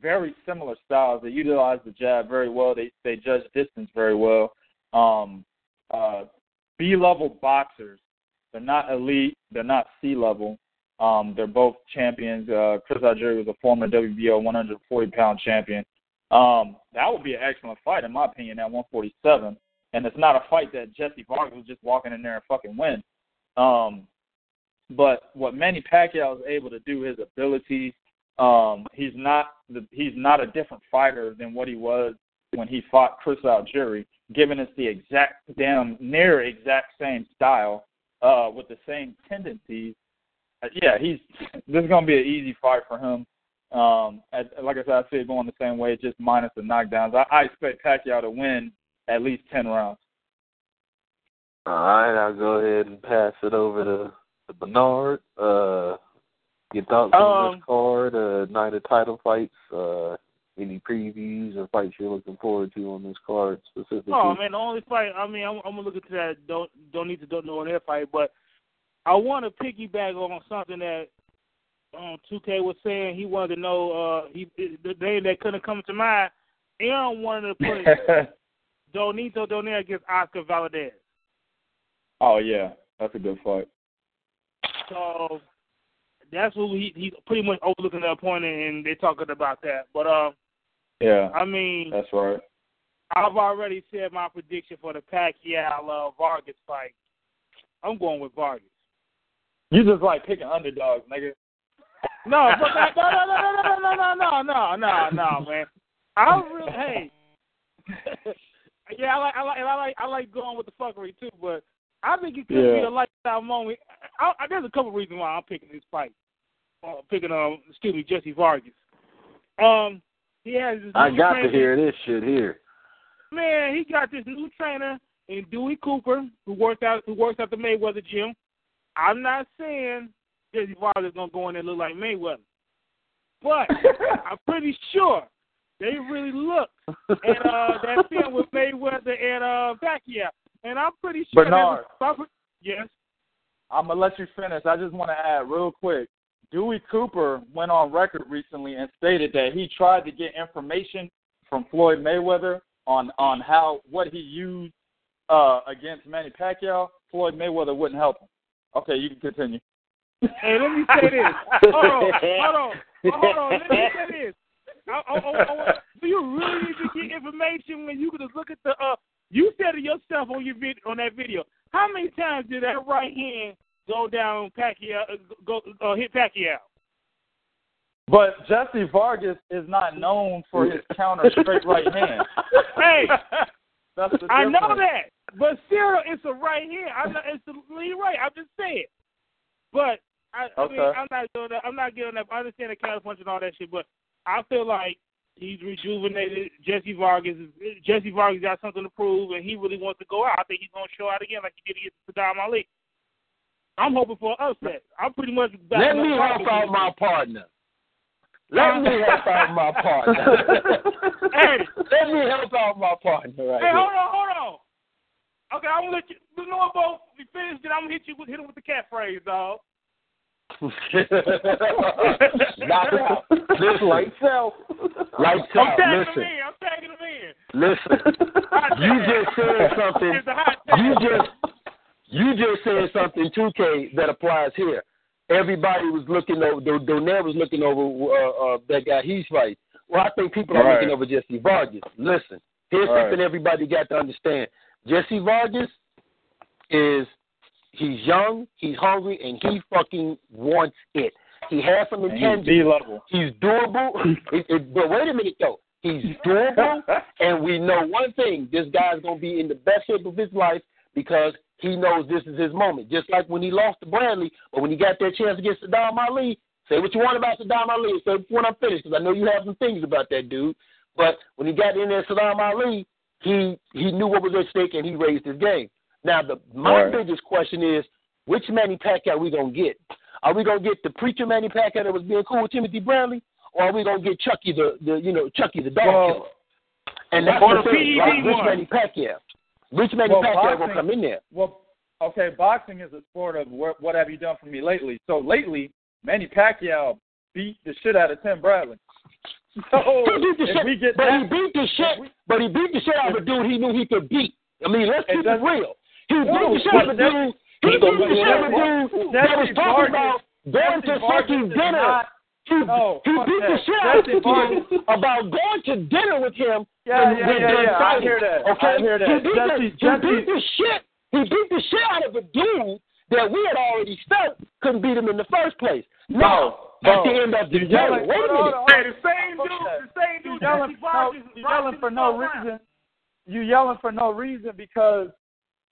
very similar styles. They utilize the jab very well. They they judge distance very well. Um, uh, B level boxers. They're not elite. They're not C level. Um, they're both champions. Uh, Chris Algieri was a former WBO 140 pound champion. Um, that would be an excellent fight, in my opinion, at 147. And it's not a fight that Jessie Vargas was just walking in there and fucking win. Um, but what Manny Pacquiao is able to do, his abilities, um, he's not the, he's not a different fighter than what he was when he fought Chris Algieri, giving us the exact damn near exact same style uh, with the same tendencies. Uh, yeah, he's this is gonna be an easy fight for him. Um, as, like I said, I see it going the same way, just minus the knockdowns. I, I expect Pacquiao to win at least ten rounds. All right, I'll go ahead and pass it over to, to Bernard. Uh, your thoughts on Um, this card, uh, night of title fights, uh, any previews or fights you're looking forward to on this card specifically? Oh man, the only fight. I mean, I'm, I'm gonna look into that. Don't don't need to don't know on that fight, but I want to piggyback on something that um, 2K was saying. He wanted to know. Uh, he the name that couldn't come to mind. Arum wanted to put Nonito Donaire against Oscar Valdez. oh yeah, that's a good fight. So that's what he he pretty much overlooking the opponent, and they're talking about that. But um, Yeah, I mean, that's right. I've already said my prediction for the Pacquiao uh, Vargas fight. I'm going with Vargas. You just like picking underdogs, nigga. No, but that, no, no, no, no, no, no, no, no, no, no, man. I really, hey, yeah, I like, I like, and I like, I like going with the fuckery too. But I think it could be a lifestyle moment. I, I, there's a couple reasons why I'm picking this fight. Uh, picking, um, excuse me, Jessie Vargas. Um, he has. This I new got to hear this shit here. Man, he got this new trainer in Dewey Cooper who works out who works at the Mayweather gym. I'm not saying Jesse is gonna go in there and look like Mayweather, but I'm pretty sure they really looked at uh, that film with Mayweather and uh, Pacquiao, and I'm pretty sure. Bernard. That's, yes. I'm gonna let you finish. I just want to add real quick. Dewey Cooper went on record recently and stated that he tried to get information from Floyd Mayweather on on how what he used uh, against Manny Pacquiao. Floyd Mayweather wouldn't help him. Okay, you can continue. Hey, let me say this. Hold on, hold on, hold on. Let me say this. I, I, I, do you really need to get information when you can just look at the? Uh, you said it yourself on your vid, on that video. How many times did that right hand go down Pacquiao? uh, Go uh, hit Pacquiao? But Jessie Vargas is not known for his counter straight right hand. Hey, That's the I know that, but still, it's a right hand. I know it's the lead right. I'm just saying. But I, I mean, I'm not doing that. I'm not giving that. I understand the counter punch and all that shit, but I feel like he's rejuvenated. Jessie Vargas. Jessie Vargas got something to prove, and he really wants to go out. I think he's going to show out again like he did against Saddam Ali. I'm hoping for an upset. I'm pretty much. Let me help out my partner. Let me help out my partner. Hey. Let me help out my partner right Hey, here. hold on, hold on. Okay, I'm gonna let you. You know what, both we finished it. I'm gonna hit you with hit him with the catchphrase, dog. Knock it out. Listen, Lights out. lights I'm out. tagging Listen, him in. I'm tagging him in. listen. You just said something. It's a hot tag. You just you just said something 2K that applies here. Everybody was looking over. Do- Donaire was looking over uh, uh, that guy he's fighting. Well, I think people are Right. looking over Jessie Vargas. Listen, here's Right. something everybody got to understand. Jessie Vargas is he's young, he's hungry, and he fucking wants it. He has some And he's intangibles. B level. He's durable. It- it- but wait a minute though. He's durable, and we know one thing: this guy's gonna be in the best shape of his life because he knows this is his moment. Just like when he lost to Bradley, but when he got that chance against Saddam Ali, say what you want about Saddam Ali. Say when I'm finished, because I know you have some things about that dude. But when he got in there, Saddam Ali, he he knew what was at stake and he raised his game. Now the my Right. biggest question is, which Manny Pacquiao we gonna get? Are we gonna get the preacher Manny Pacquiao that was being cool with Timothy Bradley, or are we gonna get Chucky the, the you know Chucky the dog Well, killer? And that's or the thing, right? Which. Manny Pacquiao? Which Manny Well, Pacquiao boxing- come in there? Well, okay, boxing is a sport of what, what have you done for me lately? So lately, Manny Pacquiao beat the shit out of Tim Bradley. So He beat the shit, but that, he beat the shit. But he beat the shit out of a dude he knew he could beat. I mean, let's keep it real. He beat the shit out of a dude. He beat the shit out of a dude that was talking about going to Jesse fucking dinner. not- He, No, he fuck beat the shit out of Jesse the Vargas- dude about going to dinner with him. Yeah, when- yeah, when yeah, they're yeah. I fighting, hear that. Okay, I hear that. He beat, Jesse- the, he beat the shit. He beat the shit out of a dude that we had already felt couldn't beat him in the first place. Now, Bro, at the end of the you day, yelling- wait a hold on, minute. hold on. Hey, the same dude, the same dude. You yelling, no, you rocked yelling for no around. reason. You yelling for no reason because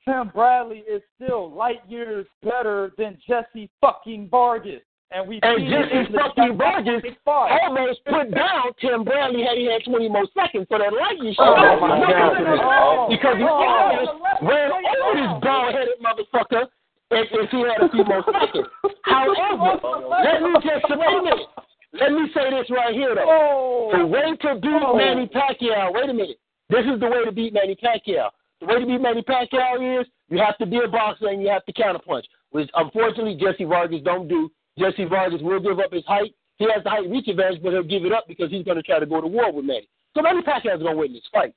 Tim Bradley is still light years better than Jessie fucking Vargas. And we And seen it Jessie in the fucking Vargas Big fight. almost put down Tim Bradley had he had 20 more seconds for that lightning oh shot. Oh, my my God. God. Because he Oh. almost ran over this bald-headed motherfucker if, if he had a few more seconds. However, let me just wait a minute. Let me say this right here, though. Oh. The way to beat Oh. Manny Pacquiao, wait a minute. This is the way to beat Manny Pacquiao. The way to beat Manny Pacquiao is you have to be a boxer and you have to counterpunch, which unfortunately Jessie Vargas don't do. Jessie Vargas will give up his height. He has the height reach advantage, but he'll give it up because he's going to try to go to war with Manny. So Manny Pacquiao's going to win this fight.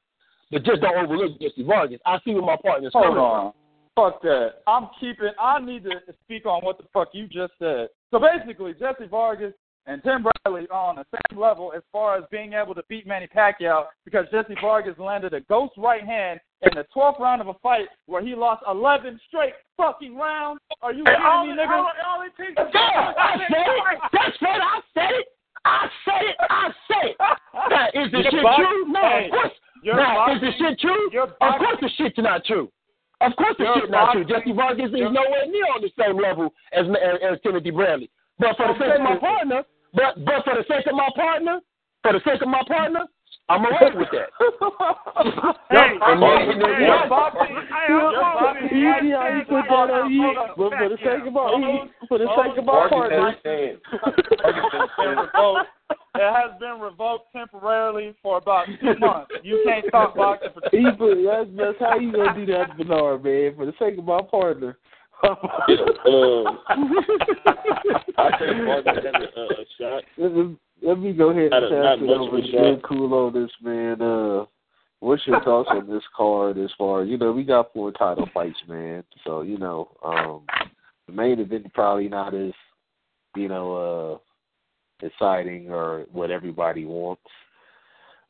But just don't overlook Jessie Vargas. I see what my partner's Hold coming on. Fuck that. I'm keeping. I need to speak on what the fuck you just said. So basically, Jessie Vargas and Tim Bradley are on the same level as far as being able to beat Manny Pacquiao because Jessie Vargas landed a ghost right hand in the 12th round of a fight where he lost 11 straight fucking rounds. Are you kidding all, me, it- nigga? all, all it takes is Yeah, I said it. That's what I said it. I said it. I said it. Now, is the Your shit true? No, hey, of course. Now, is the shit true? Of course the shit's not true. Of course Your shit's not true. Jessie Vargas is nowhere near on the same level as, as, as Timothy Bradley. But for the sake of my partner, but but for the sake of my partner, for the sake of my partner, I'm alright with that. Hey, And then- and then- hey, your boxing- Hey, your hold on. Easy how you put that on you. Hold on. But for the sake of my, Hold for the sake of my Vargas partners. It's been revoked. It has been revoked temporarily for about two months. You can't talk boxing for two he put, that's that's how you gonna do that, Bernard, man. For the sake of my partner. Um, I think Vargas has a, a shot. Let, me, go ahead and pass it over to Jay. Cool on this, man. Uh, what's your thoughts on this card as far you know, we got four title fights, man. So, you know, um the main event probably not as, you know, uh exciting or what everybody wants.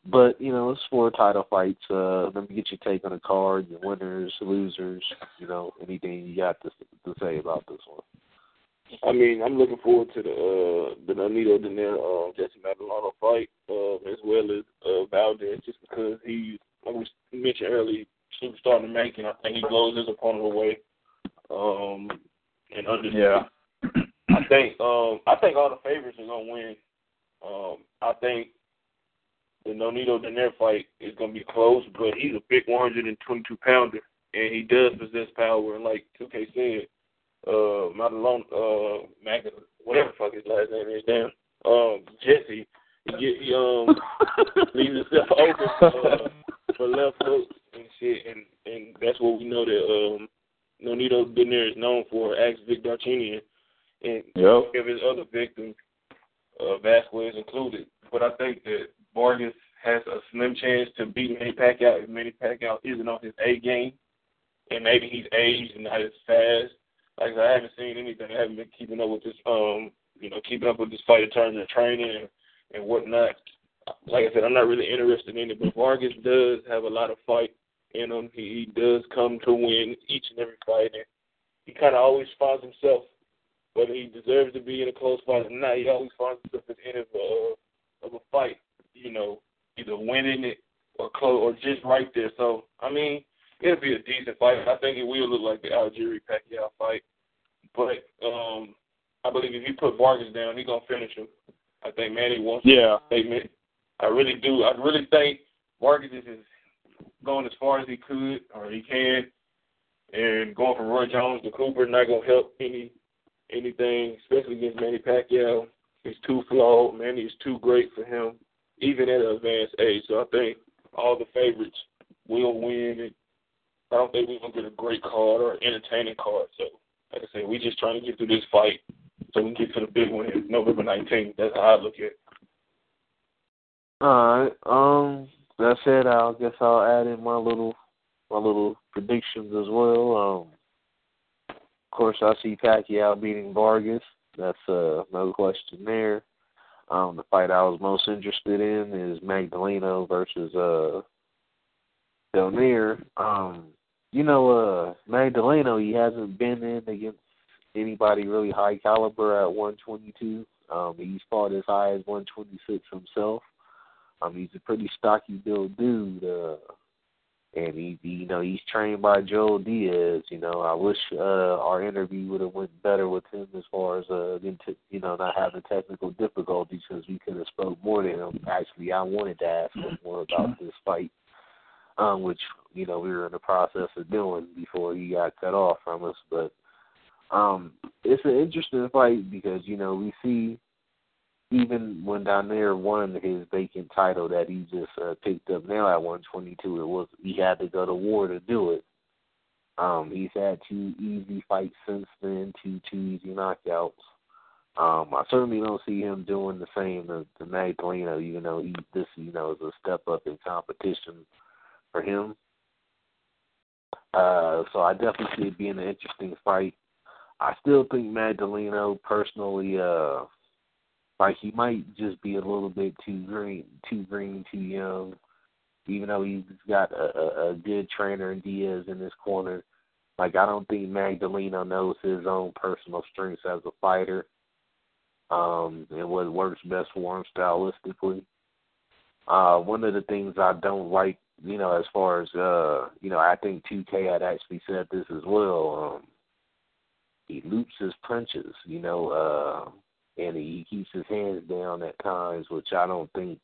But, you know, it's four title fights. Uh let me get your take on the card, your winners, losers, you know, anything you got to to say about this one. I mean, I'm looking forward to the uh, the Nonito Donaire uh, Jessie Magdaleno fight, uh, as well as uh, Valdez, just because he, like we mentioned earlier, superstar in the making. I think he blows his opponent away. Um, and under Yeah. I think um, I think all the favorites are gonna win. Um, I think the Nonito Donaire fight is gonna be close, but he's a big 122 pounder, and he does possess power. And like 2K said, uh Madelon uh Mac whatever the fuck his last name is, damn. Um Jessie he, he um leaves himself open for, uh, for left hooks and shit and and that's what we know that um Nonito Donaire is known for, ask Vic Darchinyan and Yep. of his other victims, uh, Vasquez included. But I think that Vargas has a slim chance to beat Manny Pacquiao if Manny Pacquiao isn't on his A game, and maybe he's aged and not as fast. Like I haven't seen anything. I haven't been keeping up with this, um, you know, keeping up with this fight in terms of training and, and whatnot. Like I said, I'm not really interested in it, but Vargas does have a lot of fight in him. He, he does come to win each and every fight, and he kind of always finds himself whether he deserves to be in a close fight or not, he always finds himself at the end of a of a fight, you know, either winning it or close or just right there. So I mean, it'll be a decent fight. I think it will look like the Algieri Pacquiao fight, but um, I believe if you put Vargas down, he's gonna finish him. I think Manny wants Yeah. statement. I really do. I really think Vargas is going as far as he could or he can, and going from Roy Jones to Cooper not gonna help any anything, especially against Manny Pacquiao. He's too flawed. Manny is too great for him, even at an advanced age. So I think all the favorites will win. And I don't think we're gonna get a great card or an entertaining card. So, like I said, we're just trying to get through this fight so we can get to the big one November 19th. That's how I look at it. All right. Um, that said, I guess I'll add in my little my little predictions as well. Um, of course, I see Pacquiao beating Vargas. That's uh, no question there. Um, the fight I was most interested in is Magdaleno versus uh, Donaire. Um, you know, uh, Magdaleno, he hasn't been in against anybody really high caliber at 122. Um, he's fought as high as 126 himself. Um, he's a pretty stocky built dude, uh, and he, he, you know, he's trained by Joel Diaz. You know, I wish uh, our interview would have went better with him as far as uh, into, you know, not having technical difficulties because we could have spoke more to him. Actually, I wanted to ask him more about this fight, um, which you know we were in the process of doing before he got cut off from us. But um, it's an interesting fight because you know we see even when Donaire won his vacant title that he just uh, picked up now at 122, it was he had to go to war to do it. Um, he's had two easy fights since then, two two easy knockouts. Um, I certainly don't see him doing the same to, to Magdaleno, even though he this you know is a step up in competition for him. Uh, so I definitely see it being an interesting fight. I still think Magdaleno personally, uh, like he might just be a little bit too green, too green, too young. Even though he's got a, a, a good trainer in Diaz in his corner, like I don't think Magdaleno knows his own personal strengths as a fighter, um, and what works best for him stylistically. Uh, one of the things I don't like, you know, as far as uh, you know, I think 2K had actually said this as well. Um, he loops his punches, you know, uh, and he keeps his hands down at times, which I don't think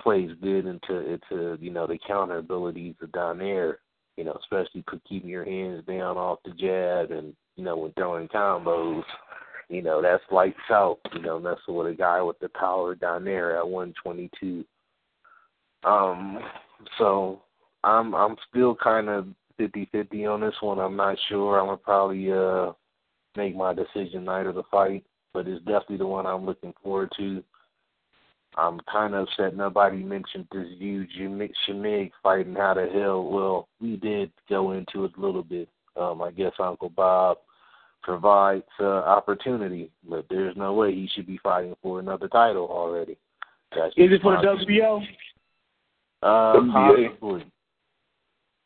plays good into into you know the counter abilities of Donaire. You know, especially for keeping your hands down off the jab and you know when throwing combos. You know that's lights out. You know messing with a guy with the power down there at 122. Um, so I'm I'm still kind of fifty fifty on this one. I'm not sure. I'm gonna probably uh make my decision night of the fight, but it's definitely the one I'm looking forward to. I'm kind of upset nobody mentioned this huge Shamig fight and how the hell. Well, we did go into it a little bit. Um, I guess Uncle Bob provides uh, opportunity, but there's no way he should be fighting for another title already. That's Is it for the. WBO? Uh, possibly.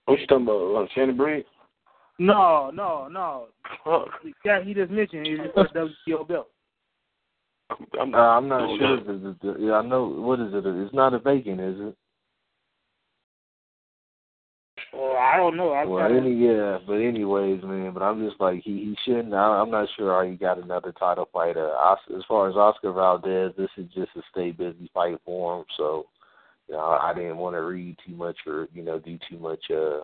What you talking about? Uh, Shannon Briggs? No, no, no. Fuck. Yeah, he just mentioned is it for the WBO belt? I'm, Uh, I'm not sure. If it's, it's- yeah, I know. What is it? It's not a vacant, is it? Well, I don't know. I Well, kinda- any yeah, but anyways, man. But I'm just like he he shouldn't. I, I'm not sure how he got another title fighter. Os, as far as Oscar Valdez, this is just a stay busy fight for him. So, you know, I didn't want to read too much or you know do too much uh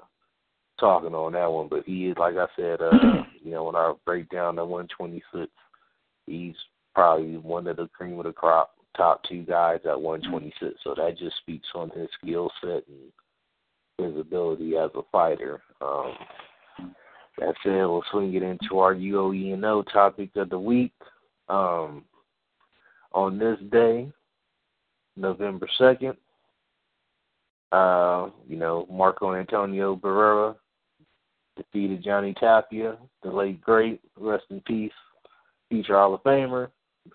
talking on that one, but he is like I said, uh, you know, when I break down the 126, he's probably one of the cream of the crop, top two guys at 126. So that just speaks on his skill set and his ability as a fighter. Um, that said, we'll swing it into our UOE topic of the week. Um, on this day, November 2nd, uh, you know, Marco Antonio Barrera defeated Johnny Tapia, the late great, rest in peace, future Hall of Famer,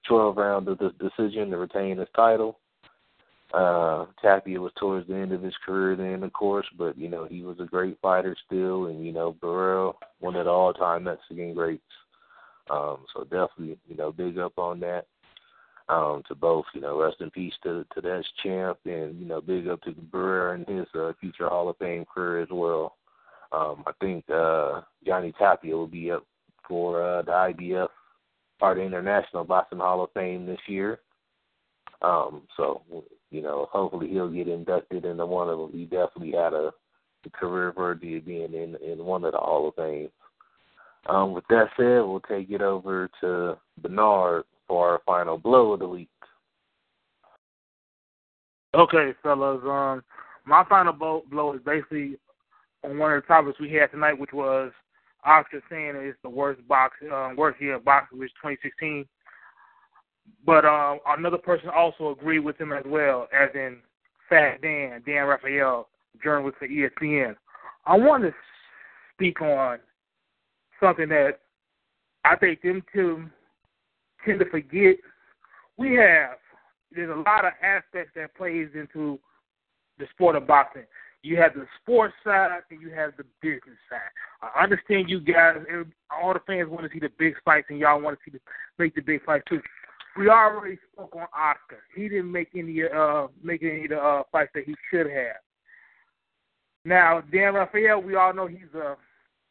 12 round of the decision to retain his title. Uh, Tapia was towards the end of his career then, of course, but you know he was a great fighter still, and you know Barrera, one of the all-time Mexican greats. Um, so definitely, you know, big up on that. Um, to both, you know, rest in peace to to that champ, and you know, big up to Barrera and his uh, future Hall of Fame career as well. Um, I think uh, Johnny Tapia will be up for uh, the IBF the International Boxing Hall of Fame this year. Um, so, you know, hopefully he'll get inducted into one of them. He definitely had a, a career worthy of being in in one of the Hall of Fames. Um, with that said, we'll take it over to Bernard for our final blow of the week. Okay, fellas. Um, my final blow, blow is basically on one of the topics we had tonight, which was Oscar saying it's the worst box, uh, worst year of boxing, which 2016. But uh, another person also agreed with him as well, as in Fat Dan, Dan Rafael, journalist for ESPN. I want to speak on something that I think them two tend to forget. We have there's a lot of aspects that plays into the sport of boxing. You have the sports side and you have the business side. I understand you guys, all the fans want to see the big fights and y'all want to see the make the big fights too. We already spoke on Oscar. He didn't make any uh make any of the uh, fights that he should have. Now Dan Rafael, we all know he's a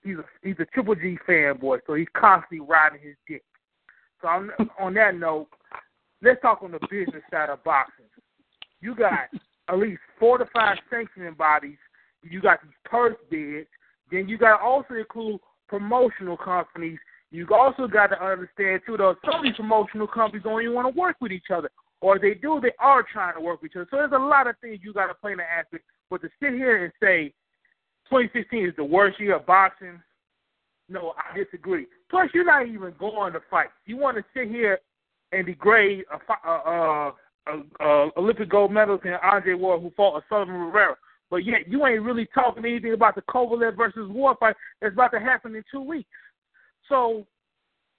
he's a he's a Triple G fanboy, so he's constantly riding his dick. So on, on that note, let's talk on the business side of boxing. You got at least four to five sanctioning bodies. You got these purse bids. Then you got to also include promotional companies. You also got to understand too, though, some of these promotional companies don't even want to work with each other, or they do, they are trying to work with each other. So there's a lot of things you got to play in the aspect. But to sit here and say 2016 is the worst year of boxing, no, I disagree. Plus, you're not even going to fight. You want to sit here and degrade a, a, a uh, Olympic gold medalist in Andre Ward who fought a Sullivan Barrera. But yet you ain't really talking anything about the Kovalev versus Ward fight that's about to happen in two weeks. So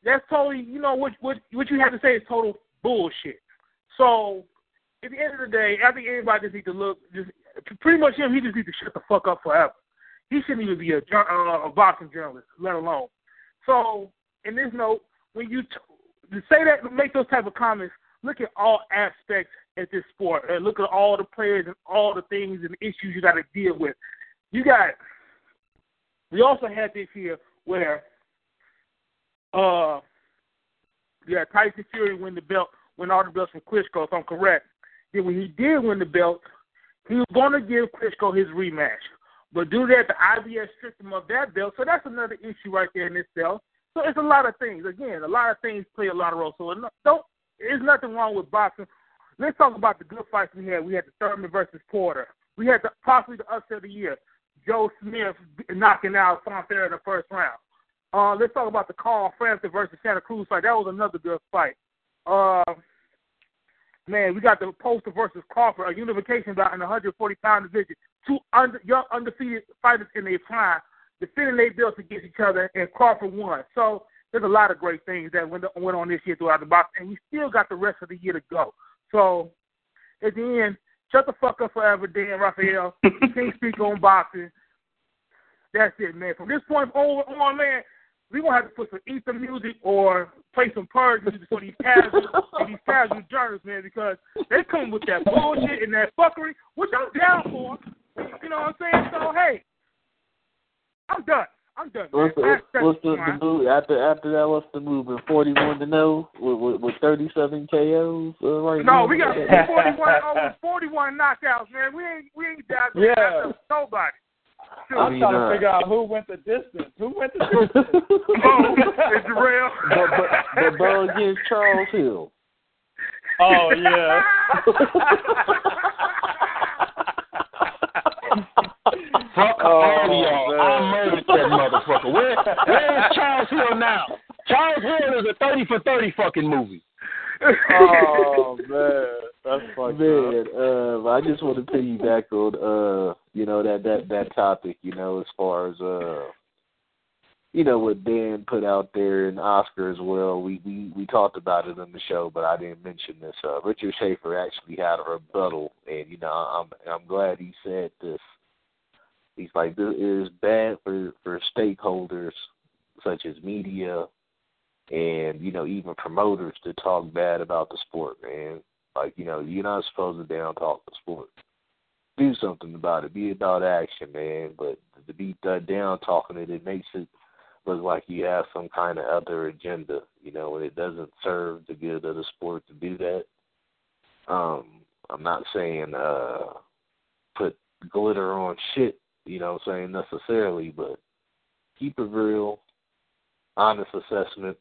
that's totally, you know, what what what you have to say is total bullshit. So at the end of the day, I think everybody just needs to look. Just pretty much him, he just needs to shut the fuck up forever. He shouldn't even be a, uh, a boxing journalist, let alone. So in this note, when you t- say that, make those type of comments, look at all aspects at this sport and look at all the players and all the things and issues you got to deal with. You got. We also had this year where uh yeah Tyson Fury win the belt, win all the belts from Klitschko, if I'm correct. Then when he did win the belt, he was going to give Klitschko his rematch. But due to that, the IBF stripped him of that belt, so that's another issue right there in itself. So it's a lot of things. Again, a lot of things play a lot of roles. So don't there's nothing wrong with boxing. Let's talk about the good fights we had. We had the Thurman versus Porter. We had the, possibly the upset of the year, Joe Smith knocking out Fonfara in the first round. Uh, let's talk about the Carl Frampton versus Santa Cruz fight. That was another good fight. Uh, man, we got the Postol versus Crawford, a unification bout in the 140 pound division. Two under, young undefeated fighters in their prime defending their belts against each other, and Crawford won. So there's a lot of great things that went, went on this year throughout the box, and we still got the rest of the year to go. So at the end, shut the fuck up forever, Dan Rafael. you can't speak on boxing. That's it, man. From this point on, man, we're gonna have to put some ether music or play some purge music for these casual and these casual journalists, man, because they come with that bullshit and that fuckery, which I'm down for. You know what I'm saying? So hey, I'm done. I'm done. What's the, what's the, the move after after that? What's the movement? Forty one to know with with, with thirty seven KOs uh, right No, now? we got forty one. oh, forty one knockouts, man. We ain't we ain't down yeah. nobody. Too. I'm mean, trying to figure out who went the distance. Who went the distance? oh, it's real. but, but, but Bo against Charles Hill. oh yeah. Fuck Oh, all y'all. man. I murdered that motherfucker. Where, where is Charles Hill now? Charles Hill is a 30 for 30 fucking movie. oh man, that's fucked Man, uh, I just want to piggyback on uh, you know, that that that topic, you know, as far as uh you know what Dan put out there and Oscar as well. We we we talked about it on the show, but I didn't mention this. Uh, Richard Schaefer actually had a rebuttal, and you know I'm I'm glad he said this. He's like, this is bad for for stakeholders such as media and you know even promoters to talk bad about the sport, man. Like you know you're not supposed to down talk the sport. Do something about it. Be about action, man. But to be down talking it, it makes it look like you have some kind of other agenda, you know, and it doesn't serve the good of the sport to do that. Um, I'm not saying uh put glitter on shit, you know saying, necessarily, but keep it real, honest assessment,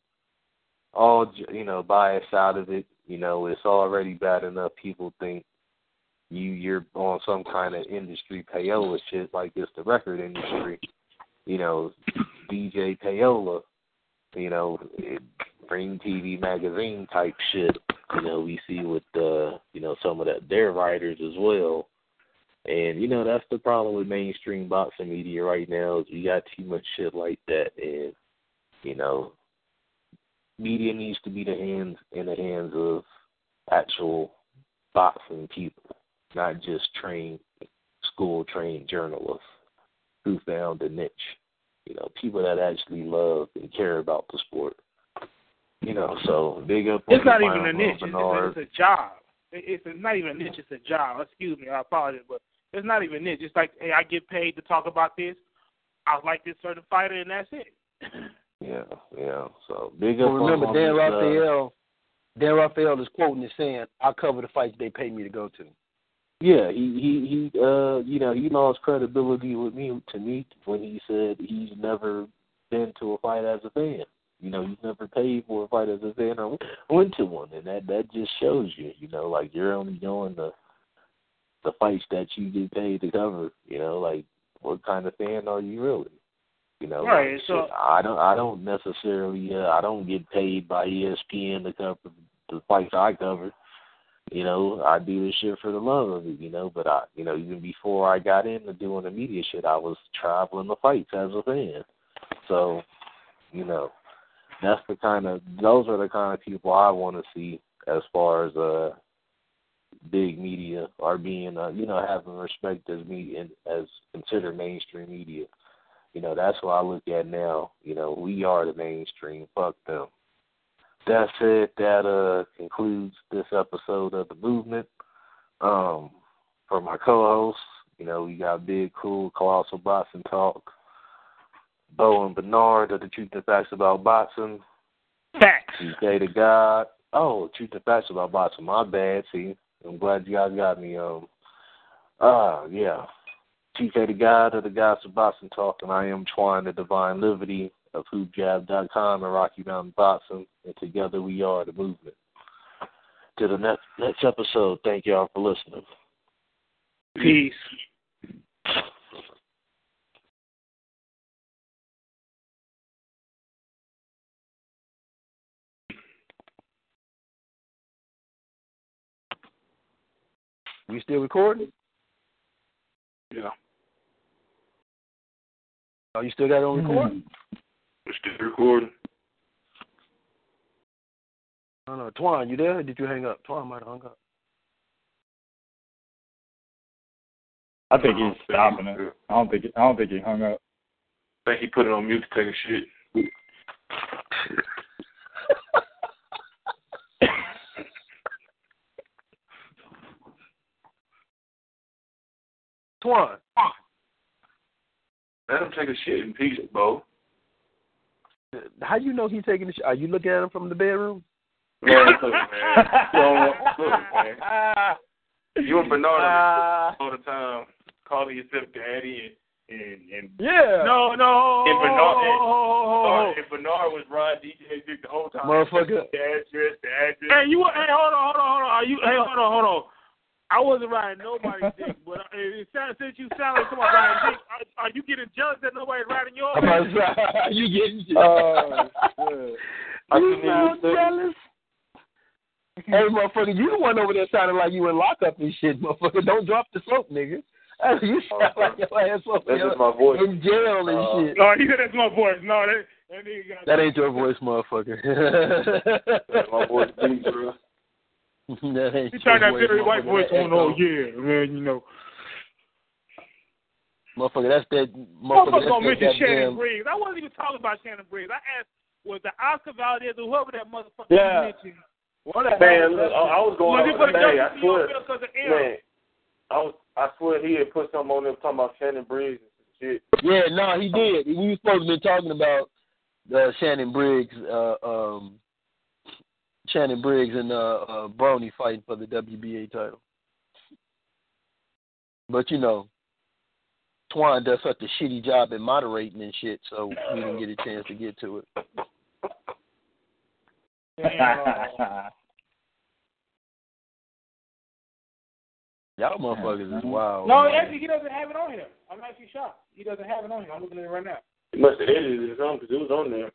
all you know, bias out of it. You know, it's already bad enough people think you you're on some kind of industry payola shit like it's the record industry. You know, DJ Payola, you know, it, Ring TV magazine type shit. You know, we see with uh, you know, some of that their writers as well. And you know, that's the problem with mainstream boxing media right now is we got too much shit like that and you know, media needs to be the hands in the hands of actual boxing people, not just trained school trained journalists who found a niche. You know, people that actually love and care about the sport. You know, so big up. It's not even a niche. It's, it's, a, job. It- It's a, not even a niche. It's a job. Excuse me. I apologize, but it's not even a niche. It's like, hey, I get paid to talk about this. I like this certain fighter, and that's it. Yeah, yeah. So big up. Well, remember, Dan uh, Rafael, Dan Rafael is quoting and saying, "I cover the fights they pay me to go to." Yeah, he he he uh you know, he lost credibility with me to me when he said he's never been to a fight as a fan. You know, he's never paid for a fight as a fan or went to one and that that just shows you, you know, like you're only going to the fights that you get paid to cover, you know, like what kind of fan are you really? You know, Right, like, so- I don't I don't necessarily uh, I don't get paid by ESPN to cover the fights I cover you know, I do this shit for the love of it, you know, but I you know, even before I got into doing the media shit, I was traveling the fights as a fan. So, you know, that's the kind of those are the kind of people I want to see as far as uh big media are being uh, you know having respect as media as considered mainstream media. You know, that's what I look at now. You know, we are the mainstream. Fuck them. That said, that uh concludes this episode of the movement. Um, for my co-hosts, you know, we got Big Cool, Colossal Boxing Talk, Bo and Bernard of the Truth and Facts About Boxing, Facts. TK to God. Oh, Truth and Facts About Boxing. My bad. See, I'm glad you guys got me. Um, ah, yeah. TK the God of the Gods of Boxing Talk, and I am Twine the Divine Liberty of HoopJab.com and Rocky Mountain Boxing, and together we are the movement. To the next next episode. Thank y'all for listening. Peace. We still recording? Yeah. Oh, you still got it on record? Mm-hmm. We're still recording. I don't know. Twan, you there? Or did you hang up? Twan might have hung up. I think he's stopping it. I don't think. I don't think he hung up. I think he put it on mute to take a shit. Twan. Let him take a shit in peace, Bo. How do you know he's taking the shit? Are you looking at him from the bedroom? Man, look, man. You, look, man. you and Bernard Ah. all the time calling yourself daddy and, and, and and Yeah. No, no. And Bernard, and, Oh, and Bernard was riding DJ Dick the whole time. Motherfucker. The address, the address. Hey, you. Hey, hold on, hold on, hold on. Are you? Hey, hold on, hold on. I wasn't riding nobody's dick, but uh, it sounds since you sound like somebody riding dick, are, are you getting jealous that nobody's riding yours? I'm about to say, you getting Oh, shit. I you couldn't sound jealous. Hey, motherfucker, you the one over there sounding like you in lockup and shit, motherfucker. Don't drop the soap, nigga. You sound like your ass over That's there just my voice. in jail and Uh, shit. No, he said that's my voice. No, that that nigga got That ain't your voice, motherfucker. That's my voice deep, bro. that He tried your that very motherfucker. white voice That on. Oh echo. yeah, man. You know, Motherfucker, that's that motherfucker motherfucker. gonna mention Shannon goddamn. Briggs. I wasn't even talking about Shannon Briggs. I asked was the Oscar Valdez or whoever that motherfucker Yeah. you mentioned. What the hell Man, look, I, I was going Was it on for the today. I swear, because of L? man, I was, I swear he had put something on there talking about Shannon Briggs and some shit. Yeah, no, he did. We were supposed to be talking about uh, Shannon Briggs, uh, um, Shannon Briggs and uh, uh, Brownie fighting for the WBA title. But you know, Twan does such a shitty job at moderating and shit, so we didn't get a chance to get to it. Y'all motherfuckers is wild. No, man. actually, he doesn't have it on here. I'm actually shocked. He doesn't have it on here. I'm looking at it right now. He must have edited it or something because it was on there.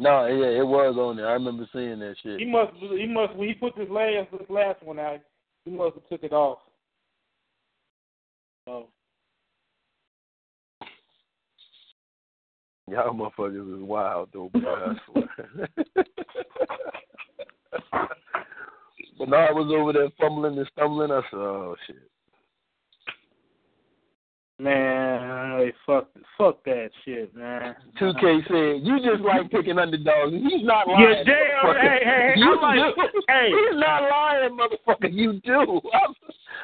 No, yeah, it was on there. I remember seeing that shit. He must. He must. When he put this last this last one out, he must have took it off. So Y'all motherfuckers is wild though, swear. but now I was over there fumbling and stumbling. I said, oh shit. Man, hey, fuck, fuck that shit, man. 2K said, you just like picking underdogs. He's not lying. Yeah, damn. motherfucker. Hey, hey, hey. You I'm like, do. hey. He's not lying, motherfucker. You do. I'm,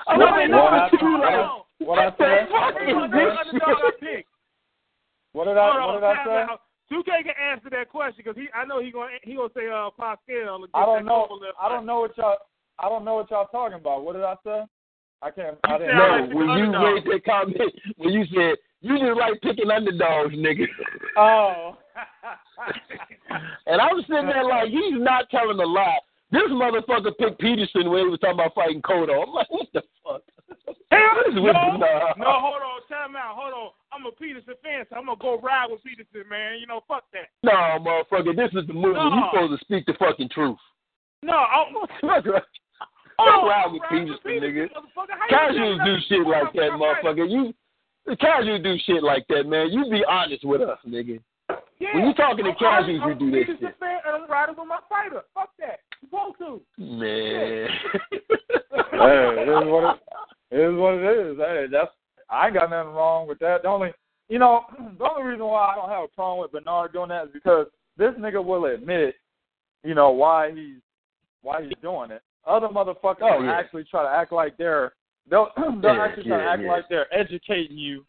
I'm No, like, no, no, what it's happened? you like, What I what the said? fuck Hey, what I shit? picked? What did I? Hold What did I time say? out. 2K can answer that question because he, I know he gonna he gonna say uh Pascal. I don't know. I don't know what y'all. I don't know what y'all talking about. What did I say? I can't. I didn't. No, when you underdog. made that comment, when you said, you just like picking underdogs, nigga. Oh. And I was sitting there like, he's not telling a lie. This motherfucker picked Peterson when he was talking about fighting Cotto. I'm like, what the fuck? Hell, What is no, with you now? no, hold on, time out, hold on. I'm a Peterson fan, so I'm gonna go ride with Peterson, man. You know, fuck that. No, motherfucker, this is the movie. No. You supposed to speak the fucking truth. No, I'm. Fuck right. Oh, Don't ride with ride Peterson, with nigga. motherfucker. How you Casuals do shit like that, motherfucker. You casuals do shit like that, man. You be honest with us, nigga. Yeah. When you talking to I'm casuals, I'm you do this shit. fan, and I'm riding with my fighter. Fuck that. You supposed to. Man. Hey, it is what it, it is. What it is. Hey, that's. I ain't got nothing wrong with that. The only, you know, the only reason why I don't have a problem with Bernard doing that is because this nigga will admit, you know, why he's why he's doing it. Other motherfuckers Oh, yeah. actually try to act like they're they'll they'll Yeah, actually try to act yeah. like they're educating you,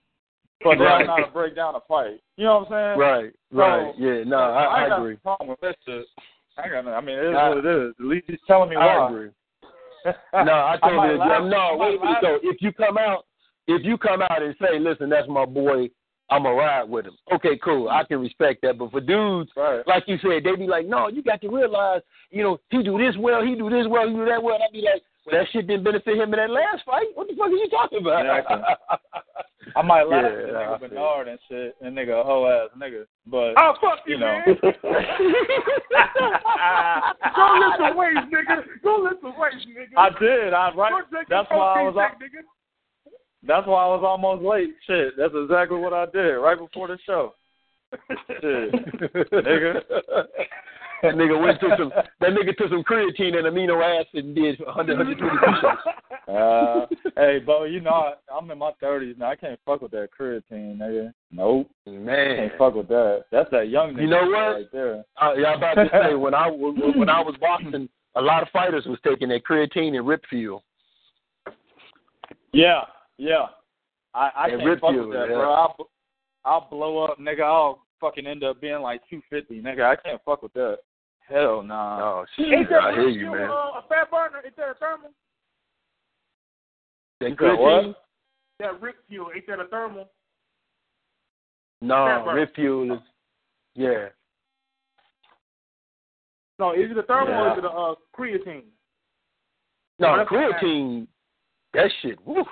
but they're don't to break down a fight. You know what I'm saying? right, right. Yeah, no, I, I, I got agree. a problem with that shit. I got no, I mean, it is I- what it is. At least he's telling me I agree. No, I totally might agree. no, wait a minute laugh. though. If you come out, if you come out and say, "Listen, that's my boy," I'ma ride with him. Okay, cool. I can respect that. But for dudes, Right. like you said, they be like, "No, you got to realize, you know, he do this well, he do this well, he do that well." And I be like, "Well, that shit didn't benefit him in that last fight. What the fuck are you talking about?" I might laugh Yeah, at nigga Bernard and shit, and nigga a whole ass nigga. But Oh fuck you, You know. man. Go lift some weights, nigga. Go lift some weights, nigga. I did. I right. That's why I was. protein al- shake, nigga. That's why I was almost late. Shit. That's exactly what I did right before the show. Shit. Nigga. That nigga went to some. That nigga took some creatine and amino acid and did 100, 120 push-ups. Uh, hey, Bo, you know I, I'm in my thirties now. I can't fuck with that creatine, nigga. Nope. Man, Can't fuck with that. That's that young nigga You know what? right there. Uh, yeah, I'm about to say when I when, when I was boxing, a lot of fighters was taking that creatine and rip fuel. Yeah, yeah. I, I And can't rip fuck you, with that, yeah. bro. I'll, b- I'll blow up, nigga. I'll fucking end up being like 250, nigga. I can't fuck with that. Hell nah. Oh Ain't shit! that I hear Rick you, Fuel, man. Uh, a fat burner? Ain't that a thermal? That You said what? creatine. That Rick fuel, ain't that a thermal? No, Fat. Rip Fuel is yeah. No, is it a thermal or is it a uh, creatine? No, No, that's creatine. That shit. Woo.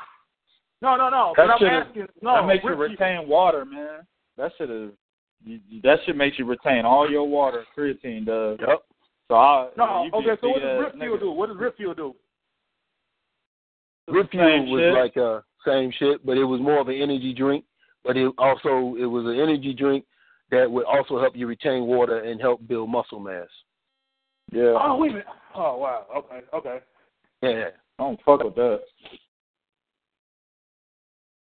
No, no, no. That but I'm asking. No, that makes you retain water, man. That shit is. You, you- that shit makes you retain all your water. Creatine does. Yep. So I. No, okay. So what does Rip Fuel do? What does Rip Fuel do? Rip Fuel was shit. like uh same shit, but it was more of an energy drink. But it also it was an energy drink that would also help you retain water and help build muscle mass. Yeah. Oh wait a minute. Oh wow. Okay. Okay. Yeah. I don't fuck with that.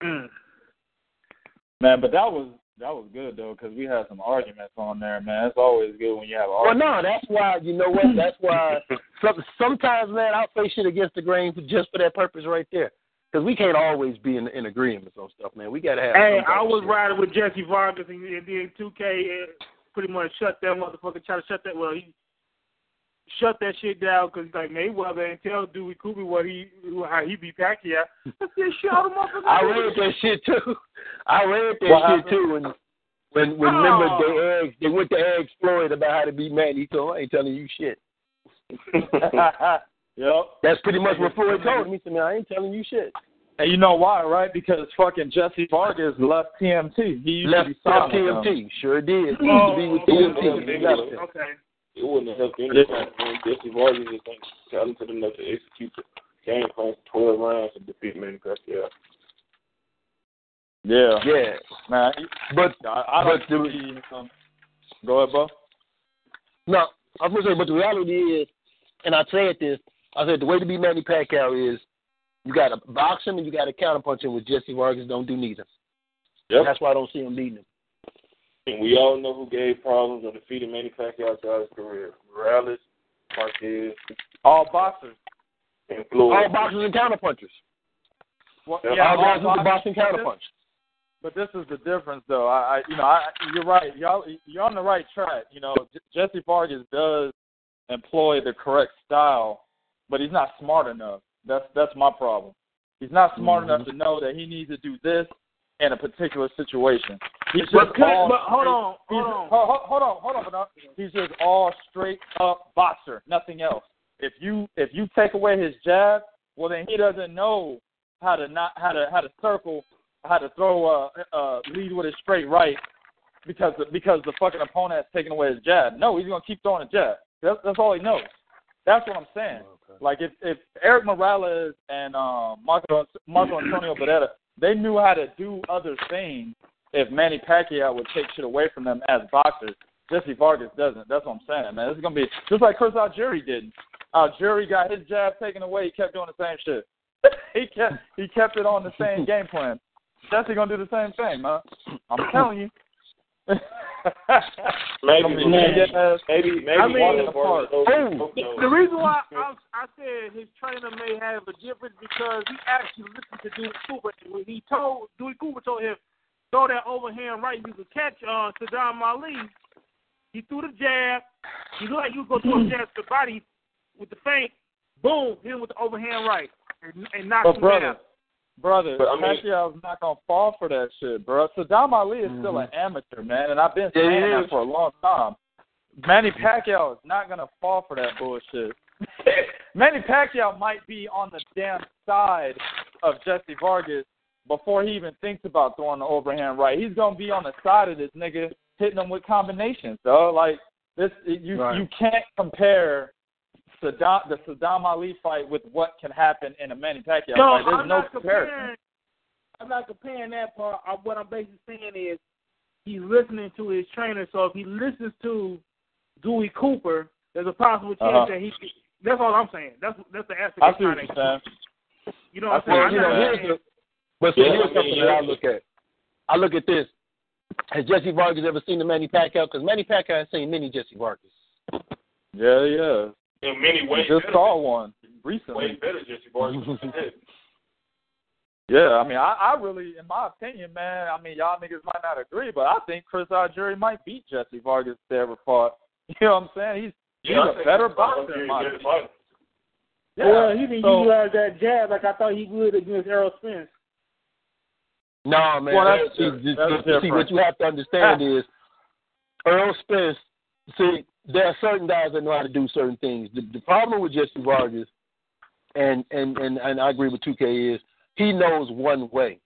Mm. Man, but that was that was good though, because we had some arguments on there, man. It's always good when you have arguments. Well, no, that's why you know what. That's why some, sometimes, man, I'll say shit against the grain for, just for that purpose right there. Because we can't always be in, in agreement on stuff, man. We gotta have. Hey, I was shit. riding with Jessie Vargas and, and then 2K uh, pretty much shut that motherfucker. Try to shut that. Well, he shut that shit down because like Mayweather and tell Dewey Cooper what he how he be Pacquiao. I said, shit, all the motherfuckers. I read that shit too. I read that What shit too. When when when oh. remember Oh. they asked they went to ask Floyd about how to beat Manny. He told him, I ain't telling you shit. yep. That's pretty much what Floyd told me. He said, man, I ain't telling you shit. And you know why, right? Because fucking Jessie Vargas left TMT. He used Left to be signed with them. TMT. Sure did. He Oh, used to be oh. with okay. TMT. He left. Okay. It wouldn't have helped anything. Man. Jessie Vargas just ain't talented enough to execute the game plan for 12 rounds and defeat Manny Pacquiao. Yeah. Yeah. Man, But I, I don't But the- see um, Go ahead, Bo. No, I was gonna say, but the reality is, and I said this, I said the way to beat Manny Pacquiao is you got to box him and you got to counterpunch him. With Jessie Vargas, don't do neither. Yep. That's why I don't see him beating him. And we all know who gave problems on defeating Manny Pacquiao throughout his career. Morales, Marquez, All boxers. and Floyd. All boxers and counterpunchers. Well, Yeah, yeah, all guys all with the boxing boxers, but this- counterpunch. But this is the difference, though. I, I you know, I, you're right. Y'all, you're on the right track. You know, J- Jessie Vargas does employ the correct style, but he's not smart enough. That's that's my problem. He's not smart Mhm. enough to know that he needs to do this in a particular situation. He's just But, all but hold on, He's, hold on. hold, hold on, hold on. He's just all straight up boxer, nothing else. If you if you take away his jab, well then he doesn't know how to not how to how to circle, how to throw a, uh lead with his straight right because the, because the fucking opponent has taken away his jab. No, he's gonna keep throwing a jab. That's that's all he knows. That's what I'm saying. Like if if Erik Morales and um Marco Marco Antonio Barrera, they knew how to do other things if Manny Pacquiao would take shit away from them as boxers. Jessie Vargas doesn't. That's what I'm saying, man. This is gonna be just like Chris Algieri did. Algieri got his jab taken away. He kept doing the same shit. he kept he kept it on the same game plan. Jessie gonna do the same thing, man. I'm telling you. Maybe, I mean, maybe, maybe, maybe I mean- one of the Oh, the, the reason why I, I said his trainer may have a difference because he actually listened to Dewey Cooper. And when he told Dewey Cooper told him throw that overhand right, you could catch uh, Sadam Ali. He threw the jab. He looked like he was going to throw a jab to the body with the feint. Boom, hit him with the overhand right and, and knocked But him brother, down. Brother, But, I mean- Pacquiao's not gonna fall for that shit, bro. Sadam Ali is still mm-hmm. an amateur, man, and I've been Yeah, he saying that is. for a long time. Manny Pacquiao is not gonna fall for that bullshit. Manny Pacquiao might be on the damn side of Jessie Vargas before he even thinks about throwing the overhand right. He's gonna be on the side of this nigga hitting him with combinations, though. Like this, you Right. you can't compare Sadam the Sadam Ali fight with what can happen in a Manny Pacquiao No, fight. There's I'm no not comparison. comparing. I'm not comparing that part. I, what I'm basically saying is he's listening to his trainer. So if he listens to Dewey Cooper, there's a possible chance Uh-huh. that he. could- That's all I'm saying. That's that's the aspect. I I'm see what trying you're to- saying. You know what I I'm see saying? I'm you're not you know, here's saying- the, but see, Yeah, here's I mean, something that I look at. I look at this. Has Jessie Vargas ever seen the Manny Pacquiao? Because Manny Pacquiao has seen many Jessie Vargas. Yeah, yeah. In many We ways, just saw one way recently. better Jessie Vargas. Yeah, I mean, I, I really, in my opinion, man, I mean, y'all niggas might not agree, but I think Chris Algieri might beat Jessie Vargas if they ever fought. You know what I'm saying? He's Yeah, he's a better Chris boxer, Algieri in my better opinion. fighter. Yeah. Well, he didn't so, utilize that jab like I thought he would against Errol Spence. No, man. Well, that- that's see, different. see, That's see, what you have to understand is Earl Spence. See, there are certain guys that know how to do certain things. The, the problem with Jessie Vargas, and and and and I agree with 2K is he knows one way.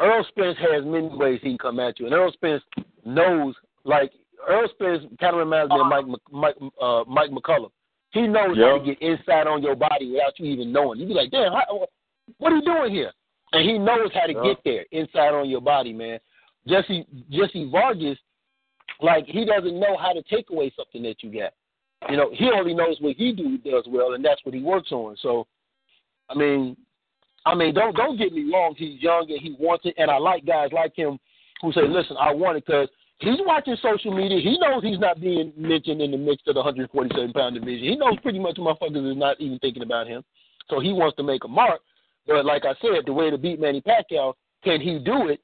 Earl Spence has many ways he can come at you, and Earl Spence knows like Earl Spence kind of reminds me of Mike Mike uh, Mike McCallum. He knows how to get inside on your body without you even knowing. You'd be like, damn, how, what are you doing here? And he knows how to Yeah. get there inside on your body, man. Jessie Jessie Vargas, like he doesn't know how to take away something that you got. You know, he only knows what he do does well, and that's what he works on. So, I mean, I mean, don't don't get me wrong. He's young and he wants it, and I like guys like him who say, "Listen, I want it," because he's watching social media. He knows he's not being mentioned in the mix of the 147 pound division. He knows pretty much motherfuckers is not even thinking about him. So he wants to make a mark. But like I said, the way to beat Manny Pacquiao, can he do it?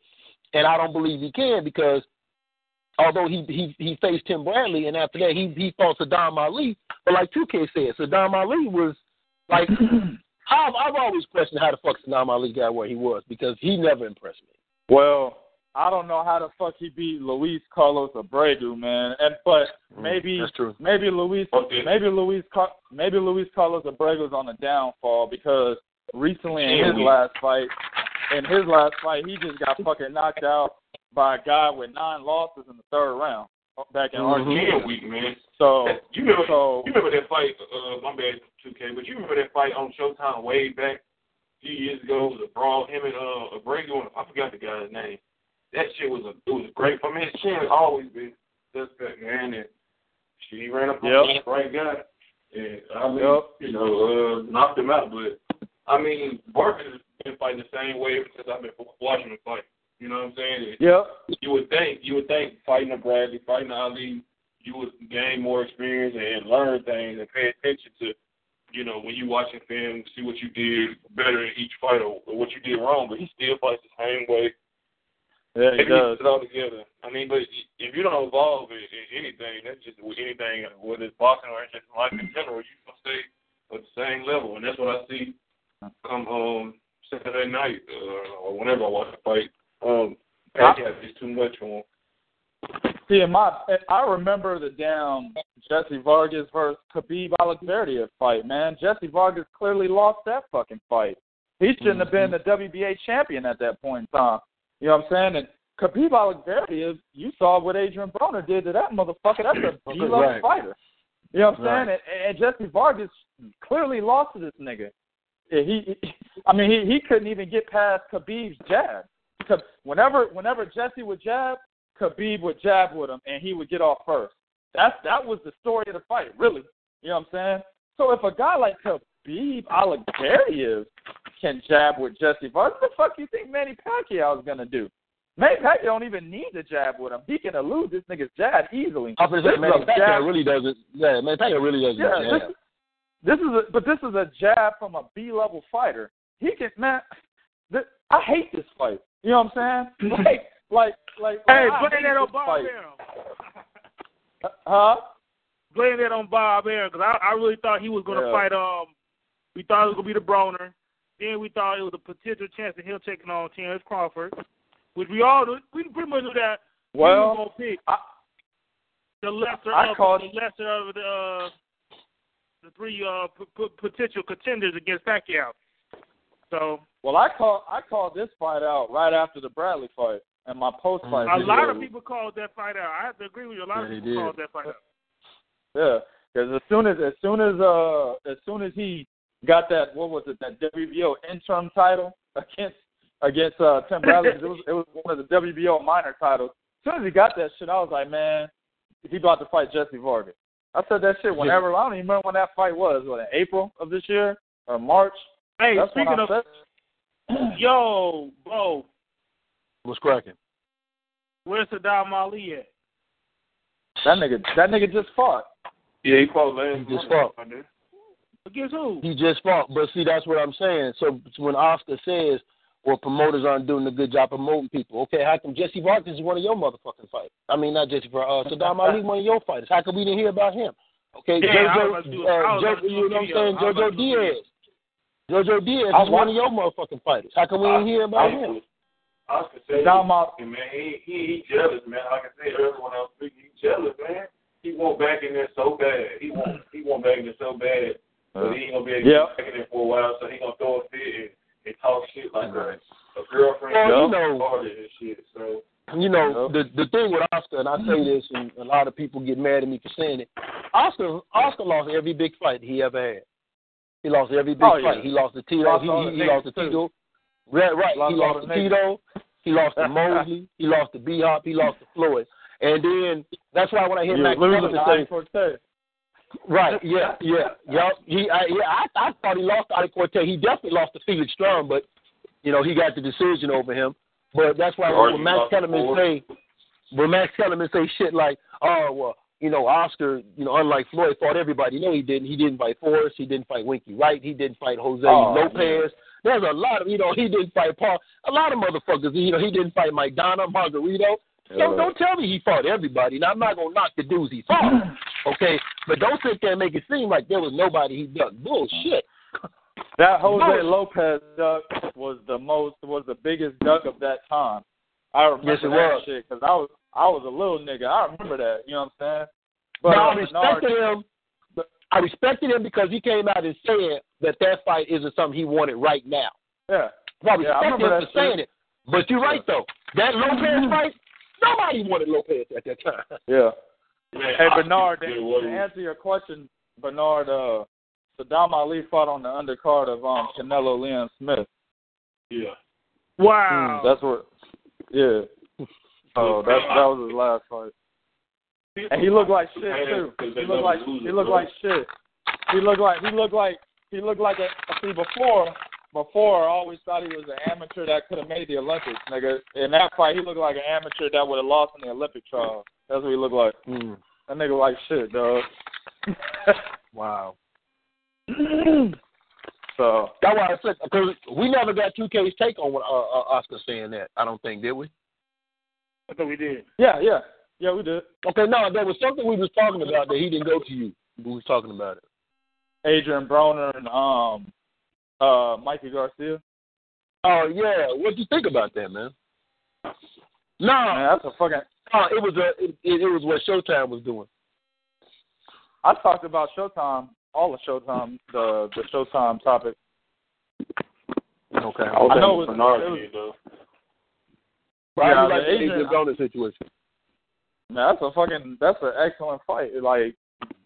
And I don't believe he can because although he he he faced Tim Bradley and after that he he fought Sadam Ali. But like 2K said, Sadam Ali was like I've I've always questioned how the fuck Sadam Ali got where he was because he never impressed me. Well, I don't know how the fuck he beat Luis Carlos Abregu, man. And but mm, maybe true. maybe Luis Okay. maybe Luis maybe Luis Carlos Abregu is on the downfall because recently in his last fight, in his last fight, he just got fucking knocked out by a guy with nine losses in the third round back in Mhm. Argentina. Yeah, weak man. So You remember? so You remember that fight? Uh, my bad, 2K. But you remember that fight on Showtime way back a few years ago? It was a brawl. Him and uh, Abregu. and- I forgot the guy's name. That shit was a it was great. I mean, his chin has always been suspect, man. And shit, he ran up on Yep. the right guy, and I mean, Yep. you know, uh, knocked him out. But I mean, Barker has been fighting the same way ever since I've been watching him fight. You know what I'm saying? Yep. you would think you would think fighting a Bradley, fighting a Ali, you would gain more experience and learn things and pay attention to, you know, when you watching film, see what you did better in each fight or, or what you did wrong. But he still fights the same way. Yeah, he Maybe does. it all together. I mean, but if you don't evolve in, in anything, that's just with anything, whether it's boxing or just life in general, you gonna stay at the same level, and that's what I see come um Saturday night uh, or whenever I watch a fight. Um, Pacquiao is too much for him. See, in my, I remember the damn Jessie Vargas versus Khabib Alexander fight, man. Jessie Vargas clearly lost that fucking fight. He shouldn't have been the WBA champion at that point in time. You know what I'm saying? And Khabib Alexander, you saw what Adrian Broner did to that motherfucker. That's a B-level Right. fighter. You know what I'm Right. saying? And, and Jessie Vargas clearly lost to this nigga. He, he, I mean, he he couldn't even get past Khabib's jab. Because whenever whenever Jessie would jab, Khabib would jab with him, and he would get off first. That's that was the story of the fight, really. You know what I'm saying? So if a guy like Khabib Alexander can jab with Jessie Vargas, what the fuck you think Manny Pacquiao is gonna do? Manny Pacquiao don't even need to jab with him. He can elude this nigga's jab easily. I was say, This is a jab- Pacquiao really doesn't. Yeah, man, Pacquiao really doesn't. yeah, jab. this, this is a but this is a jab from a B level fighter. He can man. This, I hate this fight. You know what I'm saying? Like like like. Hey, I blame that on Bob fight. Arum. Huh? Blame that on Bob Arum because I, I really thought he was going to Yeah. fight. Um, we thought it was going to be the Broner. Then we thought it was a potential chance of him taking on Terence Crawford, which we all we pretty much knew that he was Well, pick I, the lesser I of called- the lesser of the uh, the three uh, p- p- potential contenders against Pacquiao. So well, I call I called this fight out right after the Bradley fight and my post fight. a lot of people called that fight out. I have to agree with you. A lot Yeah, of people called that fight out. Yeah, because as soon as as soon as uh as soon as he got that what was it that WBO interim title against against uh Tim Bradley, it was it was one of the WBO minor titles. As soon as he got that shit, I was like, man, he about to fight Jessie Vargas. I said that shit whenever. I don't even remember when that fight was. What in April of this year or March? Hey, That's speaking of said. yo, bro, What's cracking? where's Sadam Ali at? That nigga, that nigga just fought. Yeah, he fought last He just fought. I did. Against who? He just fought, but see, that's what I'm saying. So when Oscar says, "Well, promoters aren't doing a good job promoting people," okay, how come Jessie Vargas is one of your motherfucking fighters? I mean, not Jessie, for uh, Sadam Ali, is one of your fighters. How come we didn't hear about him? Okay, Yeah, I was Jojo, about to do- uh, I was about Jo- to do you know what I'm saying? I was Jojo to do a video. Diaz. Jojo Diaz I is one of your motherfucking fighters. How come we didn't hear about him? Oscar said, Down my- man, he, he he jealous, man. Like I said earlier when I was speaking, he jealous, man. He want back in there so bad. He want he want back in there so bad, but he ain't gonna be able to Yeah. get back in there for a while. So he gonna throw a fit and, and talk shit like a, a girlfriend. Well, you know- started and shit. So You know, the the thing with Oscar, and I say this, and a lot of people get mad at me for saying it. Oscar Oscar lost every big fight he ever had. He lost every big Oh, yeah. fight. He lost to Tito. Lost he he, he lost to. Tito. Right, right. Lost he lost the to. Tito. He lost to Mosley. He lost to B Hop. He lost to Floyd. And then that's why when I hear You Max losing Kellerman to say, Ike Right. Yeah. Yeah. Yeah. He. I, yeah. I, I thought he lost to Ali Cortez. He definitely lost to Felix Sturm, but you know he got the decision over him. But that's why Or when Max Kellerman say, when Max Kellerman say shit like, "Oh well, you know Oscar, you know unlike Floyd fought everybody." No, he didn't. He didn't fight Forrest. He didn't fight Winky Wright. He didn't fight Jose Oh, Lopez. There's a lot of you know he didn't fight Paul. A lot of motherfuckers. You know he didn't fight Mike Donna, Margarito. Don't don't tell me he fought everybody. Now I'm not gonna knock the dudes he fought. Okay, but don't sit there and make it seem like there was nobody he ducked. Bullshit. That Jose. Lopez duck was the most was the biggest duck of that time. I remember Yes, it that was. shit because I was I was a little nigga. I remember that. You know what I'm saying? But Now, I uh, Bernard- respected him. I respected him because he came out and said that that fight isn't something he wanted right now. Yeah. Well, I Yeah, I remember him that for saying it. But you're right though. That Lopez fight, nobody wanted Lopez at that time. Yeah. man, Hey Bernard, to, did to answer your question, Bernard, uh, Sadam Ali fought on the undercard of um Canelo Liam Smith. yeah. Wow. That's what. Yeah. Oh, that that was his last fight. And he looked like shit too. He looked like he looked like shit. He looked like he looked like he looked like a see before before I always thought he was an amateur that could have made the Olympics, nigga. In that fight he looked like an amateur that would have lost in the Olympic trial. That's what he looked like. Mm. That nigga like shit, dog. Wow. so That's why I said because we never got 2K's take on what uh, uh, Oscar saying that. I don't think did we? I thought we did. yeah, yeah, yeah, we did. Okay, no, there was something we was talking about that he didn't go to you. We was talking about it. Adrian Broner and um uh Mikey Garcia. Oh yeah, what'd you think about that, man? No, Man, that's a fucking no, it was a it, it, it was what Showtime was doing. I talked about Showtime, all of Showtime, the the Showtime topic. Okay. I, I know it was- Bernard it was- did, though. Yeah, I like the the Adrian- Adrian Broner situation. Man, that's a fucking that's an excellent fight. Like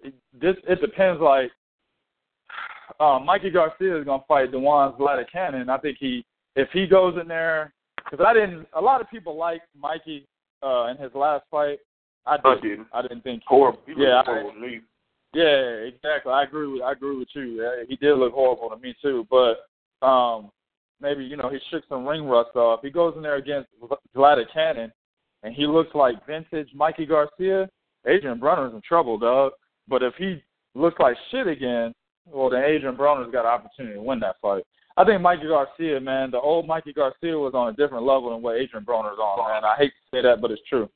it, this, it depends. Like uh, Mikey Garcia is gonna fight Dewan Cannon. I think he if he goes in there because I didn't. A lot of people like Mikey uh, in his last fight. I I didn't. didn't. I didn't think. Horrible. He Yeah, looked I- horrible to me. Yeah, exactly. I agree with I agree with you. He did look horrible to me too, but um maybe you know he shook some ring rust off. He goes in there against Zlaticanin, and he looks like vintage Mikey Garcia. Adrian Broner's in trouble, dog. But if he looks like shit again, well then Adrian Broner's got an opportunity to win that fight. I think Mikey Garcia, man, the old Mikey Garcia was on a different level than what Adrian Broner's on, man. I hate to say that, but it's true.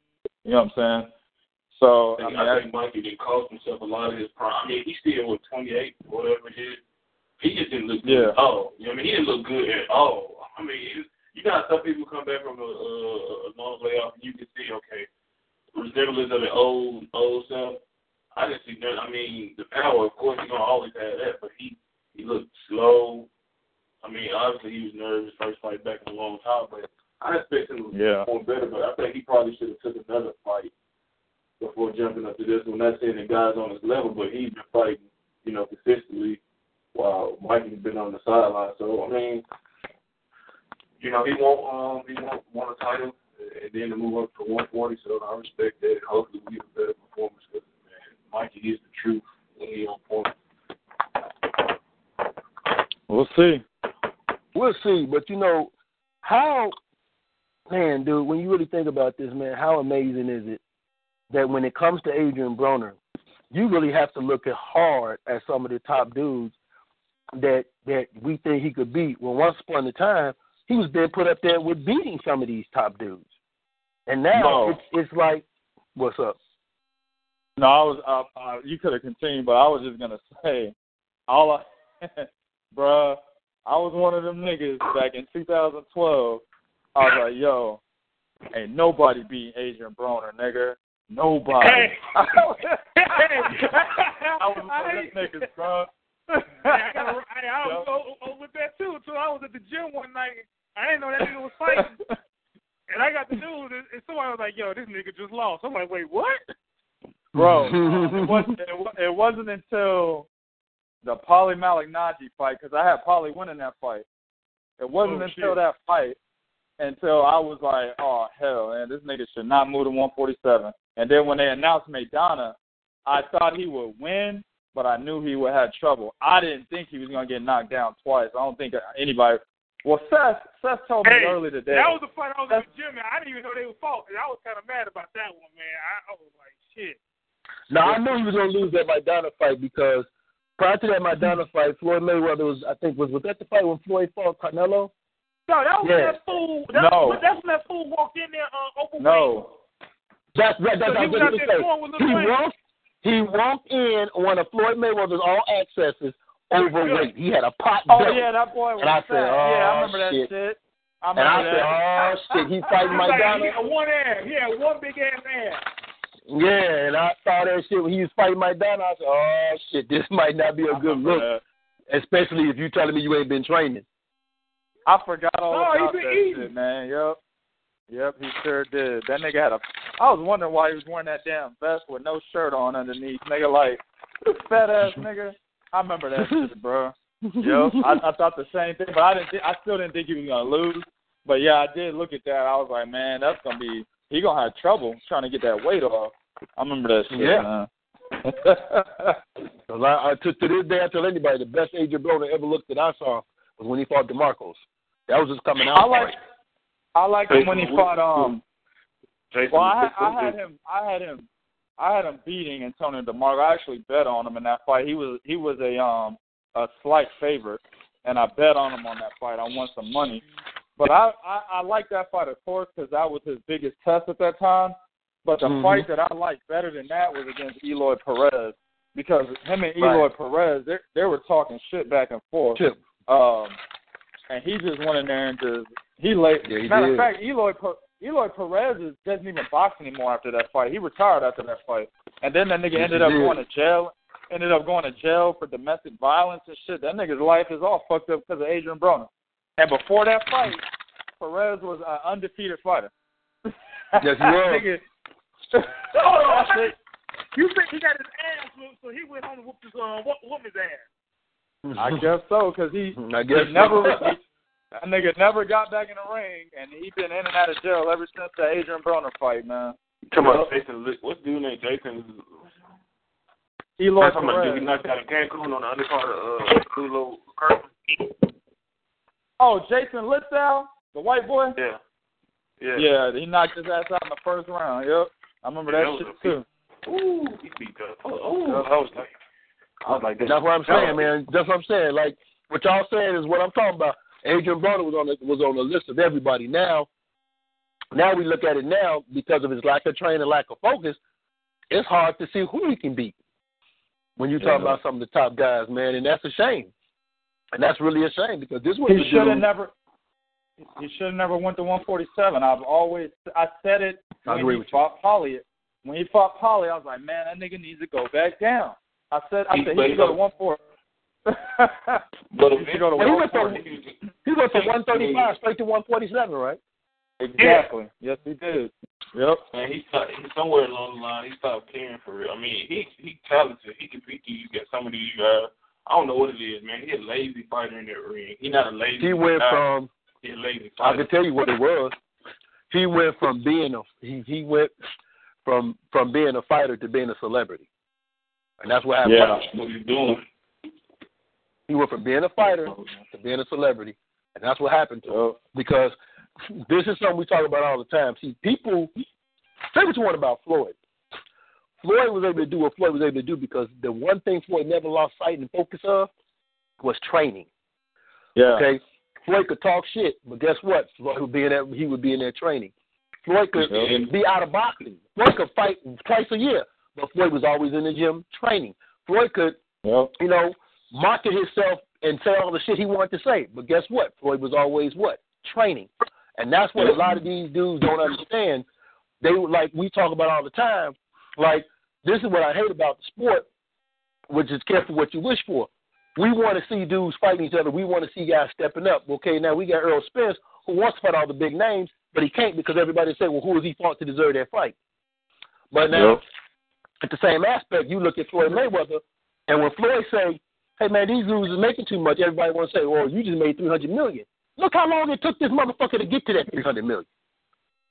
You know what I'm saying? So I mean, I think Mikey did cost himself a lot of his prime. I mean, he's still with 28, whatever it is. He just didn't look good Yeah. at all. You know what I mean? He didn't look good at all. I mean, you, got some people come back from a, a, a long layoff and you can see, okay, resemblance of the old, old self. I didn't see that. I mean, the power, of course, he's going to always have that, but he, he looked slow. I mean, obviously he was nervous first fight back in a long time, but I expect him to Yeah. perform better, but I think he probably should have took another fight before jumping up to this one. Not saying the guy's on his level, but he's been fighting, you know, consistently while Mikey's been on the sideline. So I mean, you know, he won't um he won't want a title and then to move up to 140. So I respect that. Hopefully, we get a better performance because man, Mikey is the truth when he on point. we'll see. We'll see, but you know how, man, dude. When you really think about this, man, how amazing is it that when it comes to Adrian Broner, you really have to look at hard at some of the top dudes that that we think he could beat. Well, once upon a time, he was being put up there with beating some of these top dudes, and now No. it's it's like, what's up? No, I was. Uh, uh, you could have continued, but I was just gonna say, all I, bruh, I was one of them niggas back in 2012 I was like, yo, ain't nobody beating Adrian Broner, nigga. Nobody. Hey. I was I like, this nigga's bro. Hey, I, got a, I, I was over, over that too. So I was at the gym one night. I didn't know that nigga was fighting, and I got the news, and, and somebody was like, "Yo, this nigga just lost." I'm like, "Wait, what?" Bro, it wasn't. It, it wasn't until the Paulie Malignaggi fight because I had Paulie winning that fight. It wasn't Oh, until shit. that fight until I was like, "Oh hell, man, this nigga should not move to 147." And then when they announced Maidana, I thought he would win, but I knew he would have trouble. I didn't think he was gonna get knocked down twice. I don't think anybody. Well, Seth, Seth told me Hey, earlier today. That was the fight I was at the gym, and I didn't even know they were fought. And I was kind of mad about that one, man. I, I was like, shit. Now I knew he was gonna lose that Maidana fight because prior to that Maidana fight, Floyd Mayweather was I think was was that the fight when Floyd fought Canelo? No, that was Yeah. that fool. That, No. that's when that fool walked in there uh, overweight. no, That's right. That's So he what was I out was there gonna with say. He Wayne. walked he walked in on one of Floyd Mayweather's all accesses overweight. He had a pot oh yeah, that boy was And I said, fat. yeah, I "Oh, remember that shit." shit. I and remember I that. said, Oh shit, he fighting my was like, Maidana? he had one ass. yeah, one big ass ass. Yeah, and I saw that shit when he was fighting Maidana. I said, Oh shit, this might not be a I good look. that. Especially if you telling me you ain't been training. I forgot all Oh, he about been that eating. shit, man. Yep. Yep, he sure did. That nigga had a. I was wondering why he was wearing that damn vest with no shirt on underneath. Nigga, like fat ass nigga. I remember that shit, bro. Yep. I, I thought the same thing, but I didn't. thi- I still didn't think he was gonna lose. But yeah, I did look at that. I was like, man, that's gonna be. He gonna have trouble trying to get that weight off. I remember that shit, Yeah. man. 'Cause I, I, to, to this day, I tell anybody the best Adrian Broner ever looked that I saw was when he fought DeMarcos. That was just coming out. I like. I like him when he fought. Um. Jason, Well, I had, I had him. I had him. I had him beating Antonio DeMarco. I actually bet on him in that fight. He was he was a um a slight favorite, and I bet on him on that fight. I won some money, but I I, I like that fight of course because that was his biggest test at that time. But the Mhm. fight that I liked better than that was against Eloy Perez because him and Eloy Right. Perez they they were talking shit back and forth. Chip. Um, and he just went in there and just he laid. Yeah, he matter did. of fact, Eloy Eloy Perez is, doesn't even box anymore after that fight. He retired after that fight, and then that nigga Yes, ended up did. going to jail. Ended up going to jail for domestic violence and shit. That nigga's life is all fucked up because of Adrian Broner. And before that fight, Perez was an undefeated fighter. Yes, he was. Nigga- Hold on. You think he got his ass whooped, so he went home and whooped his uh, whoop, whoop his ass. I guess so, because he, I guess he never so. he, that nigga never got back in the ring, and he been in and out of jail ever since the Adrian Broner fight, man. Come on, Jason, what's dude named Jason? Eloy I'm talking dude he Perez. knocked out in Cancun on the undercard of uh, Kulo Kirkman. Oh, Jason Litzau, the white boy. Yeah. Yeah. Yeah, he knocked his ass out in the first round. Yep, I remember Yeah, that that shit too. Ooh, he beat up. Oh, oh, I was like, I was like, That's what I'm saying, man. That's what I'm saying. Like what y'all saying is what I'm talking about. Adrian Broner was on the, was on the list of everybody. Now, now we look at it now because of his lack of training, lack of focus. It's hard to see who he can beat when you talk Yeah. about some of the top guys, man, and that's a shame. And that's really a shame because this was He should have never. He should have never went to 147. I've always I said it I when agree he you. fought Paulie. When he fought Paulie, I was like, man, that nigga needs to go back down. I said, I He- said he should go to don't- 140. But he should go to he went from he went from 135 straight to 147, right? Exactly. Yes, he did. Yep. Man, he stopped, he somewhere along the line he stopped caring for real. I mean, he he talented. He can beat these guys. Some of these guys. I don't know what it is, man. He a lazy fighter in that ring. He not a lazy. He went guy. from He a lazy fighter. I can tell you what it was. He went from being a he he went from from being a fighter to being a celebrity, and that's what happened. Yeah. That's what he's doing. He went from being a fighter oh. to being a celebrity, and that's what happened to him. Because this is something we talk about all the time. See, people say what you want about Floyd. Floyd was able to do what Floyd was able to do because the one thing Floyd never lost sight and focus of was training. Yeah. Okay, Floyd could talk shit, but guess what? Floyd would be in that. He would be in there training. Floyd could Yep. be out of boxing. Floyd could fight twice a year, but Floyd was always in the gym training. Floyd could, Yep. you know, market himself and say all the shit he wanted to say, but guess what? Floyd was always what training, And that's what a lot of these dudes don't understand. They like we talk about all the time. Like this is what I hate about the sport, which is careful what you wish for. We want to see dudes fighting each other. We want to see guys stepping up. Okay, now we got Errol Spence who wants to fight all the big names, but he can't because everybody say, well, who has he fought to deserve that fight? But now, Yep. at the same aspect, you look at Floyd Mayweather, and when Floyd say, "Hey man, these dudes is making too much," everybody want to say, "Well, you just made three hundred million. Look how long it took this motherfucker to get to that three hundred million.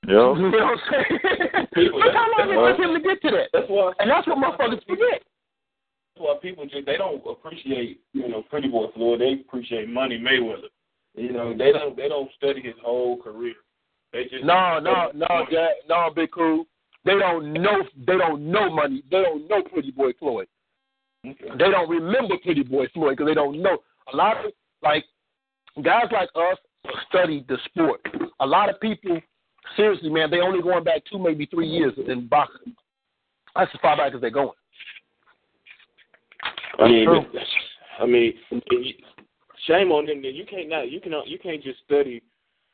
You know what I'm saying? People- Look how long it took him to get to that. That's why. And that's what motherfuckers forget. That's why people just they don't appreciate you know Pretty Boy Floyd. They appreciate Money Mayweather. You know they don't they don't study his whole career. They just No, no, no, Jack, no, Big Cool. They don't know. They don't know money. They don't know Pretty Boy Floyd. They don't remember Pretty Boy Floyd because they don't know. A lot of like guys like us study the sport. A lot of people, seriously, man, they only going back two, maybe three years in boxing. That's as far back as they're going. I mean, I mean, shame on them that you can't not you can you can't just study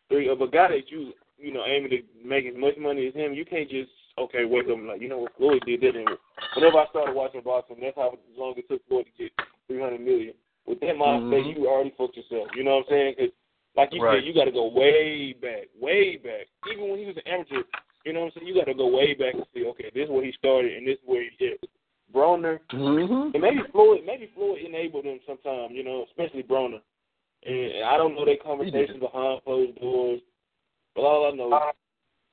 three of a guy that you you know aiming to make as much money as him. You can't just okay wake up like you know what Floyd did that. And whenever I started watching boxing, that's how long it took Floyd to get three hundred million. With that mindset, Mhm. you already fucked yourself. You know what I'm saying? 'Cause like you Right. said, you got to go way back, way back. Even when he was an amateur, you know what I'm saying? You got to go way back and see, okay, this is where he started and this is where he is. Broner, Mm-hmm. and maybe Floyd, maybe Floyd enabled him sometime, you know, especially Broner. And I don't know their conversations behind closed doors, but all I know,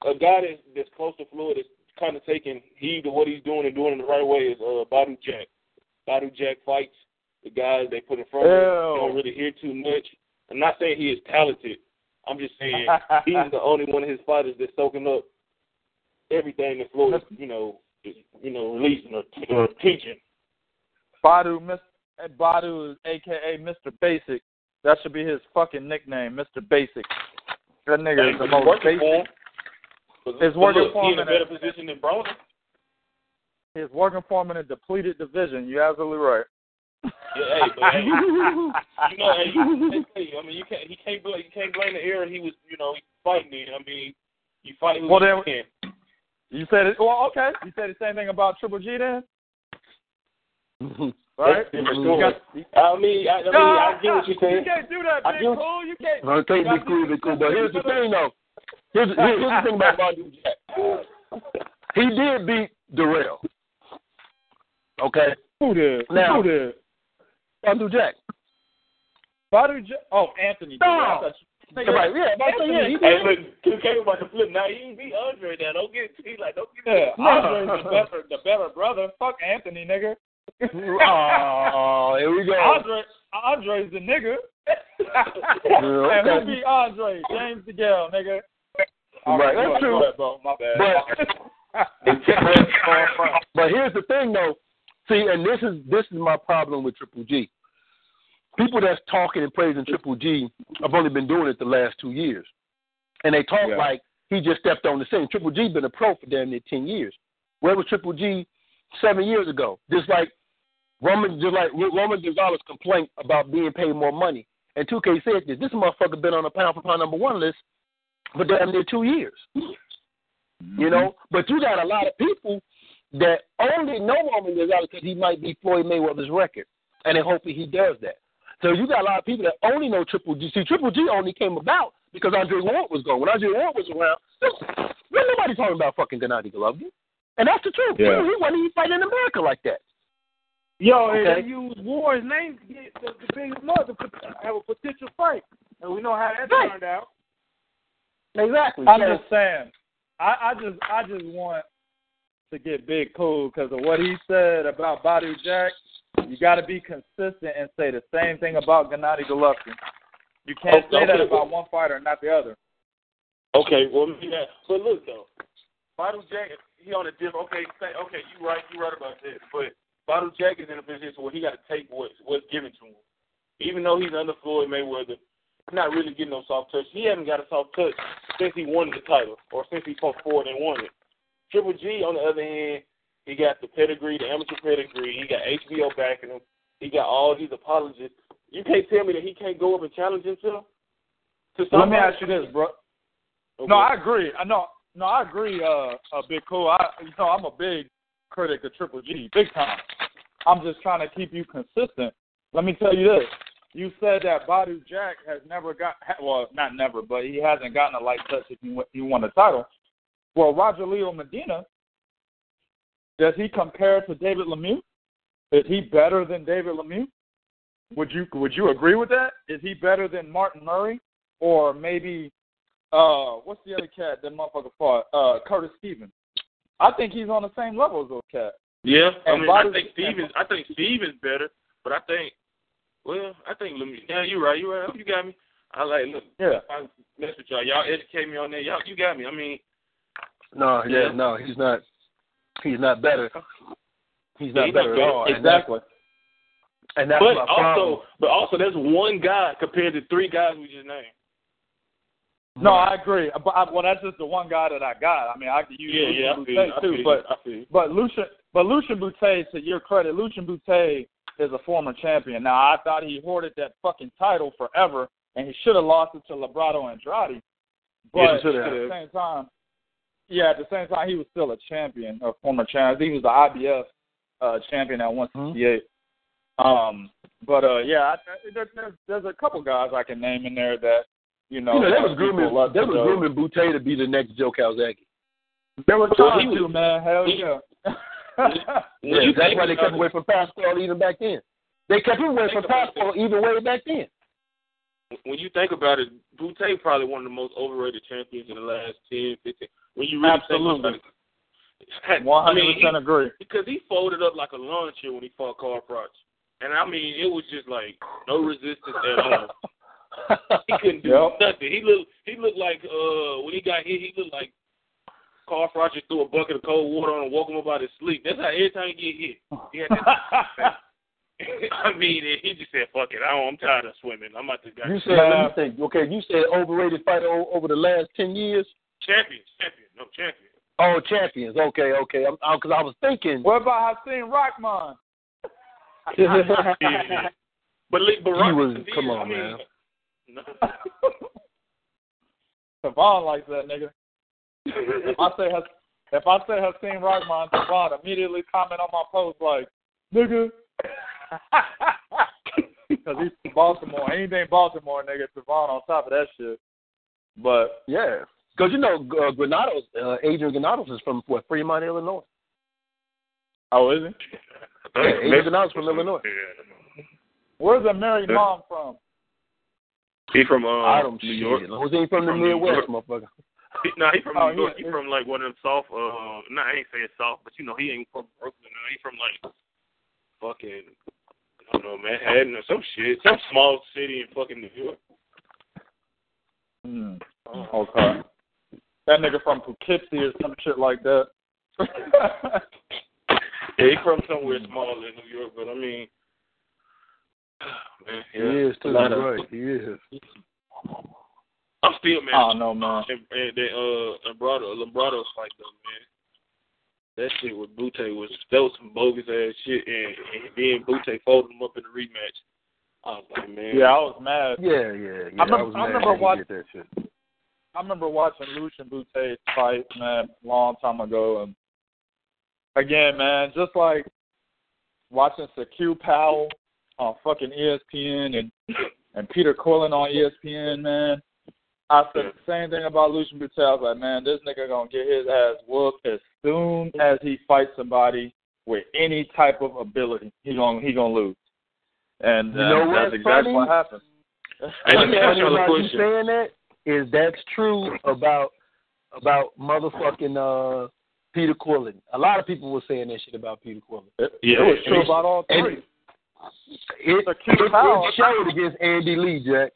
a guy that's, that's close to Floyd is kind of taking heed to what he's doing and doing it the right way is uh, Badou Jack. Badou Jack fights the guys they put in front of him. Don't really hear too much. I'm not saying he is talented. I'm just saying he's the only one of his fighters that's soaking up everything that Floyd, you know, is, you know, releasing or, or teaching. Badou, Mr. Badou is AKA Mr. Basic. That should be his fucking nickname, Mr. Basic. That nigga is the most basic. Him. But- It's working look, for he in a in a- better position than Broner. He's working for him in a depleted division. You're absolutely right. Yeah, hey, but hey, you know, hey, you, hey, I mean, you can't, he can't blame, you can't blame the era he was, you know, fighting in. I mean, you fight who Well, you then- can. You said it. Well, okay. You said the same thing about Triple G then, right? That's a different You story. got- I mean, I, I mean, I get what you're saying. You can't do that, I big get cool. You can't. Okay, you be gotta cool, do be cool. But here's the thing, though. Here's, here's the thing about Badou Jack. He did beat Dirrell. Okay, Who did? Now- Who did? Badou Jack. Badou J- Oh, Anthony. did. No. I Right, yeah, but I yeah, he Hey, look, two K about to flip. Now he beat Andre. Now don't get he like don't get Yeah, Andre's the better, the better brother. Fuck Anthony, nigga. Oh, here we go. Andre, Andre's the nigga. and okay. who beat Andre? James DeGale, nigga. All Right, go that's true. go ahead, bro. My bad. But but here's the thing though. See, and this is this is my problem with Triple G. People that's talking and praising Triple G have only been doing it the last two years, and they talk Yeah. like he just stepped on the scene. Triple G been a pro for damn near ten years. Where was Triple G seven years ago? Just like Roman, just like Roman Gonzalez complaint about being paid more money. And 2K said this. This motherfucker been on the pound for pound number one list for damn near two years. You know, mm-hmm. but you got a lot of people that only know Roman Gonzalez because he might be Floyd Mayweather's record, and they're hoping he does that. So you got a lot of people that only know Triple G. See, Triple G only came about because Andre Ward was gone. When Andre Ward was around, there was nobody talking about fucking Gennady Golovkin, and that's the truth. Yeah. He, he wasn't even fighting in America like that. Yo, and they use Warren's name to get the, the biggest mother have a potential fight, and we know how that Right. turned out. Exactly. I'm So- just saying. I, I just I just want to get big cool because of what he said about Badou Jack. You got to be consistent and say the same thing about Gennady Golovkin. You can't say that Okay. about one fighter and not the other. Okay, well, yeah. But look though, Badou Jack, he on a different. Okay, say, okay, you right, you right about this. But Badou Jack is in a position where he got to take what's what's given to him. Even though he's under Floyd Mayweather, he's not really getting no soft touch. He hasn't got a soft touch since he won the title, or since he fought forward and won it. Triple G, on the other hand, he got the pedigree, the amateur pedigree. He got HBO backing him. He got all these apologists. You can't tell me that he can't go up and challenge himself. To Let me ask you this, bro. No, I agree. I know. No, I agree. Uh, uh, Big Cool. I, you know, I'm a big critic of Triple G, big time. I'm just trying to keep you consistent. Let me tell you this. You said that Badou Jack has never got, well, not never, but he hasn't gotten a light touch if he, he won the title. Well, Rogelio Medina, does he compare to David Lemieux? Is he better than David Lemieux? Would you would you agree with that? Is he better than Martin Murray or maybe uh what's the other cat that motherfucker fought? Uh Curtis Stevens. I think he's on the same level as those cats. Yeah, I And mean, I think Stevens. I think Stevens better, but I think, well, I think Lemieux. Yeah, you're right. You're right. You got me. I like look. Yeah. I mess with y'all. Y'all educate me on that. Y'all, you got me. I mean, No, yeah, Yeah. no, he's not. He's not better. He's Yeah, not he's better not at all. better. And that's- Exactly. And that's but my problem. but also, that's one guy compared to three guys we just named. No, I agree. But I, well, that's just the one guy that I got. I mean, I could use Yeah, yeah, Lucian feel Bute too, but I feel you. but Lucian but Lucian Bute, to your credit, Lucian Bute is a former champion. Now I thought he hoarded that fucking title forever, and he should have lost it to Librado Andrade. But Yeah, at the same time, yeah, at the same time, he was still a champion, a former champion. He was the IBF uh, champion at 168. Um, but uh, yeah, I, there, there's, there's a couple guys I can name in there that you know. you know, they was grooming. They was grooming Bute to be the next Joe Calzaghe. There was time he to, man. Hell he- yeah. When Yeah, that's why they kept away from Pascal even back then. They kept him away from Pascal even way back then. when you think about it, Bute probably one of the most overrated champions in the last 10, 15. When you really Absolutely. think about it, One I hundred mean, percent he- agree. because he folded up like a lawn chair when he fought Carl Froch. And I mean, it was just like no resistance at all. He couldn't do Yep. nothing. He looked he looked like uh when he got hit, he looked like Carl Froch just threw a bucket of cold water on and woke him up out of his sleep. That's how every time he get hit. He had that I mean, he just said, "Fuck it, I don't, I'm tired of swimming. I'm about to go." You said, let me think. Okay, you said overrated fighter o- over the last ten years. champion, champion, no champion. Oh, champions. Okay, okay. I'm because I was thinking. what about Hasim Rahman? Yeah. But li- but He was- come on, I mean, man. No. Savon likes that nigga. If I say Has- if I say Hasim Rahman, Savon immediately comment on my post like, nigga. Because he's from Baltimore. Anything Baltimore, nigga, Savon on top of that shit. But Yeah, because you know uh, Granados, uh, Adrian Granados is from what Fremont, Illinois. oh, is he? Yeah, Adrian Granados from Illinois. Where's the Amir Imam from? He from uh, I don't New York. it. Was he from the From New Midwest, motherfucker? He, no, he from Oh, New York. yeah, He from like one of them soft. Uh, no, I ain't saying soft, but you know he ain't from Brooklyn. No, he from like fucking I don't know Manhattan or some shit, some small city in fucking New York. Hmm. Okay. That nigga from Poughkeepsie or some shit like that. Yeah, he from somewhere small in New York, but I mean, man, He yeah, is too. a lot of- Right, he is. I'm still mad. I don't know, man. And, and then uh, Lombardo, Lombardo's fight though, man. That shit with Bute was that was some bogus ass shit, and, and then Bute folded him up in the rematch. I was like, man, Yeah, I was mad. Yeah, yeah, yeah. I remember- was I remember watching- that shit. I remember watching Lucian Bute fight, man, a long time ago, and again, man, just like watching Q Powell on fucking ESPN and and Peter Quillin on ESPN, man. I said the same thing about Lucian Bute. I was like, man, this nigga gonna get his ass whooped as soon as he fights somebody with any type of ability. He gonna he gonna lose, and You uh, know that's what's exactly funny? what happened. Hey, let me ask Funny y'all a about you question. saying that is that's true about about motherfucking uh Peter Quillin. A lot of people were saying that shit about Peter Quillin. yeah, it was true about all and- three. It, So it, Q Powell- it showed against Andy Lee, Jack.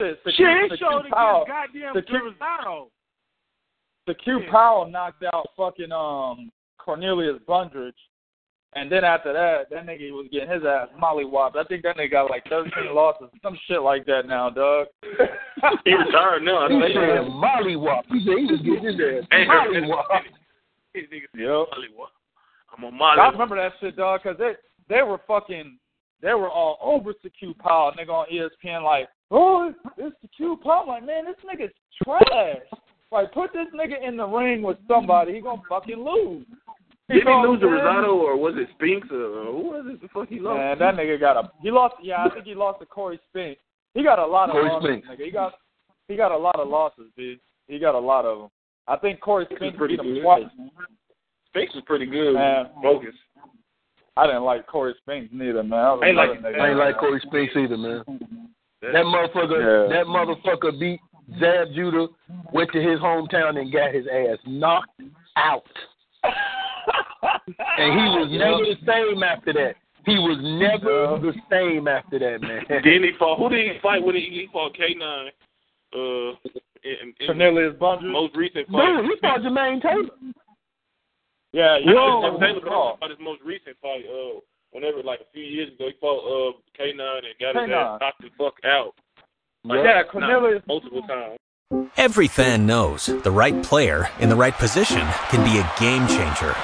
Shit, the Shit, Q- it the showed Q Powell- against goddamn the Q- Cerizano. the Q Powell knocked out fucking um Cornelius Bundrage, and then after that, that nigga was getting his ass mollywopped. I think that nigga got like 13 losses, some shit like that now, dog. he retired now. I He think. said mollywop. He said he was getting his ass Hey, mollywop. These niggas Yep. Molly, what? I'm a Molly. I remember that shit, dog, because they they were fucking they were all over to Q Powell, nigga on ESPN like oh, it's the Q pop. Like, man, this nigga's trash. Like, put this nigga in the ring with somebody, he gonna fucking lose. Did he lose to. Rosado or was it Spinks or who was it? The fuck he lost? Man, that nigga got a he lost. Yeah, I think he lost to Cory Spinks. He got a lot of Cory losses. Spinks. Nigga. He got he got a lot of losses, dude. He got a lot of them. I think Cory Spinks pretty beat him good. twice. Spinks was pretty good. Man. Focus. I didn't like Cory Spinks neither, man. I ain't like-. I ain't like Cory Spinks either, man. That motherfucker, Yeah. that motherfucker beat Zab Judah, went to his hometown and got his ass knocked out. And he was never the same after that. He was never the same after that, man. Then he fought. Who did he fight when he, he fought K nine? Uh, in, in Cornelius Bundrage. most recent fight. Dude, he fought Jermaine Taylor. Yeah, yeah. Whoa. yeah. Taylor fought his most recent fight. Uh, whenever like a few years ago, he fought uh K nine and got his K9. ass knocked the fuck out. Like, Yeah, knocked Cornelius. multiple times. Every fan knows the right player in the right position can be a game changer.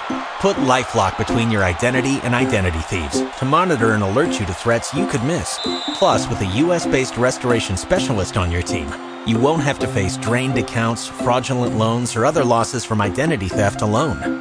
Put LifeLock between your identity and identity thieves to monitor and alert you to threats you could miss. Plus, with a U.S.-based restoration specialist on your team, you won't have to face drained accounts, fraudulent loans, or other losses from identity theft alone.